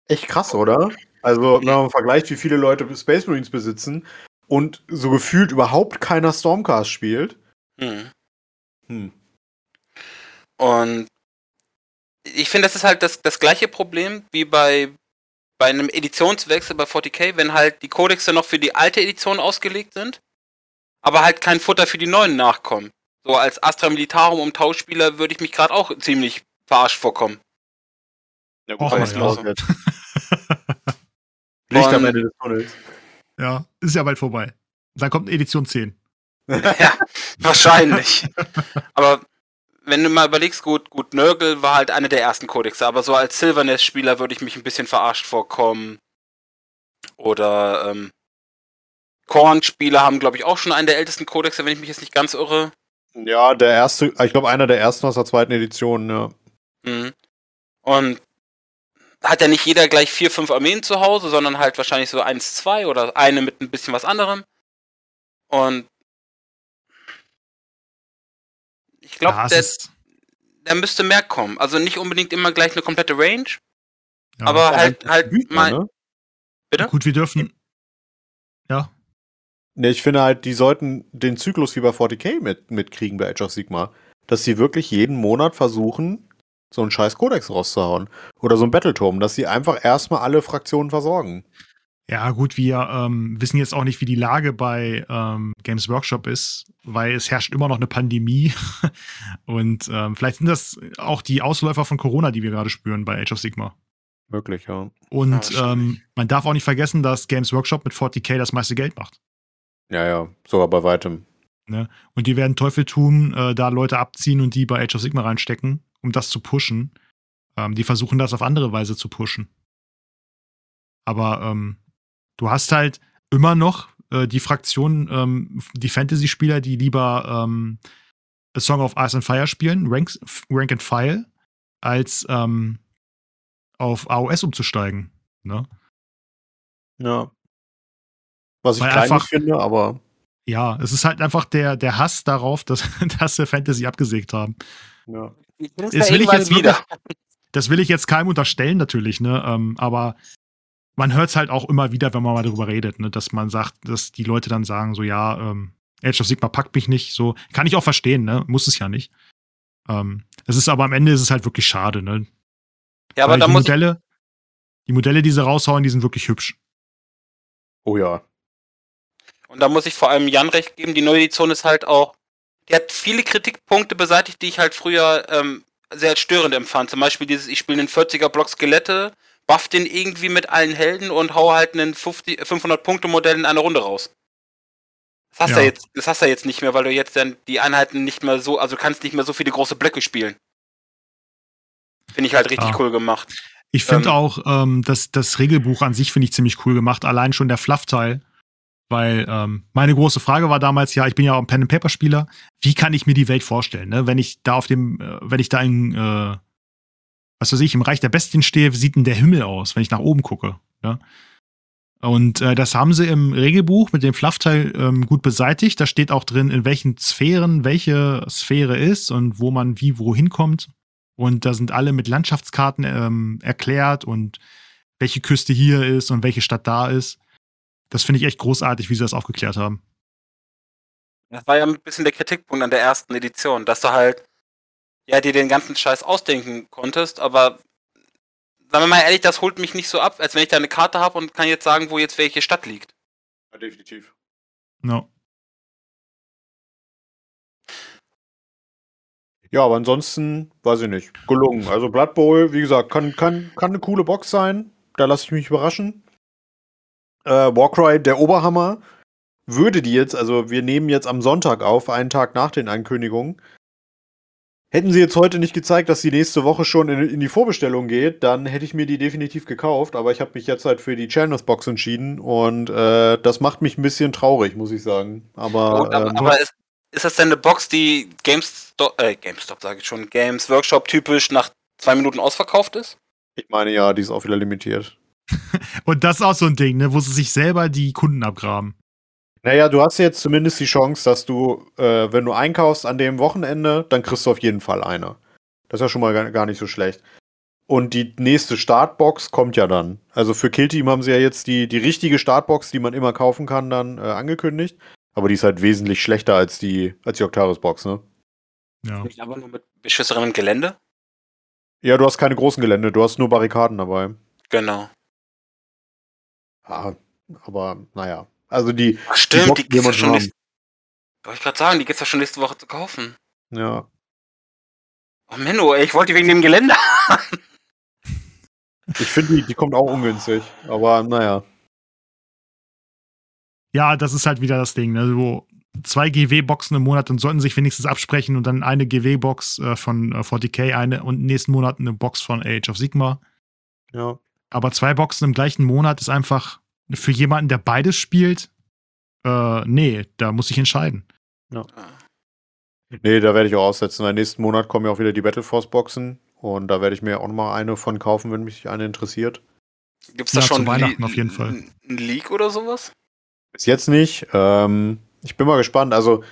Echt krass, oder? Also, wenn man vergleicht, wie viele Leute Space Marines besitzen und so gefühlt überhaupt keiner Stormcast spielt. Hm. Hm. Und ich finde, das ist halt das, das gleiche Problem wie bei, bei einem Editionswechsel bei 40k, wenn halt die Codexe noch für die alte Edition ausgelegt sind, aber halt kein Futter für die neuen nachkommen. So als Astra Militarum um Tauschspieler würde ich mich gerade auch ziemlich verarscht vorkommen. Ja, Och, weiß ja. man jetzt. Licht am Und- Ende des Tunnels. Ja, ist ja bald vorbei. Dann kommt Edition 10. ja, wahrscheinlich. aber wenn du mal überlegst, gut, gut, Nurgle war halt einer der ersten Codexe, aber so als Silverness-Spieler würde ich mich ein bisschen verarscht vorkommen. Oder ähm, Korn-Spieler haben, glaube ich, auch schon einen der ältesten Codexe, wenn ich mich jetzt nicht ganz irre. Ja, der erste, ich glaube, einer der ersten aus der zweiten Edition, ja. Mhm. Und hat ja nicht jeder gleich vier, fünf Armeen zu Hause, sondern halt wahrscheinlich so eins, zwei oder eine mit ein bisschen was anderem. Und ich glaube, ja, der müsste mehr kommen. Also nicht unbedingt immer gleich eine komplette Range, ja. aber Ja, halt, das halt mal. ne? Bitte? Gut, wir dürfen. Ja, Ne, ich finde halt, die sollten den Zyklus wie bei 40k mit, mitkriegen bei Age of Sigma. Dass sie wirklich jeden Monat versuchen, so einen scheiß Kodex rauszuhauen. Oder so einen Battleturm, dass sie einfach erstmal alle Fraktionen versorgen. Ja, gut, wir ähm, wissen jetzt auch nicht, wie die Lage bei ähm, Games Workshop ist, weil es herrscht immer noch eine Pandemie. Und ähm, vielleicht sind das auch die Ausläufer von Corona, die wir gerade spüren bei Age of Sigma. Wirklich, ja. Ja, Und wahrscheinlich. ähm, man darf auch nicht vergessen, dass Games Workshop mit 40k das meiste Geld macht. Ja, ja, sogar bei weitem. Und die werden Teufel tun, äh, da Leute abziehen und die bei Age of Sigma reinstecken, um das zu pushen. Ähm, die versuchen das auf andere Weise zu pushen. Aber ähm, du hast halt immer noch äh, die Fraktion, ähm, die Fantasy-Spieler, die lieber ähm, A Song of Ice and Fire spielen, Ranks, Rank and File, als ähm, auf AOS umzusteigen. Ne? Ja. Was ich Weil kleinlich einfach- finde, aber Ja, es ist halt einfach der, der Hass darauf, dass, dass sie Fantasy abgesägt haben. ja. Das will ich jetzt wieder. Das will ich jetzt keinem unterstellen, natürlich, ne? Ähm, aber man hört es halt auch immer wieder, wenn man mal darüber redet, ne? dass man sagt, dass die Leute dann sagen, so ja, ähm, Age of Sigma packt mich nicht, so kann ich auch verstehen, ne? Muss es ja nicht. Ähm, es ist aber am Ende ist es halt wirklich schade, ne? Ja, aber Weil da die muss Modelle, die Modelle, die sie raushauen, die sind wirklich hübsch. Oh ja. und da muss ich vor allem Jan recht geben, die neue Edition ist halt auch, die hat viele Kritikpunkte beseitigt, die ich halt früher ähm, sehr als störend empfand. Zum Beispiel dieses, ich spiele einen 40er Block Skelette, buff den irgendwie mit allen Helden und hau halt einen 50, 500 Punkte Modell in einer Runde raus. Das hast Ja. du ja jetzt, das hast du ja jetzt nicht mehr, weil du jetzt dann die Einheiten nicht mehr so, also du kannst nicht mehr so viele große Blöcke spielen. Finde ich halt richtig Ah. cool gemacht. Ich finde Ähm. auch, ähm, das, das Regelbuch an sich finde ich ziemlich cool gemacht, allein schon der Fluff-Teil. Weil ähm, meine große Frage war damals, ja, ich bin ja auch ein Pen-and-Paper-Spieler, wie kann ich mir die Welt vorstellen, ne? Wenn ich da auf dem, äh, wenn ich da in, äh, was weiß ich, im Reich der Bestien stehe, sieht denn der Himmel aus, wenn ich nach oben gucke? Ne? Und äh, das haben sie im Regelbuch mit dem Fluff-Teil ähm, gut beseitigt. Da steht auch drin, in welchen Sphären welche Sphäre ist und wo man wie wohin kommt. Und da sind alle mit Landschaftskarten ähm, erklärt und welche Küste hier ist und welche Stadt da ist. Das finde ich echt großartig, wie sie das aufgeklärt haben. Das war ja ein bisschen der Kritikpunkt an der ersten Edition, dass du halt, ja, dir den ganzen Scheiß ausdenken konntest, aber sagen wir mal ehrlich, das holt mich nicht so ab, als wenn ich da eine Karte habe und kann jetzt sagen, wo jetzt welche Stadt liegt. ja definitiv. No. Ja, aber ansonsten, weiß ich nicht, gelungen. Also Blood Bowl, wie gesagt, kann, kann, kann eine coole Box sein. Da lasse ich mich überraschen. Äh, Warcry, der Oberhammer. würde die jetzt, also wir nehmen jetzt am Sonntag auf, einen Tag nach den Ankündigungen. Hätten sie jetzt heute nicht gezeigt, dass die nächste Woche schon in, in die Vorbestellung geht, dann hätte ich mir die definitiv gekauft. Aber ich habe mich jetzt halt für die Channels Box entschieden und äh, das macht mich ein bisschen traurig, muss ich sagen. Aber, Gut, aber, äh, aber ist, ist das denn eine Box, die GameStop, äh, GameStop sage ich schon, Games Workshop typisch nach zwei Minuten ausverkauft ist? ich meine ja, die ist auch wieder limitiert. Und das ist auch so ein Ding, ne, wo sie sich selber die Kunden abgraben. Naja, du hast jetzt zumindest die Chance, dass du, äh, wenn du einkaufst an dem Wochenende, dann kriegst du auf jeden Fall eine. Das ist ja schon mal gar, gar nicht so schlecht. Und die nächste Startbox kommt ja dann. Also für Killteam haben sie ja jetzt die, die richtige Startbox, die man immer kaufen kann, dann äh, angekündigt. Aber die ist halt wesentlich schlechter als die, als die Octaris-Box, ne? Ja. Nicht aber nur mit beschissenem Gelände? Ja, du hast keine großen Gelände, du hast nur Barrikaden dabei. Genau. Ja, aber naja. Also die, Ach, stimmt, die die gibt's ja man schon haben. nächste, Wollte ich gerade sagen, die gibt's ja schon nächste Woche zu kaufen. ja. Oh Menno, ey, ich wollte die wegen dem Gelände. Ich finde, die, die kommt auch ungünstig. Aber naja. ja, das ist halt wieder das Ding, ne, wo zwei GW-Boxen im Monat und sollten sich wenigstens absprechen und dann eine GW-Box äh, von äh, 40k, eine und nächsten Monat eine Box von Age of Sigma. Ja. Aber zwei Boxen im gleichen Monat ist einfach für jemanden, der beides spielt, äh, nee, da muss ich entscheiden. Nee, da werde ich auch aussetzen. Weil nächsten Monat kommen ja auch wieder die Battle Force Boxen. Und da werde ich mir auch nochmal eine von kaufen, wenn mich eine interessiert. Gibt's da Ja, schon Weihnachten auf jeden Fall. Ein Leak oder sowas? Bis jetzt nicht. Ähm, ich bin mal gespannt. Also,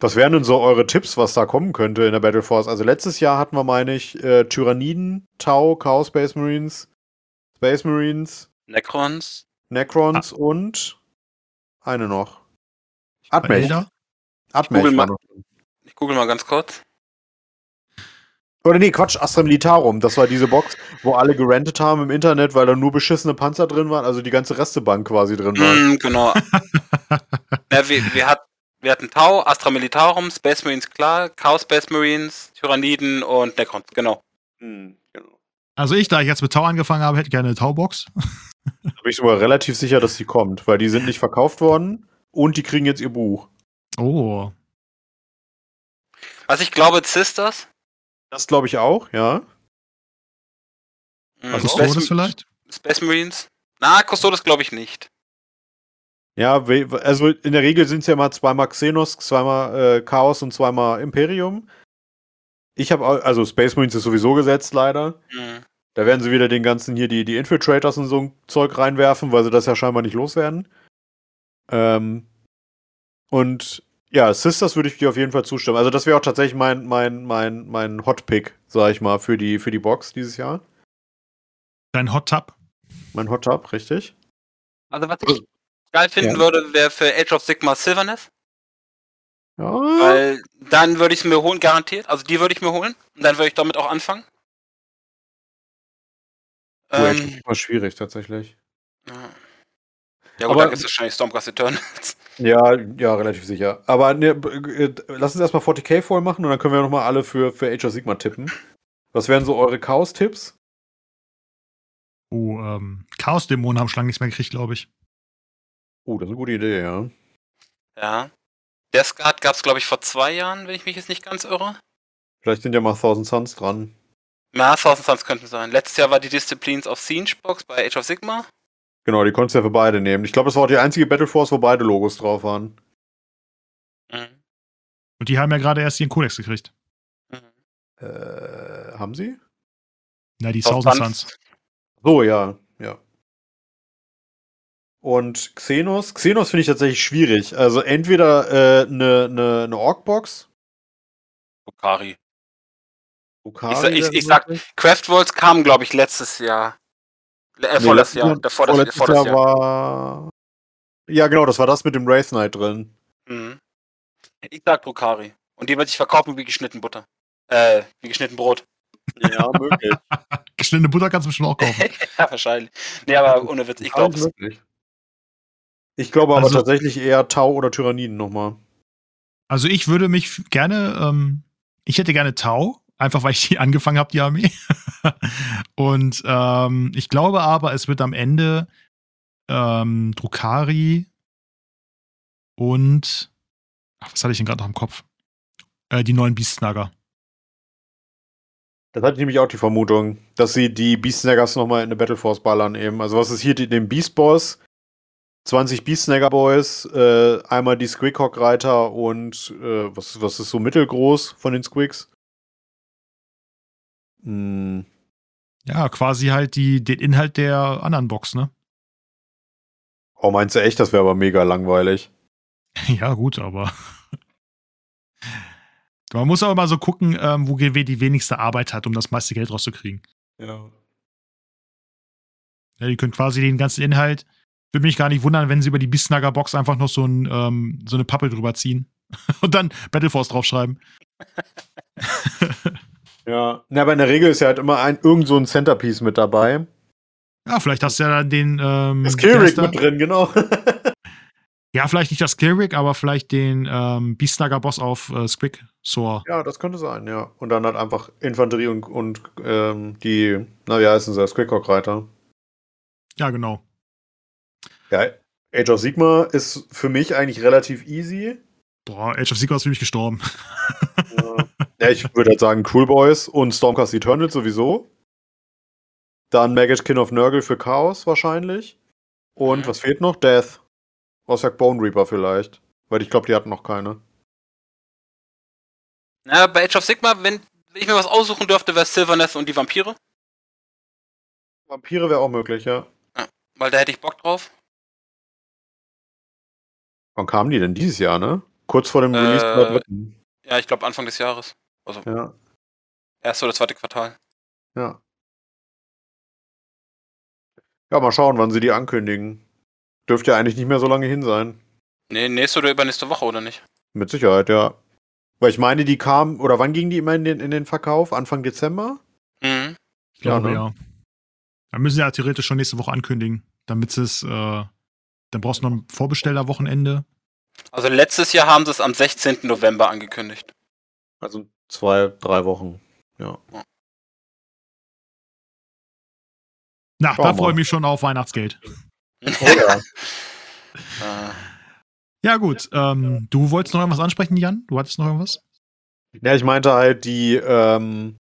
was wären denn so eure Tipps, was da kommen könnte in der Battle Force? Also, letztes Jahr hatten wir, meine ich, äh, Tyranniden, Tau, Chaos Space Marines, Space Marines, Necrons? Necrons Ah. und eine noch. Admech. Admech google. Ich google mal ganz kurz. Oder nee, Quatsch, Astra Militarum. Das war diese Box, wo alle gerentet haben im Internet, weil da nur beschissene Panzer drin waren, also die ganze Restebank quasi drin war. Mm, genau. ja, wir, wir, hat, wir hatten Tau, Astra Militarum, Space Marines klar, Chaos Space Marines, Tyranniden und Necrons, genau. Hm, genau. Also ich, da ich jetzt mit Tau angefangen habe, hätte gerne eine Tau-Box. Da bin ich sogar relativ sicher, dass die kommt, weil die sind nicht verkauft worden und die kriegen jetzt ihr Buch. Oh. Was ich glaube, Sisters. Das glaube ich auch, ja. Mm, Also Custodes Space, vielleicht? Space Marines. Na, Custodes glaube ich nicht. Ja, also in der Regel sind es ja mal zweimal Xenos, zweimal äh, Chaos und zweimal Imperium. Ich habe also Space Marines ist sowieso gesetzt leider. Mm. Da werden sie wieder den ganzen hier die, die Infiltrators und so ein Zeug reinwerfen, weil sie das ja scheinbar nicht loswerden. Ähm, und ja, Sisters würde ich dir auf jeden Fall zustimmen. Also das wäre auch tatsächlich mein, mein, mein, mein Hot-Pick, sag ich mal, für die, für die Box dieses Jahr. Dein Hot Tub? Mein Hot-Tub, richtig? Also was ich geil finden Ja. würde, wäre für Age of Sigma Sylvaneth. Ja. Weil dann würde ich es mir holen, garantiert. Also die würde ich mir holen. Und dann würde ich damit auch anfangen. Oh, Ähm, war schwierig tatsächlich. ja. ja gut, Aber- dann ist wahrscheinlich Stormcast Eternals. Ja, ja, relativ sicher. Aber ne, äh, lass uns erstmal 40k voll machen und dann können wir nochmal alle für, für Age of Sigma tippen. Was wären so eure Chaos-Tipps? Oh, ähm, Chaos-Dämonen haben schon lange nichts mehr gekriegt, glaube ich. Oh, das ist eine gute Idee, ja. Ja. Death Guard gab es, glaube ich, vor zwei Jahren, wenn ich mich jetzt nicht ganz irre. Vielleicht sind ja mal Thousand Suns dran. Na, Thousand Suns könnten sein. Letztes Jahr war die Disciplines of Siege Box bei Age of Sigma. Genau, die konntest du ja für beide nehmen. Ich glaube, das war auch die einzige Battle Force, wo beide Logos drauf waren. Mhm. Und die haben ja gerade erst ihren Kodex gekriegt. Mhm. Äh, haben sie? Na, die Thousand Thousand Suns. So, ja. Und Xenos? Xenos finde ich tatsächlich schwierig. Also entweder eine äh, ne, ne, ne Orc-Box. Okari. Okari Ich ich- ich sag- möglich. Craft Worlds kam, glaube ich, letztes Jahr. Äh, Nee, vorletztes letztes Jahr. Davor das, vorletztes vor das Jahr Jahr. war. Ja, genau, das war das mit dem Wraith Knight drin. Mhm. Ich sag Drukari. Und die wird sich verkaufen wie geschnitten Butter. Äh, wie geschnitten Brot. Ja, möglich. Geschnittene Butter kannst du bestimmt auch kaufen. ja, wahrscheinlich. Nee, aber ohne Witz, ich glaube es. möglich. Ich glaube aber Also- tatsächlich eher Tau oder Tyranniden nochmal. Also ich würde mich gerne, ähm, ich hätte gerne Tau, einfach weil ich die angefangen habe, die Armee. Und ähm, ich glaube aber, es wird am Ende ähm, Drukari Und. Ach, was hatte ich denn gerade noch im Kopf? Äh, die neuen Beast-Snagger. Das hatte ich nämlich auch die Vermutung, dass sie die Beast Snaggers nochmal in eine Battle Force ballern eben. Also was ist hier den Beast Boss, 20 Beast Snagger Boys, äh, einmal die Squickhawk Reiter und äh, was, was ist so mittelgroß von den Squicks? Hm, Ja, quasi halt die, den Inhalt der anderen Box, ne? oh, meinst du echt, das wäre aber mega langweilig? Ja, gut, aber. Man muss aber mal so gucken, ähm, wo GW die wenigste Arbeit hat, um das meiste Geld rauszukriegen. Ja. Ja, die können quasi den ganzen Inhalt. Würde mich gar nicht wundern, wenn sie über die Beastnagger Box einfach noch so, ein, ähm, so eine Pappe drüber ziehen und dann Battle Force draufschreiben. Ja. Na, aber in der Regel ist ja halt immer ein, irgend so ein Centerpiece mit dabei. Ja, vielleicht hast du ja dann den. Ähm, Das Killrig mit drin, genau. Ja, vielleicht nicht das Killrig, aber vielleicht den ähm, Beastnagger Boss auf äh, Squig Soar. ja, das könnte sein, ja. Und dann halt einfach Infanterie und, und ähm, die, na, wie heißen sie, Squickhawk Reiter. Ja, genau. Ja, Age of Sigma ist für mich eigentlich relativ easy. Boah, Age of Sigmar ist für mich gestorben. Ja. ja, ich würde halt sagen Cool Boys und Stormcast Eternal sowieso. Dann Maggot Kin of Nurgle für Chaos wahrscheinlich. Und was fehlt noch? Death. Außer Bone Reaper vielleicht. Weil ich glaube, die hatten noch keine. Na, bei Age of Sigma, wenn, wenn ich mir was aussuchen dürfte, wäre es Sylvaneth und die Vampire. Vampire wäre auch möglich, ja. Weil da hätte ich Bock drauf. Wann kamen die denn dieses Jahr, ne? Kurz vor dem Äh, Release dritten. Ja, ich glaube Anfang des Jahres. Also Ja, erste oder zweite Quartal. ja. Ja, mal schauen, wann sie die ankündigen. Dürfte ja eigentlich nicht mehr so lange hin sein. Nee, nächste oder übernächste Woche, oder nicht? Mit Sicherheit, ja. Weil ich meine, die kamen, oder wann ging die immer in den, in den Verkauf? Anfang Dezember? Mhm. Ich glaube, ne? ja. Dann müssen sie ja theoretisch schon nächste Woche ankündigen, damit sie es. Äh, dann brauchst du noch ein Vorbestellerwochenende. Also letztes Jahr haben sie es am 16. November angekündigt. Also zwei, drei Wochen. Ja. Na, Schauen da freue ich mich schon auf Weihnachtsgeld. Oh ja. Ja, gut. Ähm, du wolltest noch irgendwas ansprechen, Jan? Du hattest noch irgendwas? ja, ich meinte halt die, ähm,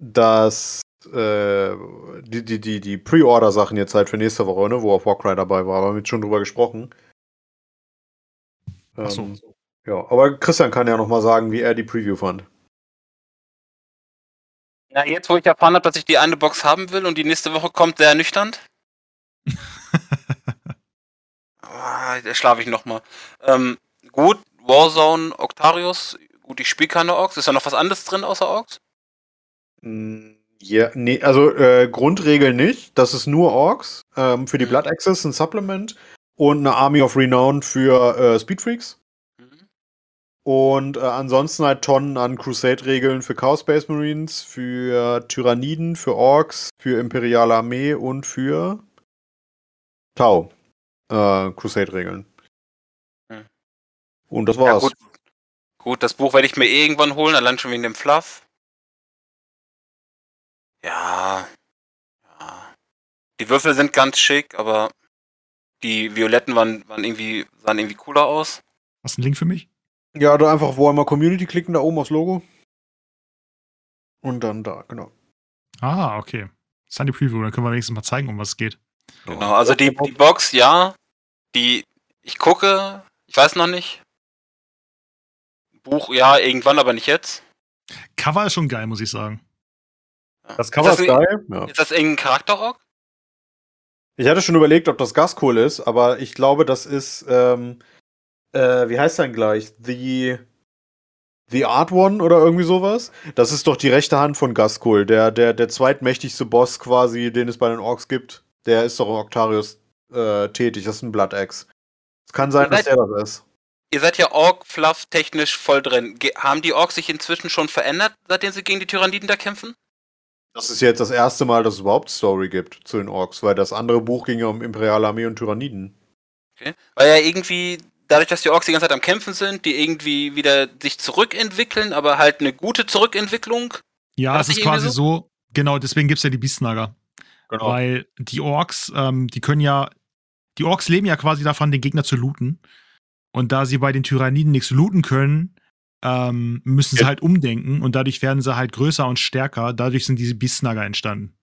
dass äh, die, die, die, die Pre-Order-Sachen jetzt halt für nächste Woche, ne, wo auch Warcry dabei war, haben wir jetzt schon drüber gesprochen. Ach so. Ähm, Ja, aber Christian kann ja noch mal sagen, wie er die Preview fand. Na, jetzt, wo ich erfahren habe, dass ich die eine Box haben will und die nächste Woche kommt, sehr ernüchternd. ah, da schlafe ich nochmal. Ähm, gut, Warzone, Octarius. Gut, ich spiele keine Orks. Ist da noch was anderes drin außer Orks? Mm, Ja, nee, also äh, Grundregel nicht. Das ist nur Orks. Ähm, für die Mhm. Blood Access ein Supplement und eine Army of Renown für äh, Speed Freaks. Mhm. Und äh, ansonsten halt Tonnen an Crusade-Regeln für Chaos Space Marines, für Tyranniden, für Orks, für Imperiale Armee und für Tau. Äh, Crusade-Regeln. Hm. Und das Ja, war's. gut. gut, das Buch werde ich mir irgendwann holen, allein schon wegen dem Fluff. Ja. ja. Die Würfel sind ganz schick, aber die Violetten waren, waren irgendwie, sahen irgendwie cooler aus. Hast du einen Link für mich? Ja, da einfach wo einmal Community klicken, da oben aufs Logo. Und dann da, genau. Ah, okay. Das ist dann die Preview, dann können wir wenigstens mal zeigen, um was es geht. Genau, also die, die Box, ja. Die, ich gucke, ich weiß noch nicht. Buch, ja, irgendwann, aber nicht jetzt. Cover ist schon geil, muss ich sagen. Das Cover ist ist das, geil. Ja. Ist das irgendein Charakter-Org? Ich hatte schon überlegt, ob das Gaskohl ist, aber ich glaube, das ist, ähm, äh, wie heißt denn gleich? The, The Art One oder irgendwie sowas? Das ist doch die rechte Hand von Gaskohl, der, der, der zweitmächtigste Boss quasi, den es bei den Orks gibt. Der ist doch im Octarius äh, tätig, das ist ein Blood Axe. Es kann sein, dass der das ist. Ihr seid ja Org-Fluff technisch voll drin. Ge haben die Orks sich inzwischen schon verändert, seitdem sie gegen die Tyranniden da kämpfen? Das ist jetzt das erste Mal, dass es überhaupt Story gibt zu den Orks, weil das andere Buch ging ja um Imperiale Armee und Tyranniden. Okay. Weil ja irgendwie, dadurch, dass die Orks die ganze Zeit am Kämpfen sind, die irgendwie wieder sich zurückentwickeln, aber halt eine gute Zurückentwicklung. Ja, es das ist quasi so? genau, deswegen gibt es ja die Beastnager. Genau. Weil die Orks, ähm, die können ja, die Orks leben ja quasi davon, den Gegner zu looten. Und da sie bei den Tyranniden nichts looten können, ähm, müssen sie Ja. halt umdenken und dadurch werden sie halt größer und stärker. Dadurch sind diese Beastsnagger entstanden.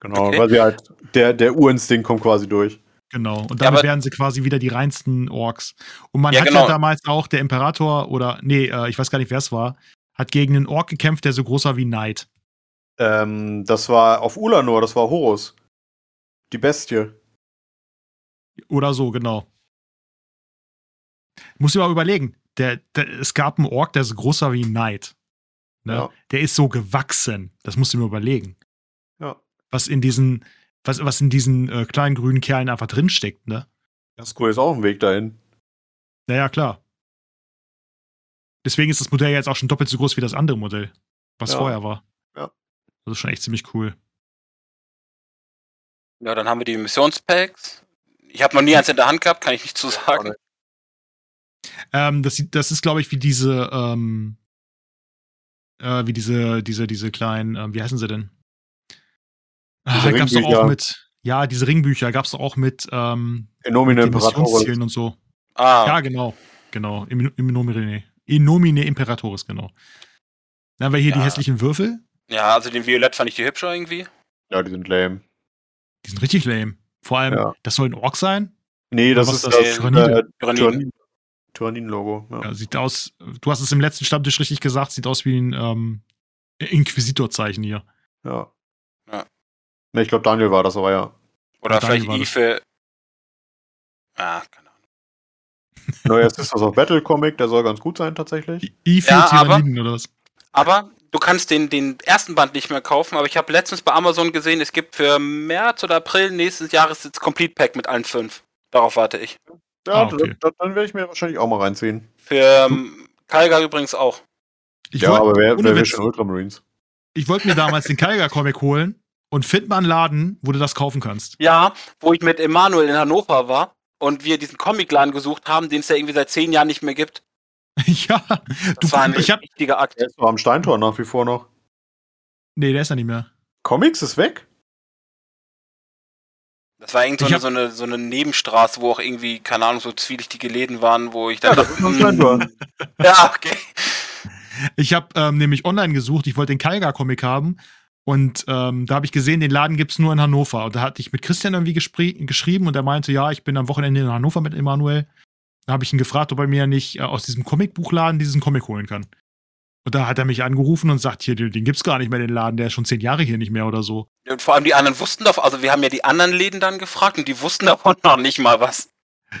Genau, Okay. weil sie halt, der, der Urinstinkt kommt quasi durch. Genau. Und Ja, damit aber- werden sie quasi wieder die reinsten Orks. Und man Ja, hat genau. ja damals auch, der Imperator oder, nee, äh, ich weiß gar nicht, wer es war, hat gegen einen Ork gekämpft, der so groß war wie Knight. Ähm, das war auf Ulanor, das war Horus. Die Bestie. Oder so, genau. Muss ich mal überlegen. Der, der, es gab einen Ork, der so groß war wie ein Knight. Ne? Ja. Der ist so gewachsen. Das musst du mir überlegen. Ja. Was in diesen, was, was in diesen äh, kleinen grünen Kerlen einfach drinsteckt, ne? Das ist cool, ist auch ein Weg dahin. Naja, klar. Deswegen ist das Modell jetzt auch schon doppelt so groß wie das andere Modell, was Ja. vorher war. Ja. Das ist schon echt ziemlich cool. Ja, dann haben wir die Missionspacks. Ich habe noch nie eins in der Hand gehabt, kann ich nicht zu sagen. Ähm, das, das ist, glaube ich, wie diese, ähm, äh, wie diese, diese, diese kleinen, ähm, wie heißen sie denn? Ah, Diese gab's doch auch mit, ja, diese Ringbücher gab's doch auch mit, ähm, Enomine Imperatoris. Missionszielen und so. Ah, Ja, genau, genau. Im, im Nomine, in nomine Imperatoris, genau. Dann haben wir hier die Ja. hässlichen Würfel. ja, also den Violett fand ich die hübscher irgendwie. Ja, die sind lame. Die sind richtig lame. Vor allem, Ja. das soll ein Ork sein. Nee, das ist ist das, das? Tyrannide? äh, Tyranniden. Tyrannin-Logo. Ja. Ja, sieht aus, du hast es im letzten Stammtisch richtig gesagt, sieht aus wie ein ähm, Inquisitor-Zeichen hier. ja. Ja. Ne, ich glaube, Daniel war das, aber ja. Oder Ja, vielleicht war I das. für. Ah, keine Ahnung. Neuer Sisters of Battle Comic, der soll ganz gut sein tatsächlich. I für Ja, Tyranniden oder was? Aber du kannst den, den ersten Band nicht mehr kaufen, aber ich habe letztens bei Amazon gesehen, es gibt für März oder April nächstes Jahres das Complete Pack mit allen fünf. Darauf warte ich. Ja, Ah, okay. dann, dann werde ich mir wahrscheinlich auch mal reinziehen. Für ähm, Kalga übrigens auch. Ich ja, wollt- aber wer, wer will schon Ultramarines? ich wollte mir damals den Kaiger-Comic holen und find mal einen Laden, wo du das kaufen kannst. Ja, wo ich mit Emanuel in Hannover war und wir diesen Comicladen gesucht haben, den es ja irgendwie seit zehn Jahren nicht mehr gibt. ja, Das du, war ein ich hab, richtiger Akt. Der ist doch am Steintor nach wie vor noch. nee, der ist ja nicht mehr. Comics ist weg? Das war irgendwie Ich so, hab- eine, so, eine, so eine Nebenstraße, wo auch irgendwie, keine Ahnung, so zwielichtige Läden waren, wo ich Ja, dann das ist am hm, Steintor. Ja, okay. Ich habe ähm, nämlich online gesucht, ich wollte den Kaiger-Comic haben und ähm, da habe ich gesehen, den Laden gibt's nur in Hannover. Und da hatte ich mit Christian irgendwie geschrieben und er meinte, ja, ich bin am Wochenende in Hannover mit Emanuel. Da habe ich ihn gefragt, ob er mir nicht äh, aus diesem Comicbuchladen diesen Comic holen kann. Und da hat er mich angerufen und sagt, hier, den, den gibt's gar nicht mehr, den Laden, der ist schon zehn Jahre hier nicht mehr oder so. Und vor allem die anderen wussten davon, also wir haben ja die anderen Läden dann gefragt und die wussten davon noch nicht mal was.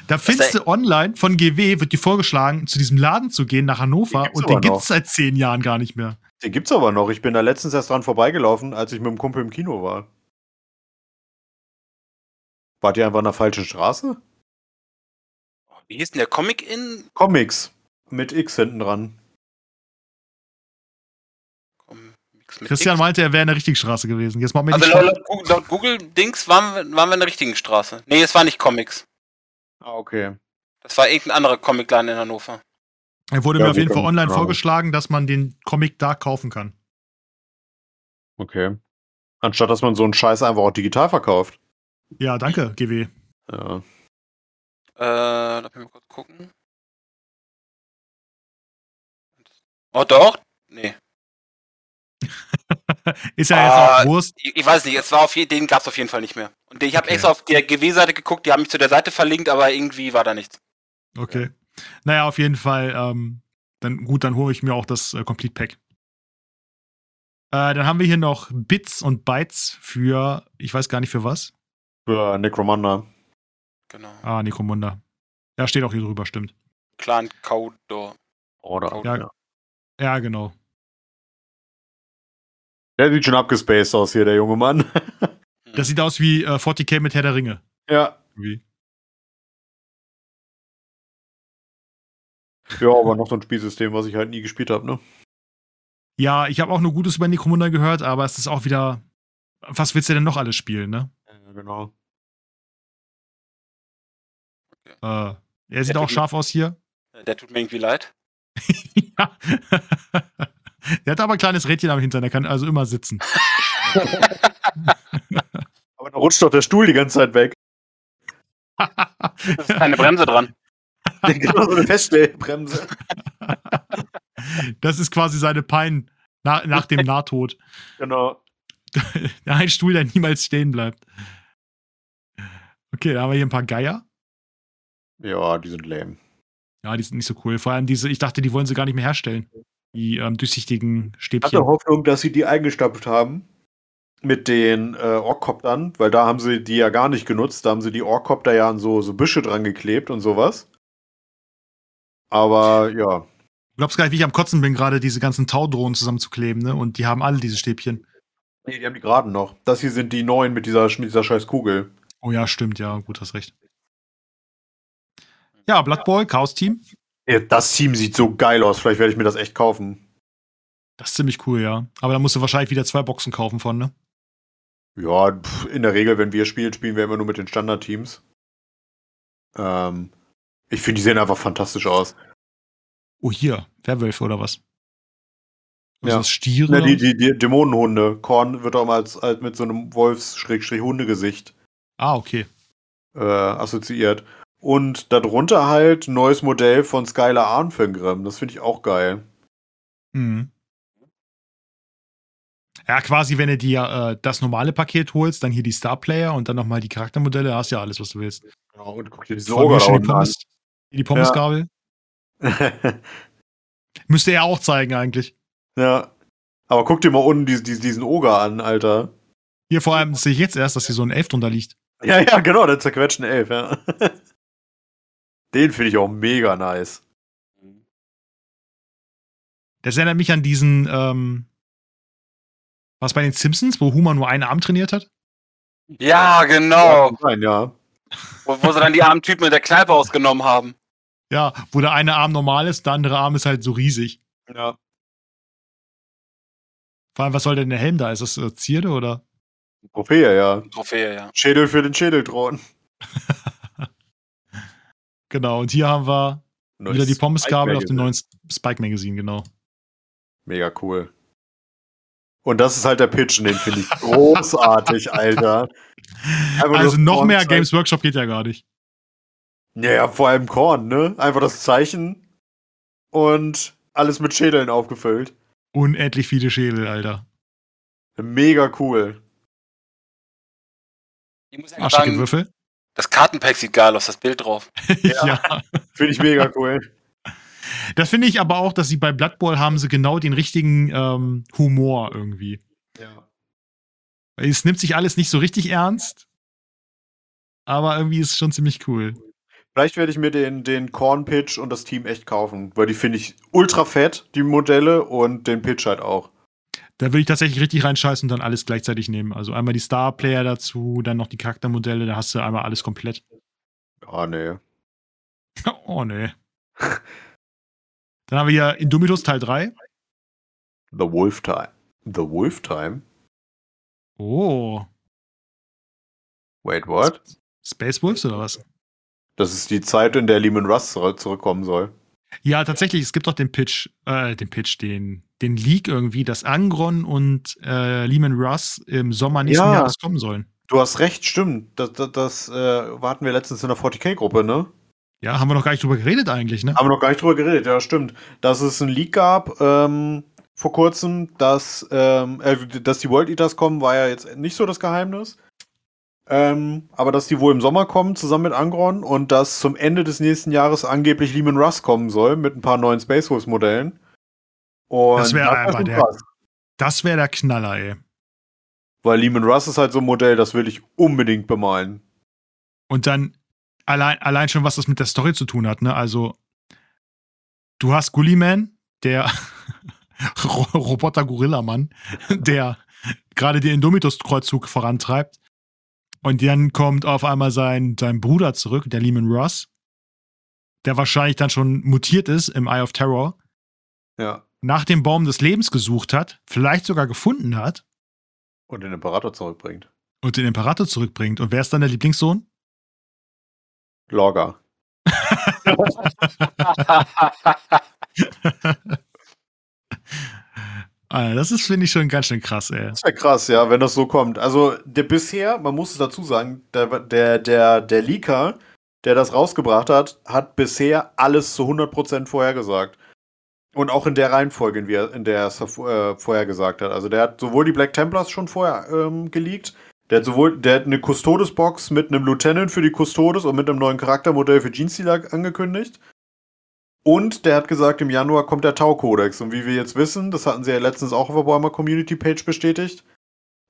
Da findest du online von GW, wird dir vorgeschlagen, zu diesem Laden zu gehen nach Hannover Den und den noch. gibt's seit zehn Jahren gar nicht mehr. Den gibt's aber noch. Ich bin da letztens erst dran vorbeigelaufen, als ich mit dem Kumpel im Kino war. Wart ihr einfach an der falschen Straße? Wie hieß denn der Comic in? Comics. Mit X hinten dran. Christian X? meinte, er wäre in der richtigen Straße gewesen. Jetzt macht mir Also laut, laut Google- laut Google-Dings waren wir, waren wir in der richtigen Straße. Nee, es war nicht Comics. Ah, okay. Das war irgendein anderer Comicladen in Hannover. Er wurde Ja, mir auf jeden Fall online ja. vorgeschlagen, dass man den Comic da kaufen kann. Okay. Anstatt dass man so einen Scheiß einfach auch digital verkauft. Ja, danke, GW. Ja. Äh, lass mich mal kurz gucken. Oh doch? Nee. Ist ja Ah, jetzt auch Wurst. Ich, ich weiß nicht, es war auf je, den gab es auf jeden Fall nicht mehr. Und ich habe Okay. extra auf der GW-Seite geguckt, die haben mich zu der Seite verlinkt, aber irgendwie war da nichts. Okay. Naja, auf jeden Fall. Ähm, dann gut, dann hole ich mir auch das äh, Complete Pack. Äh, dann haben wir hier noch Bits und Bytes für, ich weiß gar nicht für was. Für Necromunda. Genau. Ah, Necromunda. Ja, steht auch hier drüber, stimmt. Clan Kaudor. Oder? Ja. Ja. Ja, genau. Der sieht schon abgespaced aus hier, der junge Mann. Das sieht aus wie äh, 40k mit Herr der Ringe. ja. Wie? Ja, aber noch so ein Spielsystem, was ich halt nie gespielt habe, ne? Ja, ich habe auch nur Gutes über Necromunda gehört, aber es ist auch wieder. Was willst du denn noch alles spielen, ne? Ja, genau. Äh, er sieht Ja, auch tut mir- scharf aus hier. Der tut mir irgendwie leid. ja. Der hat aber ein kleines Rädchen am Hintern, der kann also immer sitzen. Aber da rutscht doch der Stuhl die ganze Zeit weg. Da ist keine Bremse dran. genau so eine Feststellbremse. das ist quasi seine Pein nach, nach dem Nahtod. Genau. Ein Stuhl, der niemals stehen bleibt. Okay, da haben wir hier ein paar Geier. Ja, die sind lame. Ja, die sind nicht so cool. Vor allem diese, ich dachte, die wollen sie gar nicht mehr herstellen. Die ähm, durchsichtigen Ich Stäbchen. hatte Hoffnung, dass sie die eingestapft haben mit den äh, Orkoptern, weil da haben sie die ja gar nicht genutzt. Da haben sie die Orkopter ja an so, so Büsche dran geklebt und sowas. Aber ja. Du glaubst gar nicht, wie ich am Kotzen bin, gerade diese ganzen Taudrohnen zusammenzukleben, ne? Und die haben alle diese Stäbchen. Nee, die haben die geraden noch. Das hier sind die neuen mit dieser, mit dieser scheiß Kugel. Oh ja, stimmt, ja, gut, hast recht. Ja, Blood Bowl, Chaos Team. Ja, das Team sieht so geil aus. Vielleicht werde ich mir das echt kaufen. Das ist ziemlich cool, ja. Aber da musst du wahrscheinlich wieder zwei Boxen kaufen von, ne? Ja, in der Regel, wenn wir spielen, spielen wir immer nur mit den Standardteams. Ähm, ich finde, die sehen einfach fantastisch aus. Oh, hier, Werwölfe oder was? Ja. Also das Stiere. Ne, die, die, die Dämonenhunde. Korn wird auch mal als, als mit so einem Wolfs-Hundegesicht ah, okay. äh, assoziiert. Und darunter halt ein neues Modell von Skylar Arnfengrim. Das finde ich auch geil. Mhm. Ja, quasi, wenn du dir äh, das normale Paket holst, dann hier die Star Player und dann nochmal die Charaktermodelle, hast ja alles, was du willst. Genau, und guck dir die unten an. Pommes, die Pommesgabel. Müsste er auch zeigen eigentlich. ja. Aber guck dir mal unten diesen, diesen, Oger an, Alter. Hier vor allem sehe ich jetzt erst, dass hier so ein Elf drunter liegt. Ja, ja, genau, der zerquetschte Elf, ja. Den finde ich auch mega nice. Das erinnert mich an diesen, ähm, was bei den Simpsons, wo Homer nur einen Arm trainiert hat. Ja, genau. Kann sein, ja. Wo, wo sie dann die armen Typen in der Kneipe ausgenommen haben. Ja, wo der eine Arm normal ist, der andere Arm ist halt so riesig. Ja. Vor allem, was soll denn der Helm da? Ist das äh, Zierde oder? Trophäe, ja. Trophäe, ja. Schädel für den Schädelthron. Genau, und hier haben wir wieder die Pommesgabel auf dem neuen Spike Magazine, genau. Mega cool. Und das ist halt der Pitch, und den finde ich großartig, Alter. Einfach also noch Korn mehr Games Workshop geht ja gar nicht. Ja, ja, vor allem Korn, ne? Einfach das Zeichen und alles mit Schädeln aufgefüllt. Unendlich viele Schädel, Alter. Mega cool. Ich muss ja schicke sagen, Würfel. Das Kartenpack sieht geil aus, das Bild drauf. ja. Finde ich mega cool. Das finde ich aber auch, dass sie bei Blood Bowl haben sie genau den richtigen ähm, Humor irgendwie. Ja. Es nimmt sich alles nicht so richtig ernst, aber irgendwie ist es schon ziemlich cool. Vielleicht werde ich mir den, den Korn-Pitch und das Team echt kaufen, weil die finde ich ultra fett, die Modelle, und den Pitch halt auch. Da würde ich tatsächlich richtig reinscheißen und dann alles gleichzeitig nehmen. Also einmal die Star Player dazu, dann noch die Charaktermodelle, da hast du einmal alles komplett. Ah, nee. oh nee. Dann haben wir hier Indomitus Teil 3. The Wolf Time. The Wolf Time? Oh. Wait, what? Space Wolves oder was? Das ist die Zeit, in der Lehman Russ zurück- zurückkommen soll. Ja, tatsächlich, es gibt doch den Pitch, äh, den Pitch, den, den Leak irgendwie, dass Angron und äh, Lehman Russ im Sommer nächsten Ja. Jahres kommen sollen. Du hast recht, stimmt. Das, das, das äh, warten wir letztens in der 40k-Gruppe, ne? Ja, haben wir noch gar nicht drüber geredet eigentlich, ne? Haben wir noch gar nicht drüber geredet, ja, stimmt. Dass es ein Leak gab ähm, vor kurzem, dass, ähm, äh, dass die World Eaters kommen, war ja jetzt nicht so das Geheimnis. Ähm, aber dass die wohl im Sommer kommen, zusammen mit Angron, und dass zum Ende des nächsten Jahres angeblich Lehman Russ kommen soll, mit ein paar neuen Space Wolves Modellen. Und Das wär aber schon der- krass. Das wäre der Knaller, ey. Weil Lehman Russ ist halt so ein Modell, das will ich unbedingt bemalen. Und dann allein, allein schon, was das mit der Story zu tun hat, ne? Also, du hast Gulliman, der Ro- Roboter-Gorilla-Mann, der gerade den Indomitus-Kreuzzug vorantreibt. Und dann kommt auf einmal sein, sein Bruder zurück, der Lehman Ross, der wahrscheinlich dann schon mutiert ist im Eye of Terror, Ja. nach dem Baum des Lebens gesucht hat, vielleicht sogar gefunden hat Und den Imperator zurückbringt. und den Imperator zurückbringt. Und wer ist dann der Lieblingssohn? Lorga. Ah, das ist, finde ich, schon ganz schön krass, ey. Das wäre krass, ja, wenn das so kommt. Also der bisher, man muss es dazu sagen, der, der, der, der Leaker, der das rausgebracht hat, hat bisher alles zu 100% vorhergesagt. Und auch in der Reihenfolge, in, er, in der er es äh, vorher hat. Also der hat sowohl die Black Templars schon vorher ähm, geleakt, der hat sowohl, der hat eine Custodes-Box mit einem Lieutenant für die Custodes und mit einem neuen Charaktermodell für Gene Stealer angekündigt. Und der hat gesagt, im Januar kommt der Tau-Kodex. Und wie wir jetzt wissen, das hatten sie ja letztens auch auf der Warhammer Community Page bestätigt,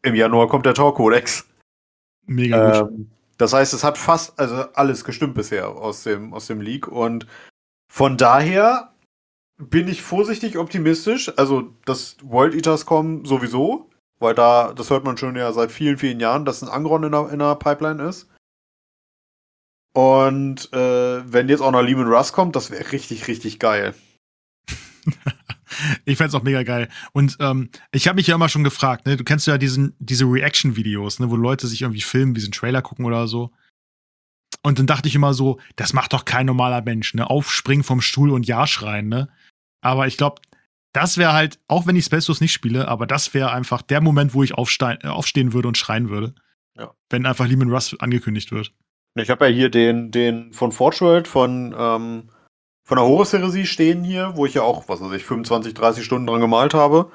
im Januar kommt der Tau-Kodex. Mega gut. Ähm, das heißt, es hat fast also alles gestimmt bisher aus dem, aus dem Leak. Und von daher bin ich vorsichtig optimistisch. Also, dass World Eaters kommen sowieso, weil da, das hört man schon ja seit vielen, vielen Jahren, dass ein Angron in der, in der Pipeline ist. Und äh, wenn jetzt auch noch Lehman Russ kommt, das wäre richtig, richtig geil. ich fände es auch mega geil. Und ähm, ich habe mich ja immer schon gefragt, ne, du kennst ja diesen, diese Reaction-Videos, ne, wo Leute sich irgendwie filmen, wie sie einen Trailer gucken oder so. Und dann dachte ich immer so, das macht doch kein normaler Mensch, ne? Aufspringen vom Stuhl und Ja schreien, ne? Aber ich glaube, das wäre halt, auch wenn ich Spellstos nicht spiele, aber das wäre einfach der Moment, wo ich aufstehen, aufstehen würde und schreien würde. Ja. Wenn einfach Lehman Russ angekündigt wird. Ich habe ja hier den, den von Forge World von, ähm, von der Horus-Heresie stehen hier, wo ich ja auch, was weiß ich, 25, 30 Stunden dran gemalt habe.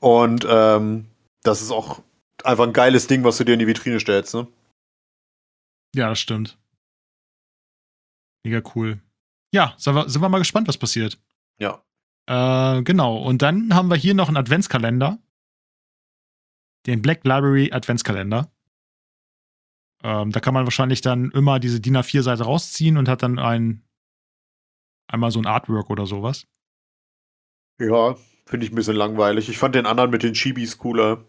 Und ähm, das ist auch einfach ein geiles Ding, was du dir in die Vitrine stellst, ne? Ja, das stimmt. Mega cool. Ja, sind wir, sind wir mal gespannt, was passiert. Ja. Äh, genau. Und dann haben wir hier noch einen Adventskalender. Den Black Library Adventskalender. Ähm, da kann man wahrscheinlich dann immer diese DIN A4-Seite rausziehen und hat dann ein einmal so ein Artwork oder sowas. Ja, finde ich ein bisschen langweilig. Ich fand den anderen mit den Chibis cooler.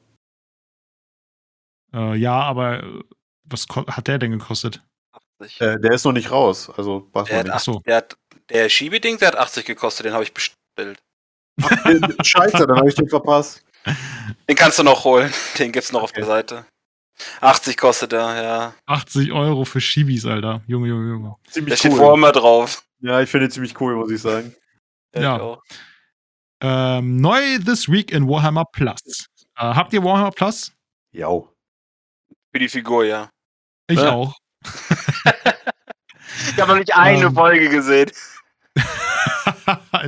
Äh, ja, aber äh, was hat der denn gekostet? 80. Äh, der ist noch nicht raus. Also, was Der, hat noch nicht. 80, der, hat, der Schiebeding, der hat 80 gekostet, den habe ich bestellt. Scheiße, dann habe ich den verpasst. Den kannst du noch holen. Den gibt's noch auf der Seite. 80 kostet er, ja. 80 Euro für Shibis, Alter. Junge, Junge, Junge. Der Ziemlich steht cool. vorher immer drauf. Ja, ich finde ihn ziemlich cool, muss ich sagen. Ja. ich. Ähm, neu this week in Warhammer Plus. Äh, habt ihr Warhammer Plus? Ja. Für die Figur, ja. Ich Ja. auch. Ich habe noch nicht eine Ähm. Folge gesehen.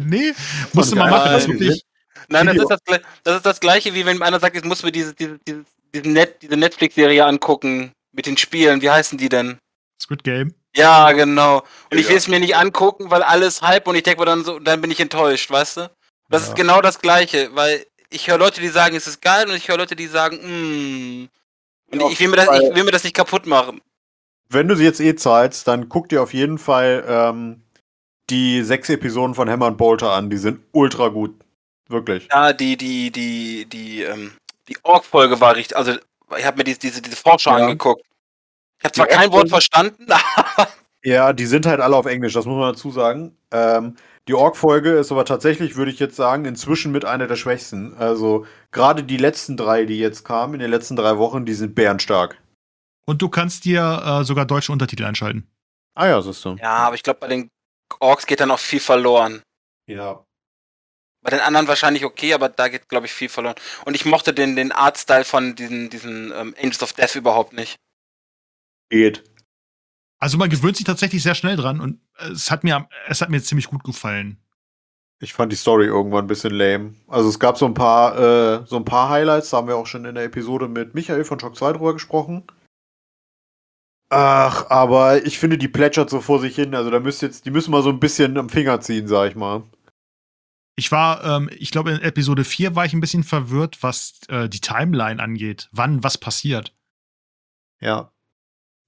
nee, musst du mal geil. machen. Das wirklich, Nein, das ist das, das ist das gleiche, wie wenn einer sagt, jetzt musst du mir diese, diese, diese, diese, Net, diese Netflix-Serie angucken mit den Spielen. Wie heißen die denn? Squid Game. Ja, genau. Und ich Ja. will es mir nicht angucken, weil alles Hype und ich denke mir dann so, dann bin ich enttäuscht, weißt du? Das Ja. ist genau das Gleiche, weil ich höre Leute, die sagen, es ist geil und ich höre Leute, die sagen, mm. Und Ja, ich, will mir das, ich will mir das nicht kaputt machen. Wenn du sie jetzt eh zahlst, dann guck dir auf jeden Fall ähm, die sechs Episoden von Hammer und Bolter an. Die sind ultra gut. Wirklich. Ja, die, die, die, die, ähm, die Org-Folge war richtig, also ich habe mir diese, diese, diese Vorschau Ja. angeguckt. Ich habe zwar Die kein Wort verstanden, aber Ja, die sind halt alle auf Englisch, das muss man dazu sagen. Ähm, die Org-Folge ist aber tatsächlich, würde ich jetzt sagen, inzwischen mit einer der schwächsten. Also gerade die letzten drei, die jetzt kamen, in den letzten drei Wochen, die sind bärenstark. Und du kannst dir äh, sogar deutsche Untertitel einschalten. Ah ja, siehst du. ja, aber ich glaube, bei den Orks geht dann auch viel verloren. Ja. Bei den anderen wahrscheinlich okay, aber da geht, glaube ich, viel verloren. Und ich mochte den, den Artstyle von diesen, diesen ähm, Angels of Death überhaupt nicht. Geht. Also man gewöhnt sich tatsächlich sehr schnell dran und es hat mir, es hat mir ziemlich gut gefallen. Ich fand die Story irgendwann ein bisschen lame. Also es gab so ein paar, äh, so ein paar Highlights, da haben wir auch schon in der Episode mit Michael von Shock 2 drüber gesprochen. Ach, aber ich finde, die plätschert so vor sich hin. Also da müsst jetzt, die müssen mal so ein bisschen am Finger ziehen, sag ich mal. Ich war, ähm, ich glaube, in Episode 4 war ich ein bisschen verwirrt, was äh, die Timeline angeht. Wann was passiert. Ja.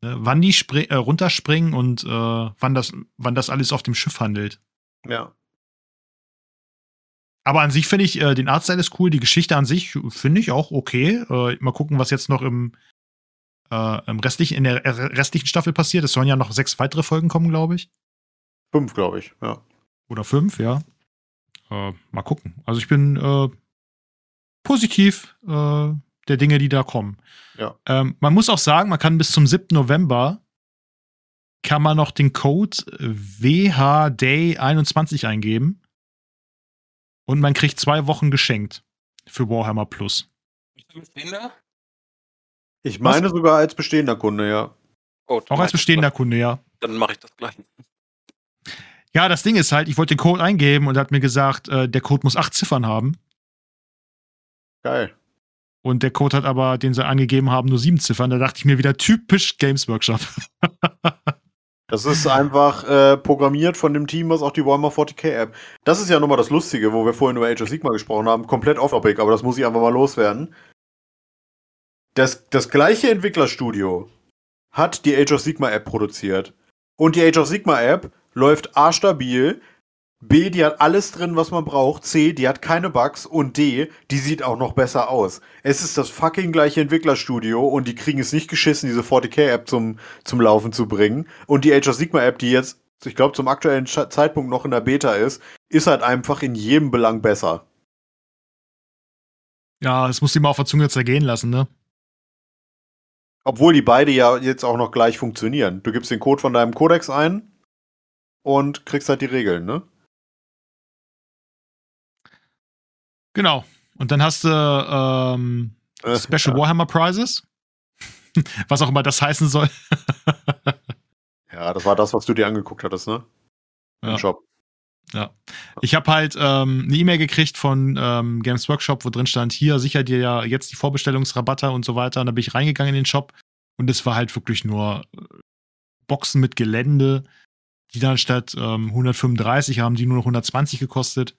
Ne? Wann die äh, runterspringen und äh, wann, das, wann das alles auf dem Schiff handelt. Ja. Aber an sich finde ich, äh, den Artstyle ist cool, die Geschichte an sich finde ich auch okay. Äh, mal gucken, was jetzt noch im, äh, im restlichen, in der restlichen Staffel passiert. Es sollen ja noch sechs weitere Folgen kommen, glaube ich. Fünf, glaube ich. Ja. Oder fünf, ja. Äh, mal gucken. Also ich bin äh, positiv äh, der Dinge, die da kommen. Ja. Ähm, man muss auch sagen, man kann bis zum 7. November kann man noch den Code WHDay21 eingeben und man kriegt zwei Wochen geschenkt für Warhammer Plus. Ich meine sogar als bestehender Kunde, ja. Oh, Auch als bestehender Kunde, ja. Dann mache ich das gleich. Ja, das Ding ist halt, ich wollte den Code eingeben und er hat mir gesagt, äh, der Code muss acht Ziffern haben. Geil. Und der Code hat aber, den sie angegeben haben, nur sieben Ziffern. Da dachte ich mir wieder typisch Games Workshop. Das ist einfach äh, programmiert von dem Team, was auch die Warhammer 40k App. Das ist ja nochmal das Lustige, wo wir vorhin über Age of Sigma gesprochen haben. Komplett off-topic, aber das muss ich einfach mal loswerden. Das, das gleiche Entwicklerstudio hat die Age of Sigma App produziert. Und die Age of Sigma App läuft A stabil, B, die hat alles drin, was man braucht. C, die hat keine Bugs. Und D, die sieht auch noch besser aus. Es ist das fucking gleiche Entwicklerstudio und die kriegen es nicht geschissen, diese 40k-App zum, zum Laufen zu bringen. Und die Age of Sigma-App, die jetzt, ich glaube, zum aktuellen Zeitpunkt noch in der Beta ist, ist halt einfach in jedem Belang besser. ja, das muss ich mal auf der Zunge zergehen lassen, ne? Obwohl die beide ja jetzt auch noch gleich funktionieren. Du gibst den Code von deinem Codex ein und kriegst halt die Regeln, ne? Genau. Und dann hast du ähm, Äh, Special Warhammer Prizes. Was auch immer das heißen soll. Ja, das war das, was du dir angeguckt hattest, ne? Im Ja. Shop. Ich habe halt ähm, eine E-Mail gekriegt von ähm, Games Workshop, wo drin stand, hier sicher dir ja jetzt die Vorbestellungsrabatte und so weiter. Und da bin ich reingegangen in den Shop und es war halt wirklich nur äh, Boxen mit Gelände, die dann statt ähm, 135 haben die nur noch 120 gekostet.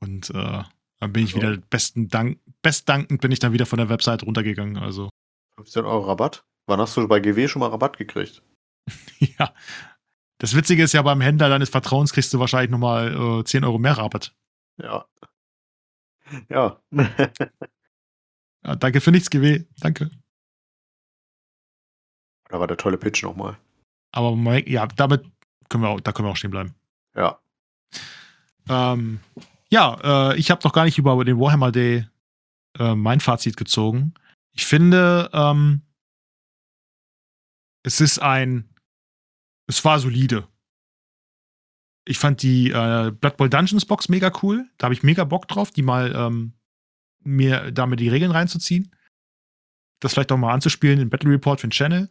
Und äh, dann bin ich So. wieder besten Dank, bestdankend bin ich dann wieder von der Website runtergegangen. Also 15 Euro Rabatt? Wann hast du bei GW schon mal Rabatt gekriegt? ja. Das Witzige ist ja, beim Händler deines Vertrauens kriegst du wahrscheinlich nochmal äh, 10 Euro mehr Rabatt. Ja. Ja. Ja, danke für nichts, GW. Danke. da war der tolle Pitch nochmal. Aber ja, damit können wir auch, da können wir auch stehen bleiben. Ja. Ähm, ja, äh, ich habe noch gar nicht über den Warhammer Day äh, mein Fazit gezogen. Ich finde, ähm, es ist ein, es war solide. Ich fand die äh, Blood Bowl Dungeons Box mega cool. Da habe ich mega Bock drauf, die mal ähm, mir damit die Regeln reinzuziehen. Das vielleicht auch mal anzuspielen in Battle Report für den Channel.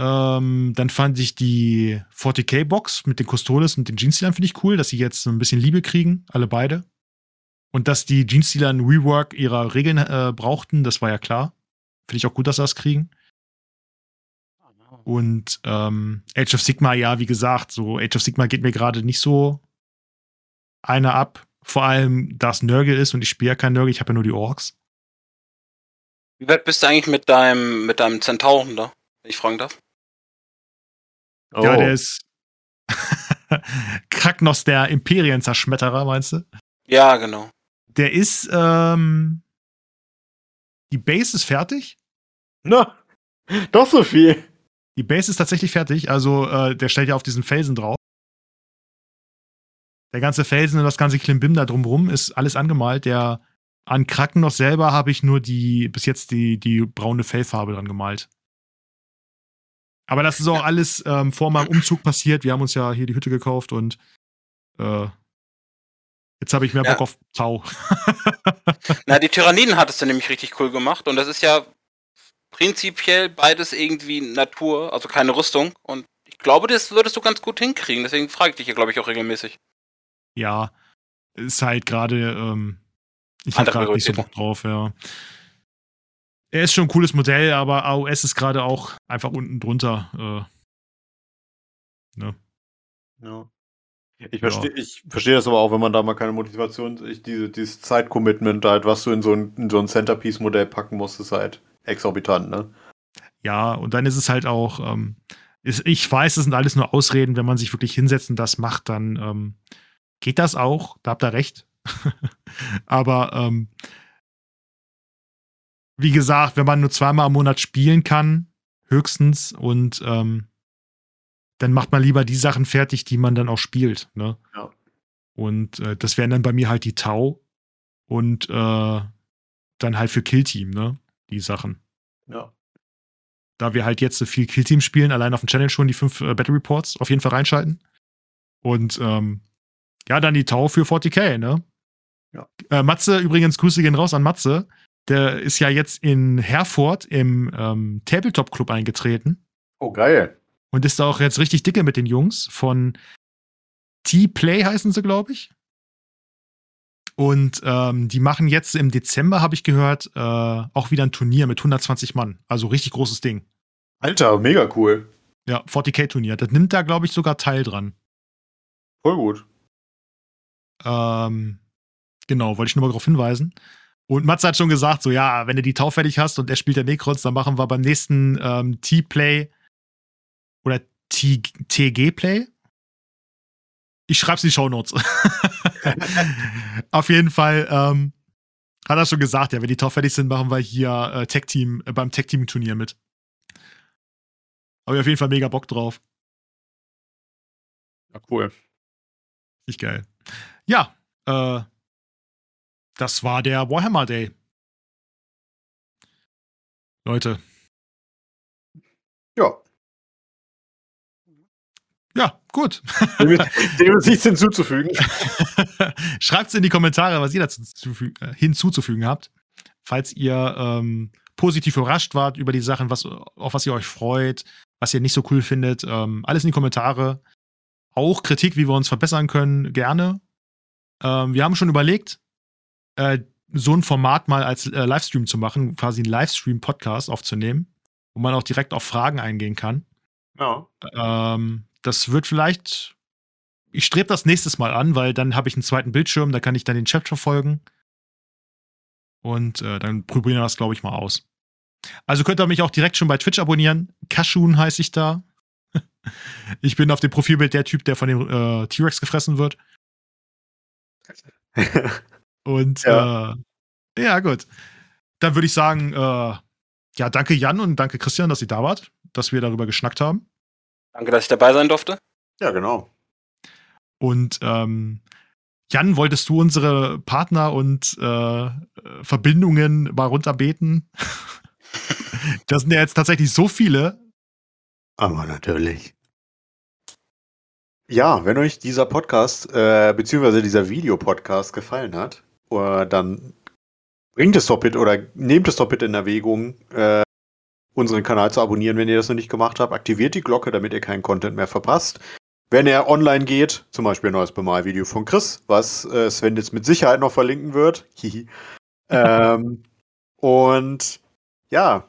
Ähm, dann fand ich die 40k-Box mit den Custodes und den Jeans-Stealern finde ich cool, dass sie jetzt ein bisschen Liebe kriegen, alle beide. Und dass die Jeans-Stealer ein Rework ihrer Regeln äh, brauchten, das war ja klar. Finde ich auch gut, dass sie das kriegen. Und ähm, Age of Sigma, ja, wie gesagt, so Age of Sigma geht mir gerade nicht so einer ab. Vor allem, da es Nörgel ist und ich spiele ja kein Nörgel, ich habe ja nur die Orks. Wie weit bist du eigentlich mit deinem, mit deinem Zentauren da, wenn ich fragen darf? Oh. Ja, der ist Kraknos, der Imperienzerschmetterer, meinst du? Ja, genau. Der ist, ähm, die Base ist fertig. Na, doch so viel. Die Base ist tatsächlich fertig. Also, äh, der stellt ja auf diesen Felsen drauf. Der ganze Felsen und das ganze Klimbim da drumrum ist alles angemalt. Der an Kraknos selber habe ich nur die, bis jetzt die, die braune Fellfarbe dran gemalt. Aber das ist auch alles ähm, vor meinem Umzug passiert. Wir haben uns ja hier die Hütte gekauft und äh, jetzt habe ich mehr Ja. Bock auf Tau. Na, die Tyranniden hattest du nämlich richtig cool gemacht und das ist ja prinzipiell beides irgendwie Natur, also keine Rüstung und ich glaube, das würdest du ganz gut hinkriegen, deswegen frage ich dich ja, glaube ich, auch regelmäßig. ja, ist halt gerade, ähm, ich habe gerade nicht so. Bock drauf, ja. Er ist schon ein cooles Modell, aber AOS ist gerade auch einfach unten drunter. Äh, ne? Ja. Ich verstehe ich versteh das aber auch, wenn man da mal keine Motivation, ich, diese, dieses Zeitcommitment halt, was du in so ein, in so ein Centerpiece-Modell packen musst, ist halt exorbitant, ne? Ja, und dann ist es halt auch, ähm, ist, ich weiß, das sind alles nur Ausreden, wenn man sich wirklich hinsetzt und das macht, dann ähm, geht das auch, da habt ihr recht. aber ähm, wie gesagt, wenn man nur zweimal im Monat spielen kann, höchstens, und ähm, dann macht man lieber die Sachen fertig, die man dann auch spielt. Ne? Ja. Und äh, das wären dann bei mir halt die Tau und äh, dann halt für Killteam, ne? Die Sachen Ja. da wir halt jetzt so viel Killteam spielen, allein auf dem Channel schon die fünf äh, Battle Reports auf jeden Fall reinschalten. Und ähm, ja, dann die Tau für 40k, ne? Ja. Äh, Matze, übrigens, Grüße gehen raus an Matze. Der ist ja jetzt in Herford im ähm, Tabletop-Club eingetreten Oh, geil. und ist da auch jetzt richtig dicke mit den Jungs von T-Play heißen sie, glaube ich. Und ähm, die machen jetzt im Dezember, habe ich gehört, äh, auch wieder ein Turnier mit 120 Mann. Also richtig großes Ding. Alter, mega cool. Ja, 40k-Turnier. Das nimmt da, glaube ich, sogar teil dran. Voll gut. Ähm, genau, wollte ich nur mal darauf hinweisen. Und Mats hat schon gesagt, so ja, wenn du die Tau fertig hast und er spielt der Necrons, dann machen wir beim nächsten ähm, T-Play oder TG-Play. Ich schreib's in die Shownotes. Auf jeden Fall ähm, hat er schon gesagt, ja, wenn die Tau fertig sind, machen wir hier äh, Tech-Team, äh, beim Tech-Team-Turnier mit. Habe ich auf jeden Fall mega Bock drauf. Ja, cool. Richtig geil. Ja, äh, das war der Warhammer Day. Leute, Ja. ja, gut. Dem ist, dem ist nichts hinzuzufügen. Schreibt es in die Kommentare, was ihr dazu äh, hinzuzufügen habt. Falls ihr ähm, positiv überrascht wart über die Sachen, was, auf was ihr euch freut, was ihr nicht so cool findet. Ähm, alles in die Kommentare. Auch Kritik, wie wir uns verbessern können, gerne. Ähm, wir haben schon überlegt, äh, so ein Format mal als äh, Livestream zu machen, quasi einen Livestream-Podcast aufzunehmen, wo man auch direkt auf Fragen eingehen kann. Ja. Ähm, das wird vielleicht. Ich strebe das nächstes Mal an, weil dann habe ich einen zweiten Bildschirm, da kann ich dann den Chat verfolgen. Und äh, dann probieren wir das, glaube ich, mal aus. Also könnt ihr mich auch direkt schon bei Twitch abonnieren. Kashun heiße ich da. ich bin auf dem Profilbild der Typ, der von dem äh, T-Rex gefressen wird. Und Ja. äh, ja, gut. Dann würde ich sagen, äh, ja, danke Jan und danke Christian, dass ihr da wart, dass wir darüber geschnackt haben. Danke, dass ich dabei sein durfte. ja, genau. Und ähm, Jan, wolltest du unsere Partner und äh, Verbindungen mal runterbeten? das sind ja jetzt tatsächlich so viele. Aber natürlich. Ja, wenn euch dieser Podcast, äh, beziehungsweise dieser Videopodcast gefallen hat, äh, dann bringt es doch bitte oder nehmt es doch bitte in Erwägung, äh, unseren Kanal zu abonnieren, wenn ihr das noch nicht gemacht habt. Aktiviert die Glocke, damit ihr keinen Content mehr verpasst. Wenn er online geht, zum Beispiel ein neues Bemalvideo von Chris, was äh, Sven jetzt mit Sicherheit noch verlinken wird. Ähm, und ja,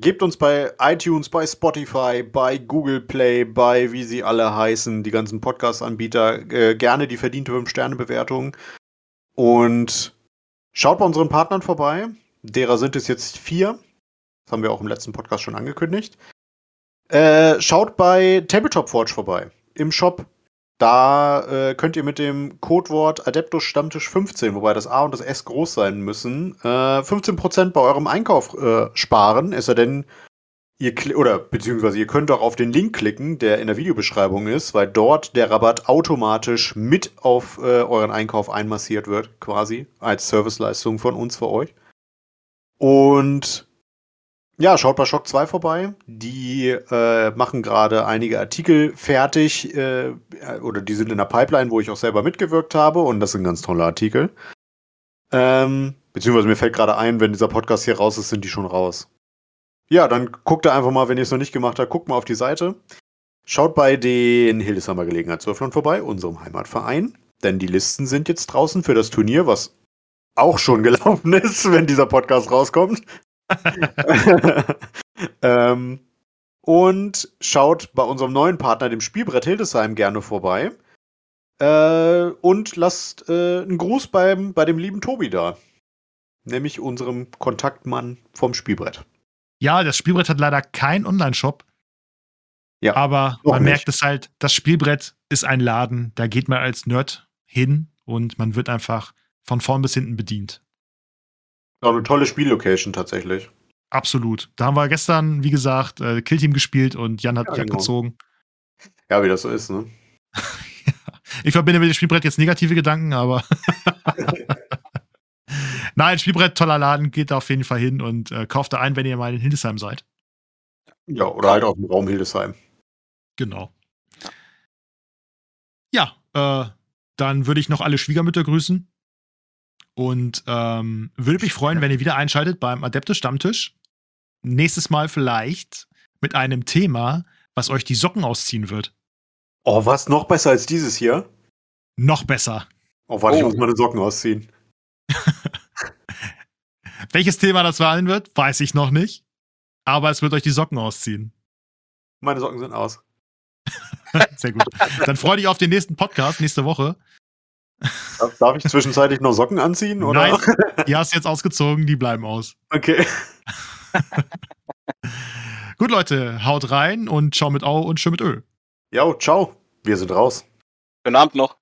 Gebt uns bei iTunes, bei Spotify, bei Google Play, bei wie sie alle heißen, die ganzen Podcast-Anbieter, äh, gerne die verdiente 5-Sterne-Bewertung. Und schaut bei unseren Partnern vorbei. Derer sind es jetzt vier. Das haben wir auch im letzten Podcast schon angekündigt. Äh, schaut bei Tabletop Forge vorbei. Im Shop. Da äh, könnt ihr mit dem Codewort Adeptus Stammtisch 15, wobei das A und das S groß sein müssen, äh, 15% bei eurem Einkauf äh, sparen. Es sei denn, ihr oder beziehungsweise ihr könnt auch auf den Link klicken, der in der Videobeschreibung ist, weil dort der Rabatt automatisch mit auf äh, euren Einkauf einmassiert wird, quasi als Serviceleistung von uns für euch. Und ja, schaut bei Shock 2 vorbei. Die äh, machen gerade einige Artikel fertig äh, oder die sind in der Pipeline, wo ich auch selber mitgewirkt habe und das sind ganz tolle Artikel. Ähm, beziehungsweise mir fällt gerade ein, wenn dieser Podcast hier raus ist, sind die schon raus. Ja, dann guckt da einfach mal, wenn ihr es noch nicht gemacht habt, guckt mal auf die Seite. Schaut bei den Hildesheimer Gelegenheitswürflern vorbei, unserem Heimatverein. Denn die Listen sind jetzt draußen für das Turnier, was auch schon gelaufen ist, wenn dieser Podcast rauskommt. ähm, und schaut bei unserem neuen Partner, dem Spielbrett Hildesheim, gerne vorbei. Äh, und lasst äh, einen Gruß beim, bei dem lieben Tobi da. Nämlich unserem Kontaktmann vom Spielbrett. Ja, das Spielbrett hat leider keinen Online-Shop. Ja, aber man nicht. merkt es halt, das Spielbrett ist ein Laden, da geht man als Nerd hin und man wird einfach von vorn bis hinten bedient. Auch eine tolle Spiellocation tatsächlich. Absolut. Da haben wir gestern, wie gesagt, äh, Killteam gespielt und Jan hat Ja, mich genau. abgezogen. Ja, wie das so ist, ne? Ich verbinde mit dem Spielbrett jetzt negative Gedanken, aber. Nein, Spielbrett, toller Laden, geht da auf jeden Fall hin und äh, kauft da ein, wenn ihr mal in Hildesheim seid. Ja, oder halt auf dem Raum Hildesheim. Genau. Ja, äh, dann würde ich noch alle Schwiegermütter grüßen. Und ähm, würde mich freuen, wenn ihr wieder einschaltet beim Adeptus Stammtisch. Nächstes Mal vielleicht mit einem Thema, was euch die Socken ausziehen wird. Oh, was noch besser als dieses hier? Noch besser. Oh, warte, ich Oh. muss meine Socken ausziehen. Welches Thema das sein wird, weiß ich noch nicht. Aber es wird euch die Socken ausziehen. Meine Socken sind aus. Sehr gut. Dann freu dich auf den nächsten Podcast nächste Woche. Darf, ich zwischenzeitlich noch Socken anziehen? Oder? Nein, die hast du jetzt ausgezogen, die bleiben aus. Okay. Gut, Leute, haut rein und ciao mit Au und schön mit Ö. Ja, ciao. Wir sind raus. Schönen Abend noch.